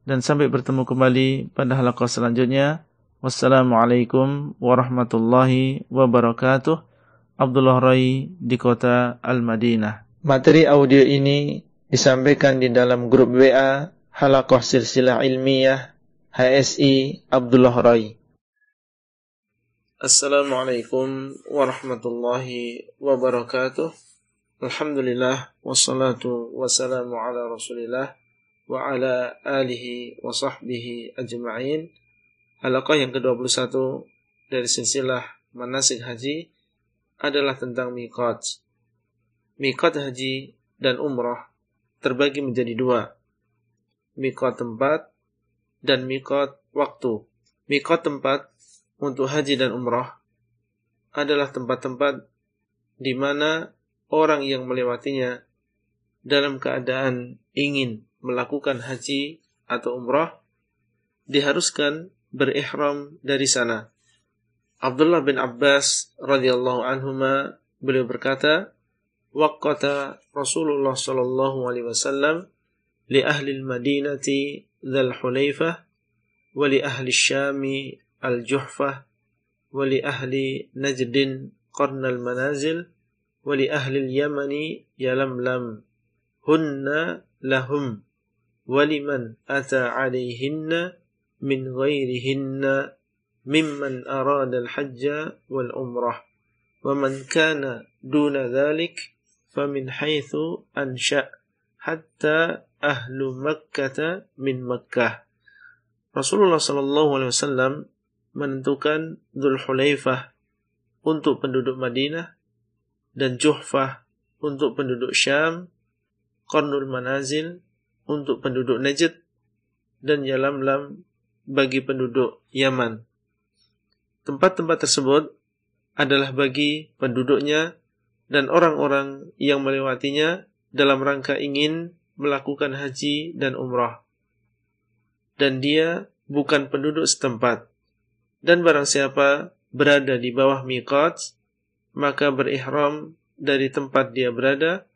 dan sampai bertemu kembali pada halaqah selanjutnya. Wassalamualaikum warahmatullahi wabarakatuh. Abdullah Rai di kota Al-Madinah. Materi audio ini disampaikan di dalam grup WA Halakoh Silsilah Ilmiah HSI Abdullah Rai. Assalamualaikum warahmatullahi wabarakatuh. Alhamdulillah wassalatu wassalamu ala Rasulillah wa ala alihi wa sahbihi ajma'in. Halaqah yang ke-21 dari silsilah manasik haji adalah tentang mikot. Mikot haji dan umrah terbagi menjadi dua. Mikot tempat dan mikot waktu. Mikot tempat untuk haji dan umrah adalah tempat-tempat di mana orang yang melewatinya dalam keadaan ingin melakukan haji atau umrah diharuskan berihram dari sana. Abdullah bin Abbas radhiyallahu anhuma beliau berkata, waqata Rasulullah sallallahu alaihi wasallam li ahli al-Madinati dzal Hulaifah wa li ahli Syam al-Juhfah wa li ahli Najd qarn al-manazil wa li ahli al-Yaman yalamlam hunna lahum wa liman ata alaihinna min ghairihinna mimman arada al-hajja wal umrah ahlu makkah min makkah Rasulullah sallallahu alaihi wasallam menentukan Dzul Hulaifah untuk penduduk Madinah dan Juhfah untuk penduduk Syam, Qarnul Manazil untuk penduduk Najd dan Yalamlam bagi penduduk Yaman. Tempat-tempat tersebut adalah bagi penduduknya dan orang-orang yang melewatinya dalam rangka ingin melakukan haji dan umrah. Dan dia bukan penduduk setempat. Dan barang siapa berada di bawah miqat, maka berihram dari tempat dia berada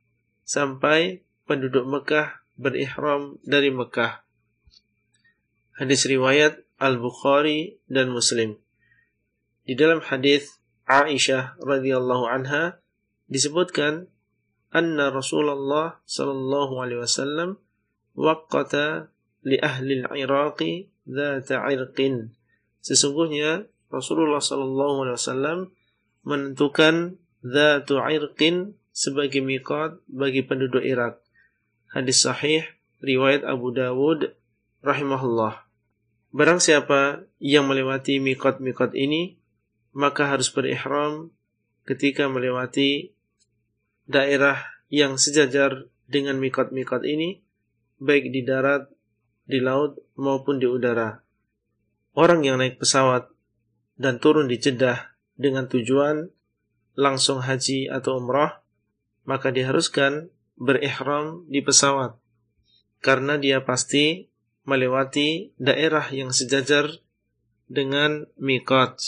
sampai penduduk Mekah berihram dari Mekah. Hadis riwayat Al-Bukhari dan Muslim. Di dalam hadis Aisyah radhiyallahu anha disebutkan anna Rasulullah sallallahu alaihi wasallam waqata li ahli al-Iraqi dzata 'irqin. Sesungguhnya Rasulullah sallallahu alaihi wasallam menentukan dzatu 'irqin sebagai miqat bagi penduduk Irak. Hadis sahih riwayat Abu Dawud rahimahullah. Barang siapa yang melewati mikot-mikot ini, maka harus berihram ketika melewati daerah yang sejajar dengan mikot-mikot ini, baik di darat, di laut, maupun di udara. Orang yang naik pesawat dan turun di Jeddah dengan tujuan langsung haji atau umrah, maka diharuskan berihram di pesawat. Karena dia pasti melewati daerah yang sejajar dengan mikot.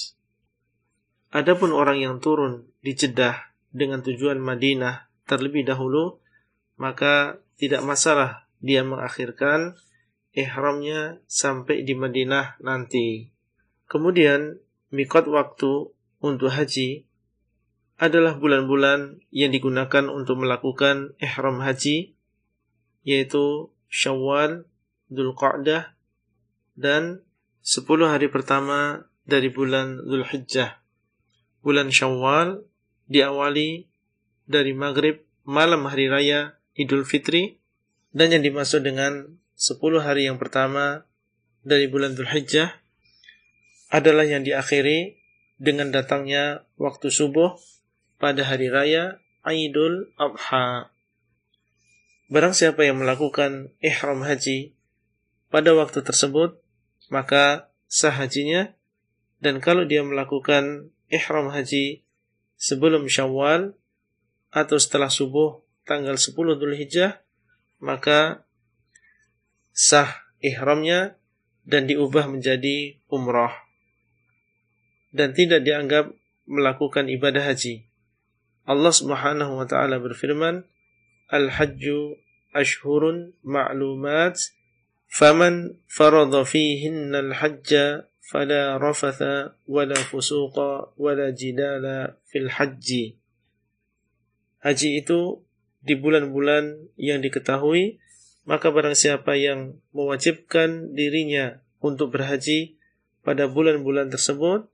Adapun orang yang turun di Jeddah dengan tujuan Madinah terlebih dahulu, maka tidak masalah dia mengakhirkan ihramnya sampai di Madinah nanti. Kemudian mikot waktu untuk haji adalah bulan-bulan yang digunakan untuk melakukan ihram haji yaitu Syawal, Dzulqa'dah dan 10 hari pertama dari bulan Dzulhijjah bulan Syawal diawali dari maghrib malam hari raya Idul Fitri dan yang dimaksud dengan 10 hari yang pertama dari bulan Dhul Hijjah adalah yang diakhiri dengan datangnya waktu subuh pada hari raya Idul Adha. Barang siapa yang melakukan ihram haji pada waktu tersebut, maka sah hajinya dan kalau dia melakukan ihram haji sebelum Syawal atau setelah subuh tanggal 10 Dhul Hijjah maka sah ihramnya dan diubah menjadi umrah dan tidak dianggap melakukan ibadah haji. Allah Subhanahu wa taala berfirman, "Al-hajju ashhurun ma'lumat, faman farada fihinna al-hajja fala rafatha wala fusuqa wala jidala fil haji. Haji itu di bulan-bulan yang diketahui, maka barang siapa yang mewajibkan dirinya untuk berhaji pada bulan-bulan tersebut,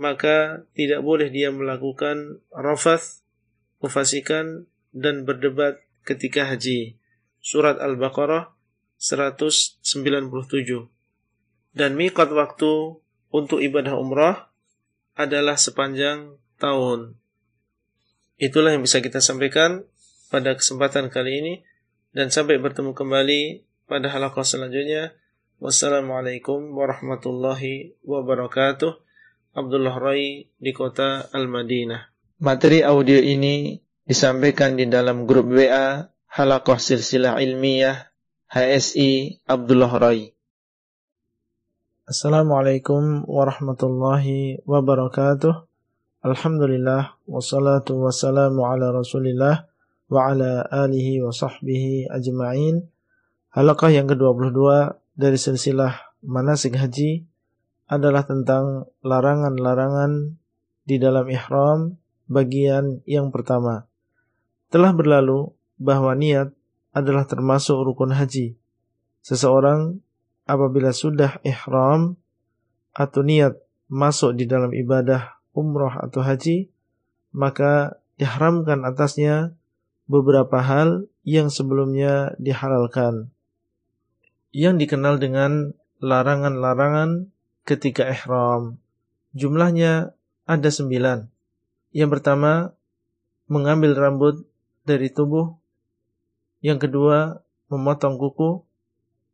maka tidak boleh dia melakukan rafath, mufasikan, dan berdebat ketika haji. Surat Al-Baqarah 197 dan miqat waktu untuk ibadah umrah adalah sepanjang tahun. Itulah yang bisa kita sampaikan pada kesempatan kali ini dan sampai bertemu kembali pada halaqah selanjutnya. Wassalamualaikum warahmatullahi wabarakatuh. Abdullah Rai di kota Al-Madinah. Materi audio ini disampaikan di dalam grup WA Halaqah Silsilah Ilmiah HSI Abdullah Rai. Assalamualaikum warahmatullahi wabarakatuh. Alhamdulillah wassalatu wassalamu ala Rasulillah wa ala alihi wa sahbihi ajma'in. Halakah yang ke-22 dari silsilah manasik haji adalah tentang larangan-larangan di dalam ihram bagian yang pertama. Telah berlalu bahwa niat adalah termasuk rukun haji. Seseorang apabila sudah ihram atau niat masuk di dalam ibadah umroh atau haji, maka diharamkan atasnya beberapa hal yang sebelumnya dihalalkan. Yang dikenal dengan larangan-larangan ketika ihram. Jumlahnya ada sembilan. Yang pertama, mengambil rambut dari tubuh. Yang kedua, memotong kuku.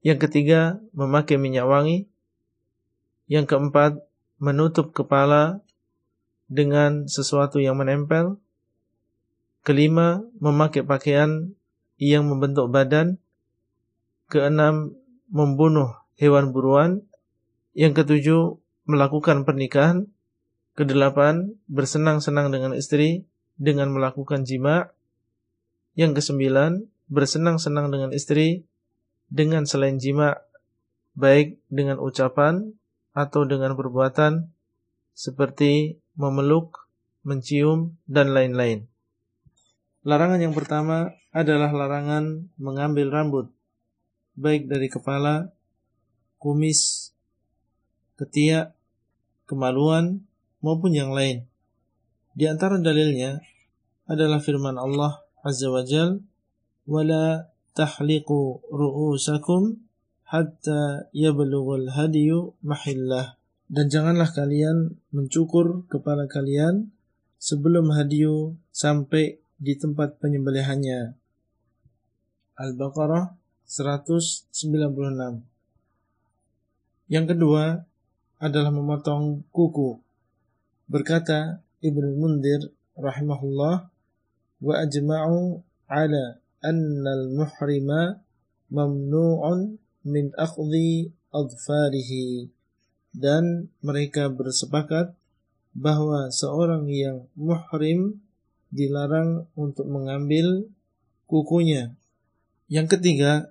Yang ketiga, memakai minyak wangi. Yang keempat, menutup kepala dengan sesuatu yang menempel. Kelima, memakai pakaian yang membentuk badan. Keenam, membunuh hewan buruan. Yang ketujuh, melakukan pernikahan. Kedelapan, bersenang-senang dengan istri dengan melakukan jima. Yang kesembilan, bersenang-senang dengan istri dengan selain jima baik dengan ucapan atau dengan perbuatan seperti memeluk, mencium dan lain-lain. Larangan yang pertama adalah larangan mengambil rambut baik dari kepala, kumis, ketiak, kemaluan maupun yang lain. Di antara dalilnya adalah firman Allah Azza wa Jal, "Wala tahliqu ru'usakum hatta yablughul hadiyu mahillah Dan janganlah kalian mencukur kepala kalian sebelum hadiu sampai di tempat penyembelihannya. Al-Baqarah 196 Yang kedua adalah memotong kuku. Berkata Ibnu Mundir rahimahullah wa ajma'u ala anna al-muhrima mamnu'un min akhdhi adfarihi dan mereka bersepakat bahwa seorang yang muhrim dilarang untuk mengambil kukunya. Yang ketiga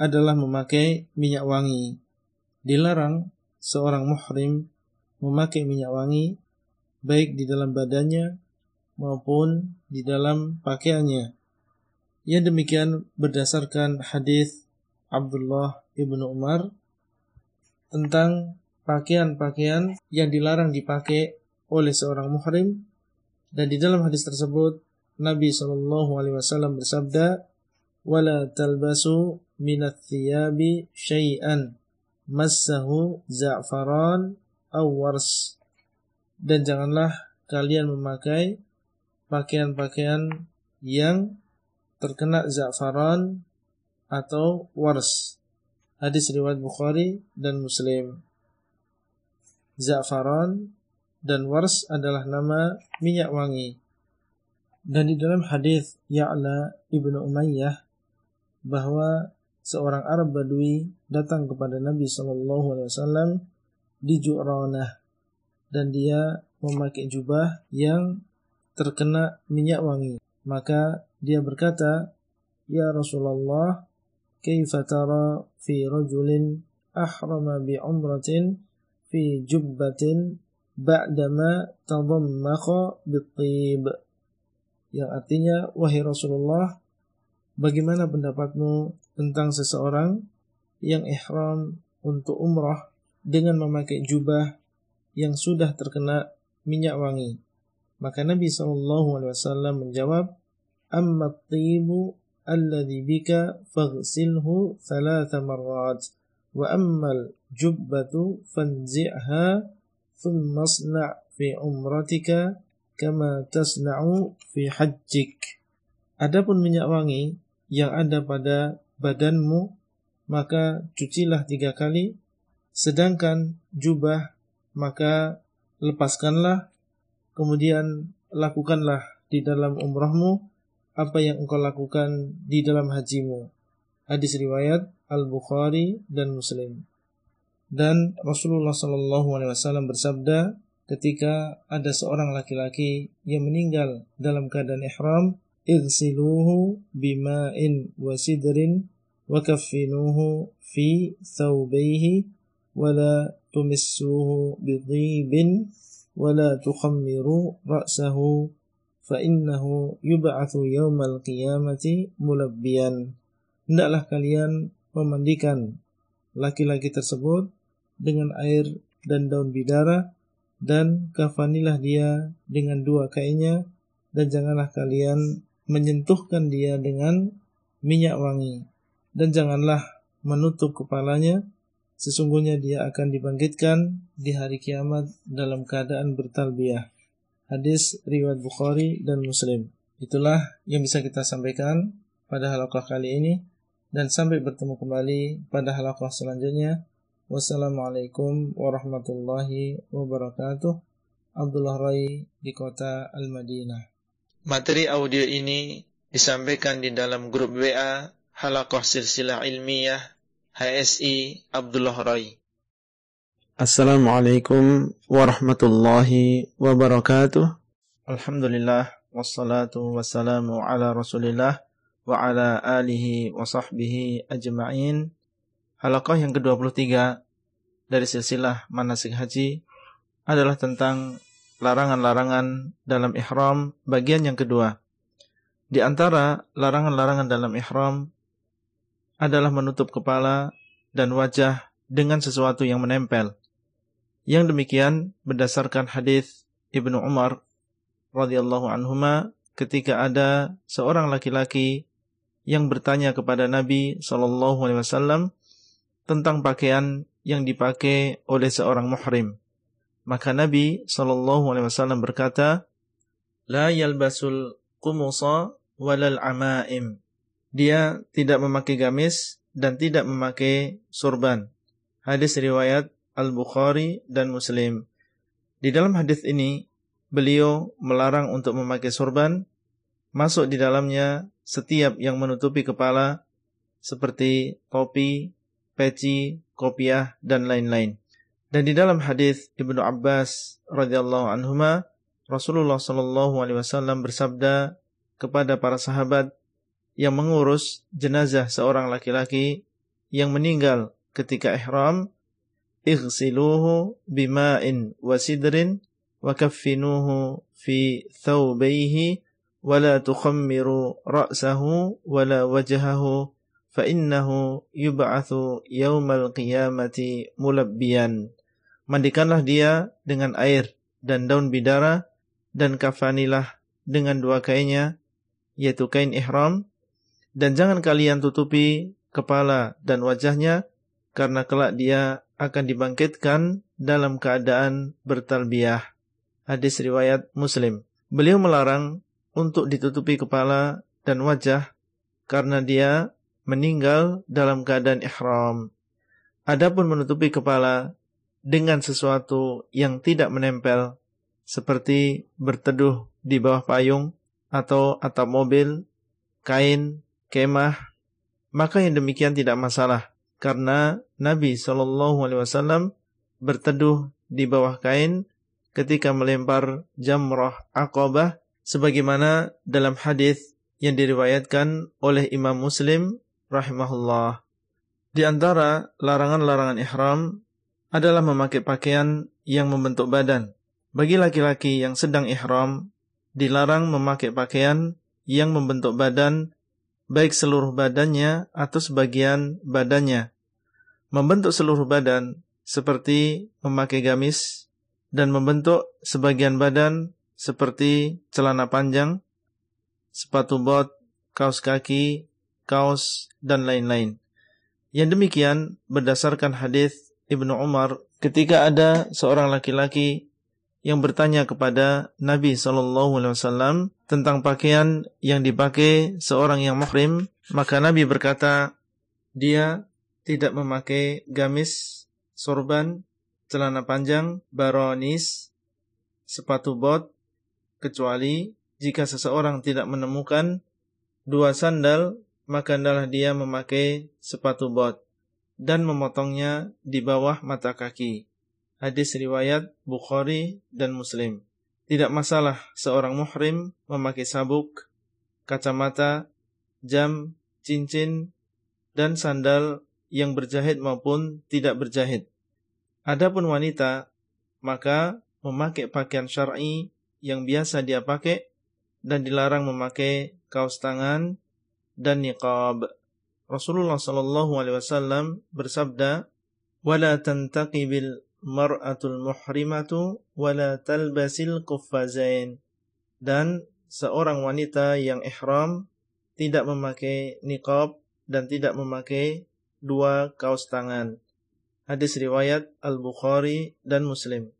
adalah memakai minyak wangi. Dilarang seorang muhrim memakai minyak wangi baik di dalam badannya maupun di dalam pakaiannya. Yang demikian berdasarkan hadis Abdullah ibnu Umar tentang pakaian-pakaian yang dilarang dipakai oleh seorang muhrim. Dan di dalam hadis tersebut Nabi Shallallahu alaihi wasallam bersabda wala talbasu minat thiyabi syai'an massahu za'faran aw wars. Dan janganlah kalian memakai pakaian-pakaian yang terkena za'faran atau wars hadis riwayat Bukhari dan Muslim Za'faran dan wars adalah nama minyak wangi. Dan di dalam hadis Ya'la ibnu Umayyah bahwa seorang Arab Badui datang kepada Nabi Shallallahu Alaihi Wasallam di Ju'ranah dan dia memakai jubah yang terkena minyak wangi. Maka dia berkata, Ya Rasulullah, kaifa fi rajulin ahrama bi umratin fi jubbatin ba'dama tadammaqa bitib. Yang artinya wahai Rasulullah bagaimana pendapatmu tentang seseorang yang ihram untuk umrah dengan memakai jubah yang sudah terkena minyak wangi? Maka Nabi SAW menjawab amma tibu alladhi bika faghsilhu thalatha marrat wa ammal jubbatu fanzi'ha ثم اصنع في umratika kama tasna'u fi hajjik. Adapun minyak wangi yang ada pada badanmu, maka cucilah tiga kali, sedangkan jubah, maka lepaskanlah, kemudian lakukanlah di dalam umrahmu apa yang engkau lakukan di dalam hajimu. Hadis riwayat Al-Bukhari dan Muslim. Dan Rasulullah Shallallahu Alaihi Wasallam bersabda, ketika ada seorang laki-laki yang meninggal dalam keadaan ihram, igsiluhu bima'in wa sidrin wa fi thawbayhi wa la tumissuhu bidhibin wa ra'sahu innahu yub'atsu yawmal qiyamati mulabbiyan. Hendaklah kalian memandikan laki-laki tersebut dengan air dan daun bidara dan kafanilah dia dengan dua kainnya dan janganlah kalian menyentuhkan dia dengan minyak wangi dan janganlah menutup kepalanya sesungguhnya dia akan dibangkitkan di hari kiamat dalam keadaan bertalbiyah hadis riwayat Bukhari dan Muslim itulah yang bisa kita sampaikan pada halaqah kali ini dan sampai bertemu kembali pada halaqah selanjutnya Wassalamualaikum warahmatullahi wabarakatuh. Abdullah Rai di kota Al-Madinah. Materi audio ini disampaikan di dalam grup WA Halakoh Silsilah Ilmiah HSI Abdullah Rai. Assalamualaikum warahmatullahi wabarakatuh. Alhamdulillah wassalatu wassalamu ala Rasulillah wa ala alihi wa sahbihi ajma'in. Halaqah yang ke-23 dari silsilah manasik haji adalah tentang larangan-larangan dalam ihram bagian yang kedua. Di antara larangan-larangan dalam ihram adalah menutup kepala dan wajah dengan sesuatu yang menempel. Yang demikian berdasarkan hadis Ibnu Umar radhiyallahu anhuma ketika ada seorang laki-laki yang bertanya kepada Nabi sallallahu alaihi wasallam tentang pakaian yang dipakai oleh seorang muhrim. Maka Nabi sallallahu alaihi wasallam berkata, "La yalbasul qumusa walal amaim." Dia tidak memakai gamis dan tidak memakai surban. Hadis riwayat Al-Bukhari dan Muslim. Di dalam hadis ini, beliau melarang untuk memakai surban, masuk di dalamnya setiap yang menutupi kepala seperti topi, peci, kopiah dan lain-lain. Dan di dalam hadis Ibnu Abbas radhiyallahu anhuma Rasulullah sallallahu alaihi wasallam bersabda kepada para sahabat yang mengurus jenazah seorang laki-laki yang meninggal ketika ihram اغسلوه بماء وسدر وكفنوه في ثوبيه ولا تخمروا رأسه ولا وجهه فإنه يبعث يوم القيامة ملبيا Mandikanlah dia dengan air dan daun bidara dan kafanilah dengan dua kainnya yaitu kain ihram dan jangan kalian tutupi kepala dan wajahnya karena kelak dia akan dibangkitkan dalam keadaan bertalbiyah. Hadis riwayat Muslim. Beliau melarang untuk ditutupi kepala dan wajah karena dia meninggal dalam keadaan ihram. Adapun menutupi kepala dengan sesuatu yang tidak menempel seperti berteduh di bawah payung atau atap mobil, kain, kemah, maka yang demikian tidak masalah karena Nabi Shallallahu Alaihi Wasallam berteduh di bawah kain ketika melempar jamrah akobah sebagaimana dalam hadis yang diriwayatkan oleh Imam Muslim rahimahullah. Di antara larangan-larangan ihram adalah memakai pakaian yang membentuk badan. Bagi laki-laki yang sedang ihram, dilarang memakai pakaian yang membentuk badan baik seluruh badannya atau sebagian badannya. Membentuk seluruh badan seperti memakai gamis dan membentuk sebagian badan seperti celana panjang, sepatu bot, kaos kaki, kaos, dan lain-lain. Yang demikian berdasarkan hadis Ibnu Umar ketika ada seorang laki-laki yang bertanya kepada Nabi Shallallahu Alaihi Wasallam tentang pakaian yang dipakai seorang yang muhrim, maka Nabi berkata, dia tidak memakai gamis, sorban, celana panjang, baronis, sepatu bot, kecuali jika seseorang tidak menemukan dua sandal, maka adalah dia memakai sepatu bot dan memotongnya di bawah mata kaki. Hadis riwayat Bukhari dan Muslim. Tidak masalah seorang muhrim memakai sabuk, kacamata, jam, cincin, dan sandal yang berjahit maupun tidak berjahit. Adapun wanita, maka memakai pakaian syar'i yang biasa dia pakai dan dilarang memakai kaos tangan dan niqab. Rasulullah sallallahu alaihi wasallam bersabda, "Wala tantaqibil mar'atul muhrimatu wala talbasil quffazain dan seorang wanita yang ihram tidak memakai niqab dan tidak memakai dua kaos tangan. Hadis riwayat Al-Bukhari dan Muslim.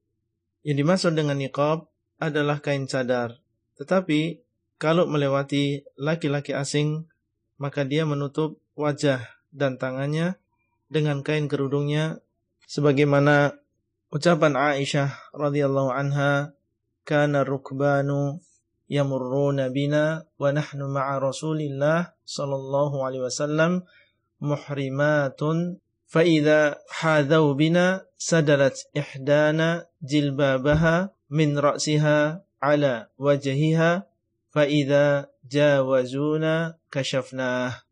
Yang dimaksud dengan niqab adalah kain cadar. Tetapi kalau melewati laki-laki asing, maka dia menutup wajah dan tangannya dengan kain kerudungnya sebagaimana Ucapan Aisyah radhiyallahu anha, "Kana rukbanu yamurruna bina wa nahnu ma'a Rasulillah sallallahu alaihi wasallam muhrimatun hadau bina sadalat ihdana jilbabaha min ra'siha ala wajhiha fa idza jawazuna kashafnah."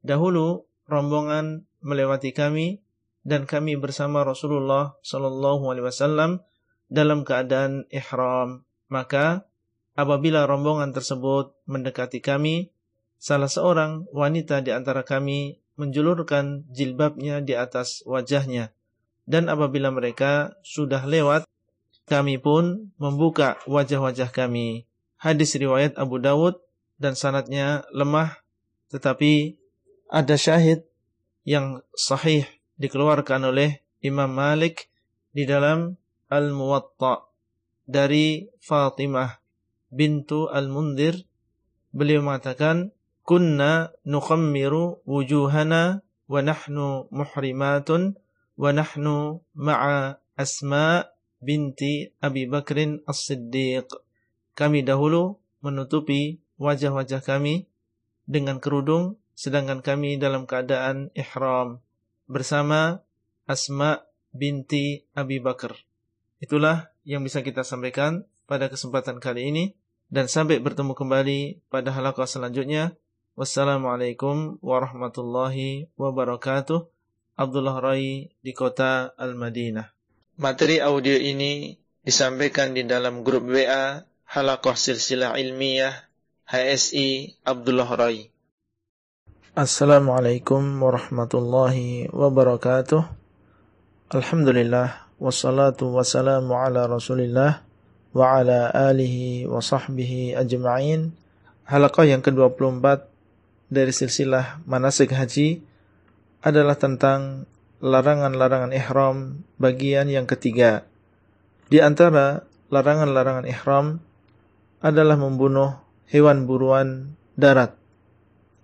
Dahulu rombongan melewati kami dan kami bersama Rasulullah Shallallahu Alaihi Wasallam dalam keadaan ihram. Maka apabila rombongan tersebut mendekati kami, salah seorang wanita di antara kami menjulurkan jilbabnya di atas wajahnya. Dan apabila mereka sudah lewat, kami pun membuka wajah-wajah kami. Hadis riwayat Abu Dawud dan sanatnya lemah, tetapi ada syahid yang sahih dikeluarkan oleh Imam Malik di dalam Al-Muwatta dari Fatimah bintu Al-Mundir beliau mengatakan kunna nukhammiru wujuhana wa nahnu muhrimatun wa nahnu ma'a Asma binti Abi Bakrin As-Siddiq kami dahulu menutupi wajah-wajah kami dengan kerudung sedangkan kami dalam keadaan ihram bersama Asma binti Abi Bakar. Itulah yang bisa kita sampaikan pada kesempatan kali ini dan sampai bertemu kembali pada halaqah selanjutnya. Wassalamualaikum warahmatullahi wabarakatuh. Abdullah Rai di kota Al-Madinah. Materi audio ini disampaikan di dalam grup WA Halaqah Silsilah Ilmiah HSI Abdullah Rai. Assalamualaikum warahmatullahi wabarakatuh Alhamdulillah Wassalatu wassalamu ala rasulillah Wa ala alihi wa sahbihi ajma'in Halaqah yang ke-24 Dari silsilah manasik haji Adalah tentang Larangan-larangan ihram Bagian yang ketiga Di antara larangan-larangan ihram Adalah membunuh hewan buruan darat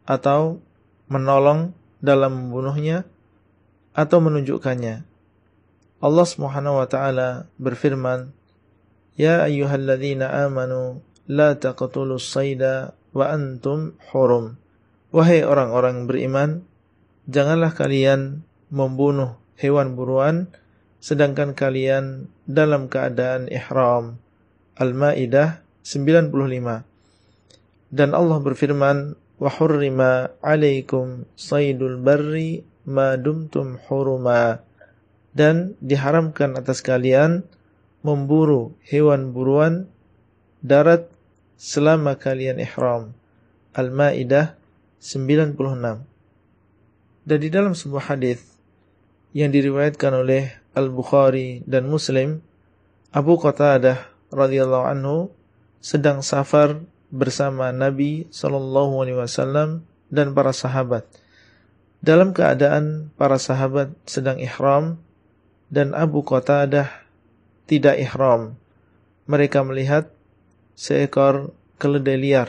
Atau menolong dalam membunuhnya atau menunjukkannya. Allah Subhanahu wa taala berfirman, "Ya ayyuhalladzina amanu la taqtulus sayda wa antum hurum." Wahai orang-orang beriman, janganlah kalian membunuh hewan buruan sedangkan kalian dalam keadaan ihram. Al-Maidah 95. Dan Allah berfirman, wa hurrima alaikum saydul barri ma dumtum huruma dan diharamkan atas kalian memburu hewan buruan darat selama kalian ihram Al-Maidah 96 dan di dalam sebuah hadis yang diriwayatkan oleh Al-Bukhari dan Muslim Abu Qatadah radhiyallahu anhu sedang safar bersama Nabi Shallallahu Alaihi Wasallam dan para sahabat. Dalam keadaan para sahabat sedang ihram dan Abu Qatadah tidak ihram. Mereka melihat seekor keledai liar.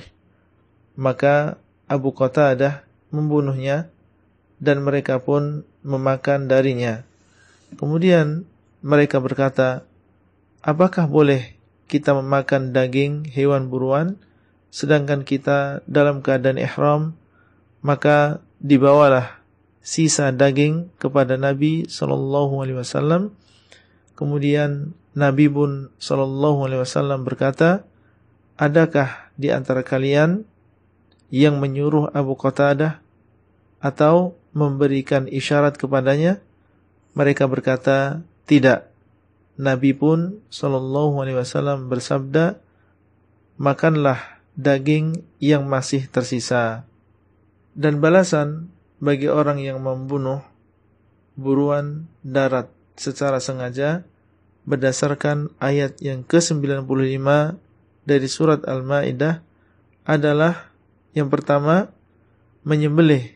Maka Abu Qatadah membunuhnya dan mereka pun memakan darinya. Kemudian mereka berkata, "Apakah boleh kita memakan daging hewan buruan?" sedangkan kita dalam keadaan ihram maka dibawalah sisa daging kepada Nabi sallallahu alaihi wasallam kemudian Nabi pun sallallahu alaihi wasallam berkata adakah di antara kalian yang menyuruh Abu Qatadah atau memberikan isyarat kepadanya mereka berkata tidak Nabi pun sallallahu alaihi wasallam bersabda makanlah daging yang masih tersisa. Dan balasan bagi orang yang membunuh buruan darat secara sengaja berdasarkan ayat yang ke-95 dari surat Al-Maidah adalah yang pertama menyembelih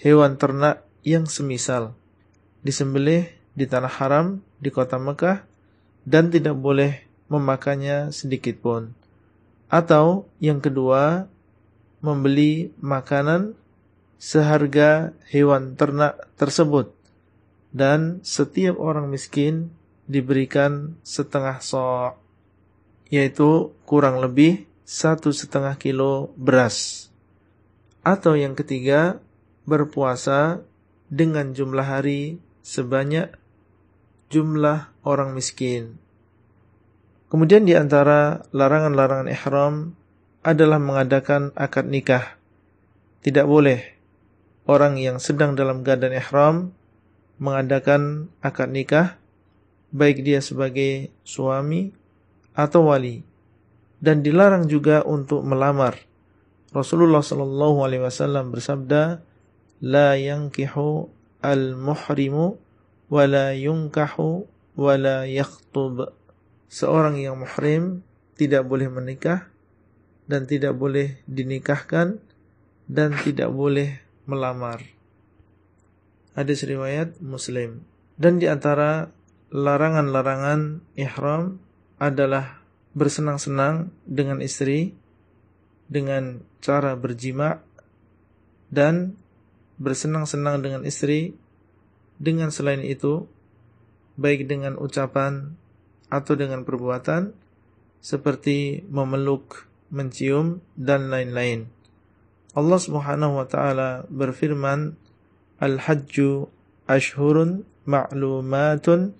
hewan ternak yang semisal disembelih di tanah haram di kota Mekah dan tidak boleh memakannya sedikit pun. Atau yang kedua, membeli makanan seharga hewan ternak tersebut. Dan setiap orang miskin diberikan setengah so' yaitu kurang lebih satu setengah kilo beras. Atau yang ketiga, berpuasa dengan jumlah hari sebanyak jumlah orang miskin. Kemudian di antara larangan-larangan ihram adalah mengadakan akad nikah. Tidak boleh orang yang sedang dalam keadaan ihram mengadakan akad nikah baik dia sebagai suami atau wali dan dilarang juga untuk melamar. Rasulullah sallallahu alaihi wasallam bersabda, "La yankihu al-muhrimu wa la yunkahu wa la yakhtub." seorang yang muhrim tidak boleh menikah dan tidak boleh dinikahkan dan tidak boleh melamar. Hadis riwayat Muslim. Dan di antara larangan-larangan ihram adalah bersenang-senang dengan istri dengan cara berjima dan bersenang-senang dengan istri dengan selain itu baik dengan ucapan atau dengan perbuatan seperti memeluk, mencium dan lain-lain. Allah Subhanahu wa taala berfirman, "Al-hajju ashhurun ma'lumatun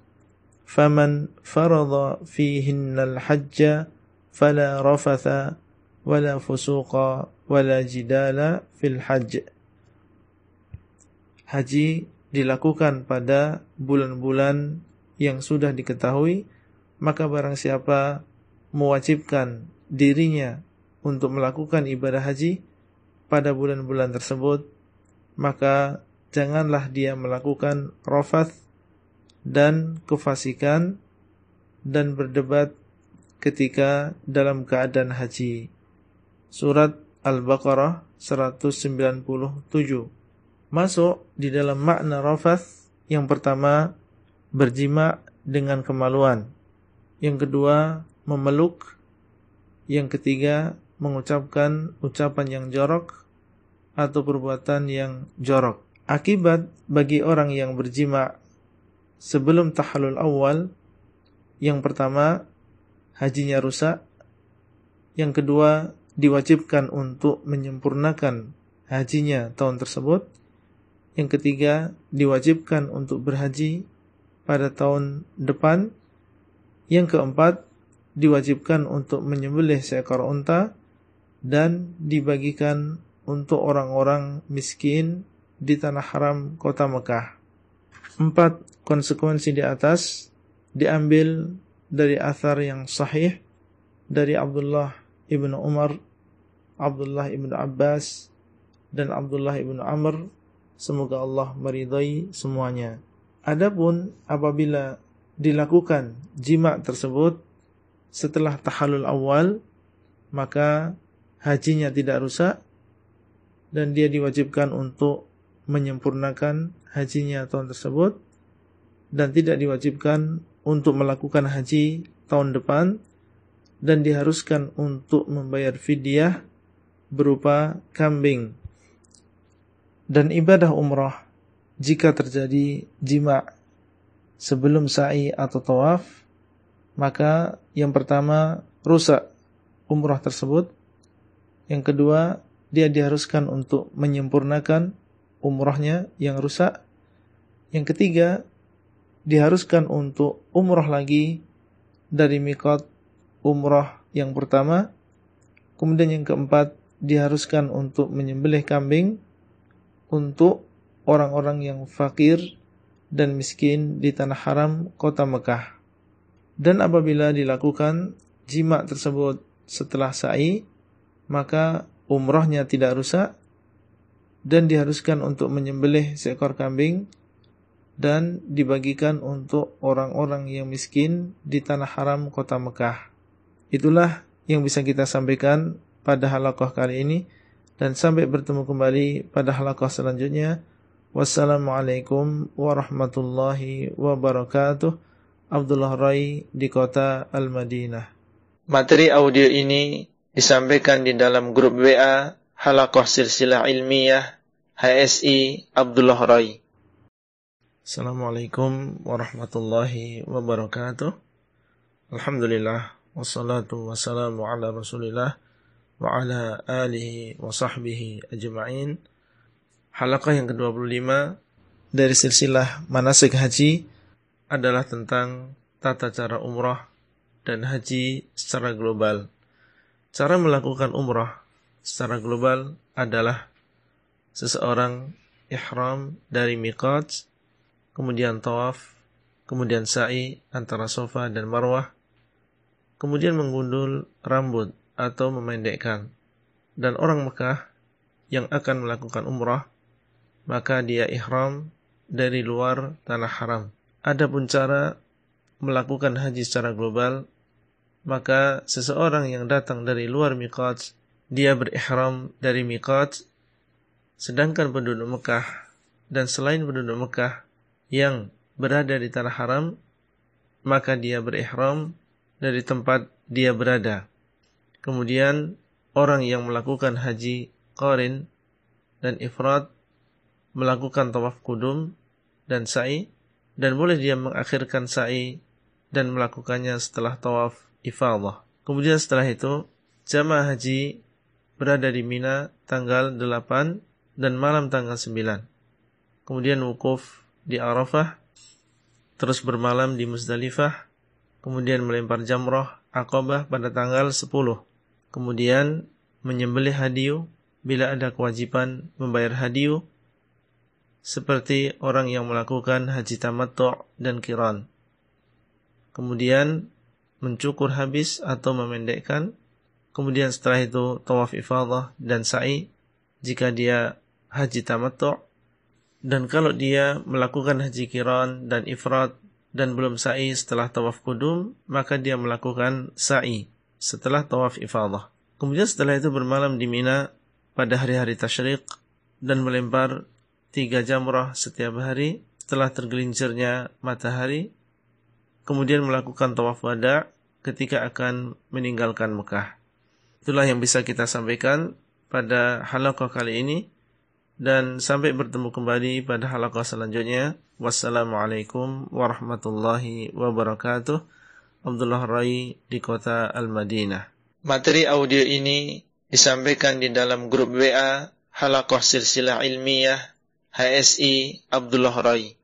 faman farada fihinna al-hajja fala rafatha wala fusuqa wala jidala fil hajj." Haji dilakukan pada bulan-bulan yang sudah diketahui, maka barang siapa mewajibkan dirinya untuk melakukan ibadah haji pada bulan-bulan tersebut, maka janganlah dia melakukan rofath dan kefasikan dan berdebat ketika dalam keadaan haji. Surat Al-Baqarah 197 masuk di dalam makna rafath yang pertama berjima dengan kemaluan. Yang kedua memeluk. Yang ketiga mengucapkan ucapan yang jorok atau perbuatan yang jorok. Akibat bagi orang yang berjima sebelum tahalul awal yang pertama hajinya rusak. Yang kedua diwajibkan untuk menyempurnakan hajinya tahun tersebut yang ketiga, diwajibkan untuk berhaji pada tahun depan. Yang keempat, diwajibkan untuk menyembelih seekor unta dan dibagikan untuk orang-orang miskin di tanah haram kota Mekah. Empat konsekuensi di atas diambil dari athar yang sahih dari Abdullah ibnu Umar, Abdullah ibnu Abbas, dan Abdullah ibnu Amr Semoga Allah meridai semuanya. Adapun apabila dilakukan jima tersebut setelah tahallul awal, maka hajinya tidak rusak dan dia diwajibkan untuk menyempurnakan hajinya tahun tersebut dan tidak diwajibkan untuk melakukan haji tahun depan dan diharuskan untuk membayar fidyah berupa kambing dan ibadah umrah jika terjadi jima sebelum sa'i atau tawaf maka yang pertama rusak umrah tersebut. Yang kedua dia diharuskan untuk menyempurnakan umrahnya yang rusak. Yang ketiga diharuskan untuk umrah lagi dari mikot umrah yang pertama kemudian yang keempat diharuskan untuk menyembelih kambing untuk orang-orang yang fakir dan miskin di tanah haram kota Mekah. Dan apabila dilakukan jima tersebut setelah sa'i, maka umrohnya tidak rusak dan diharuskan untuk menyembelih seekor kambing dan dibagikan untuk orang-orang yang miskin di tanah haram kota Mekah. Itulah yang bisa kita sampaikan pada halakoh kali ini dan sampai bertemu kembali pada halaqah selanjutnya. Wassalamualaikum warahmatullahi wabarakatuh. Abdullah Rai di kota Al-Madinah. Materi audio ini disampaikan di dalam grup WA Halaqah Silsilah Ilmiah HSI Abdullah Rai. Assalamualaikum warahmatullahi wabarakatuh. Alhamdulillah wassalatu wassalamu ala Rasulillah wa ala alihi wa sahbihi ajma'in. Halaqah yang ke-25 dari silsilah manasik haji adalah tentang tata cara umrah dan haji secara global. Cara melakukan umrah secara global adalah seseorang ihram dari miqat, kemudian tawaf, kemudian sa'i antara sofa dan marwah, kemudian menggundul rambut atau memendekkan. Dan orang Mekah yang akan melakukan umrah, maka dia ihram dari luar tanah haram. Adapun cara melakukan haji secara global, maka seseorang yang datang dari luar miqat, dia berihram dari miqat, sedangkan penduduk Mekah dan selain penduduk Mekah yang berada di tanah haram, maka dia berihram dari tempat dia berada. Kemudian orang yang melakukan haji qarin dan ifrat melakukan tawaf kudum dan sa'i dan boleh dia mengakhirkan sa'i dan melakukannya setelah tawaf ifadah. Kemudian setelah itu jamaah haji berada di Mina tanggal 8 dan malam tanggal 9. Kemudian wukuf di Arafah, terus bermalam di Muzdalifah, kemudian melempar jamroh Aqabah pada tanggal 10. Kemudian menyembelih hadiu bila ada kewajiban membayar hadiu seperti orang yang melakukan haji tamattu' dan kiran. Kemudian mencukur habis atau memendekkan. Kemudian setelah itu tawaf ifadah dan sa'i jika dia haji tamattu' dan kalau dia melakukan haji kiran dan ifrat dan belum sa'i setelah tawaf kudum, maka dia melakukan sa'i setelah tawaf ifadah. Kemudian setelah itu bermalam di Mina pada hari-hari tasyrik dan melempar tiga jamrah setiap hari setelah tergelincirnya matahari, kemudian melakukan tawaf wada ketika akan meninggalkan Mekah. Itulah yang bisa kita sampaikan pada halaqah kali ini dan sampai bertemu kembali pada halaqah selanjutnya. Wassalamualaikum warahmatullahi wabarakatuh. Abdullah Rai di kota Al-Madinah. Materi audio ini disampaikan di dalam grup WA Halaqah Silsilah Ilmiah HSI Abdullah Rai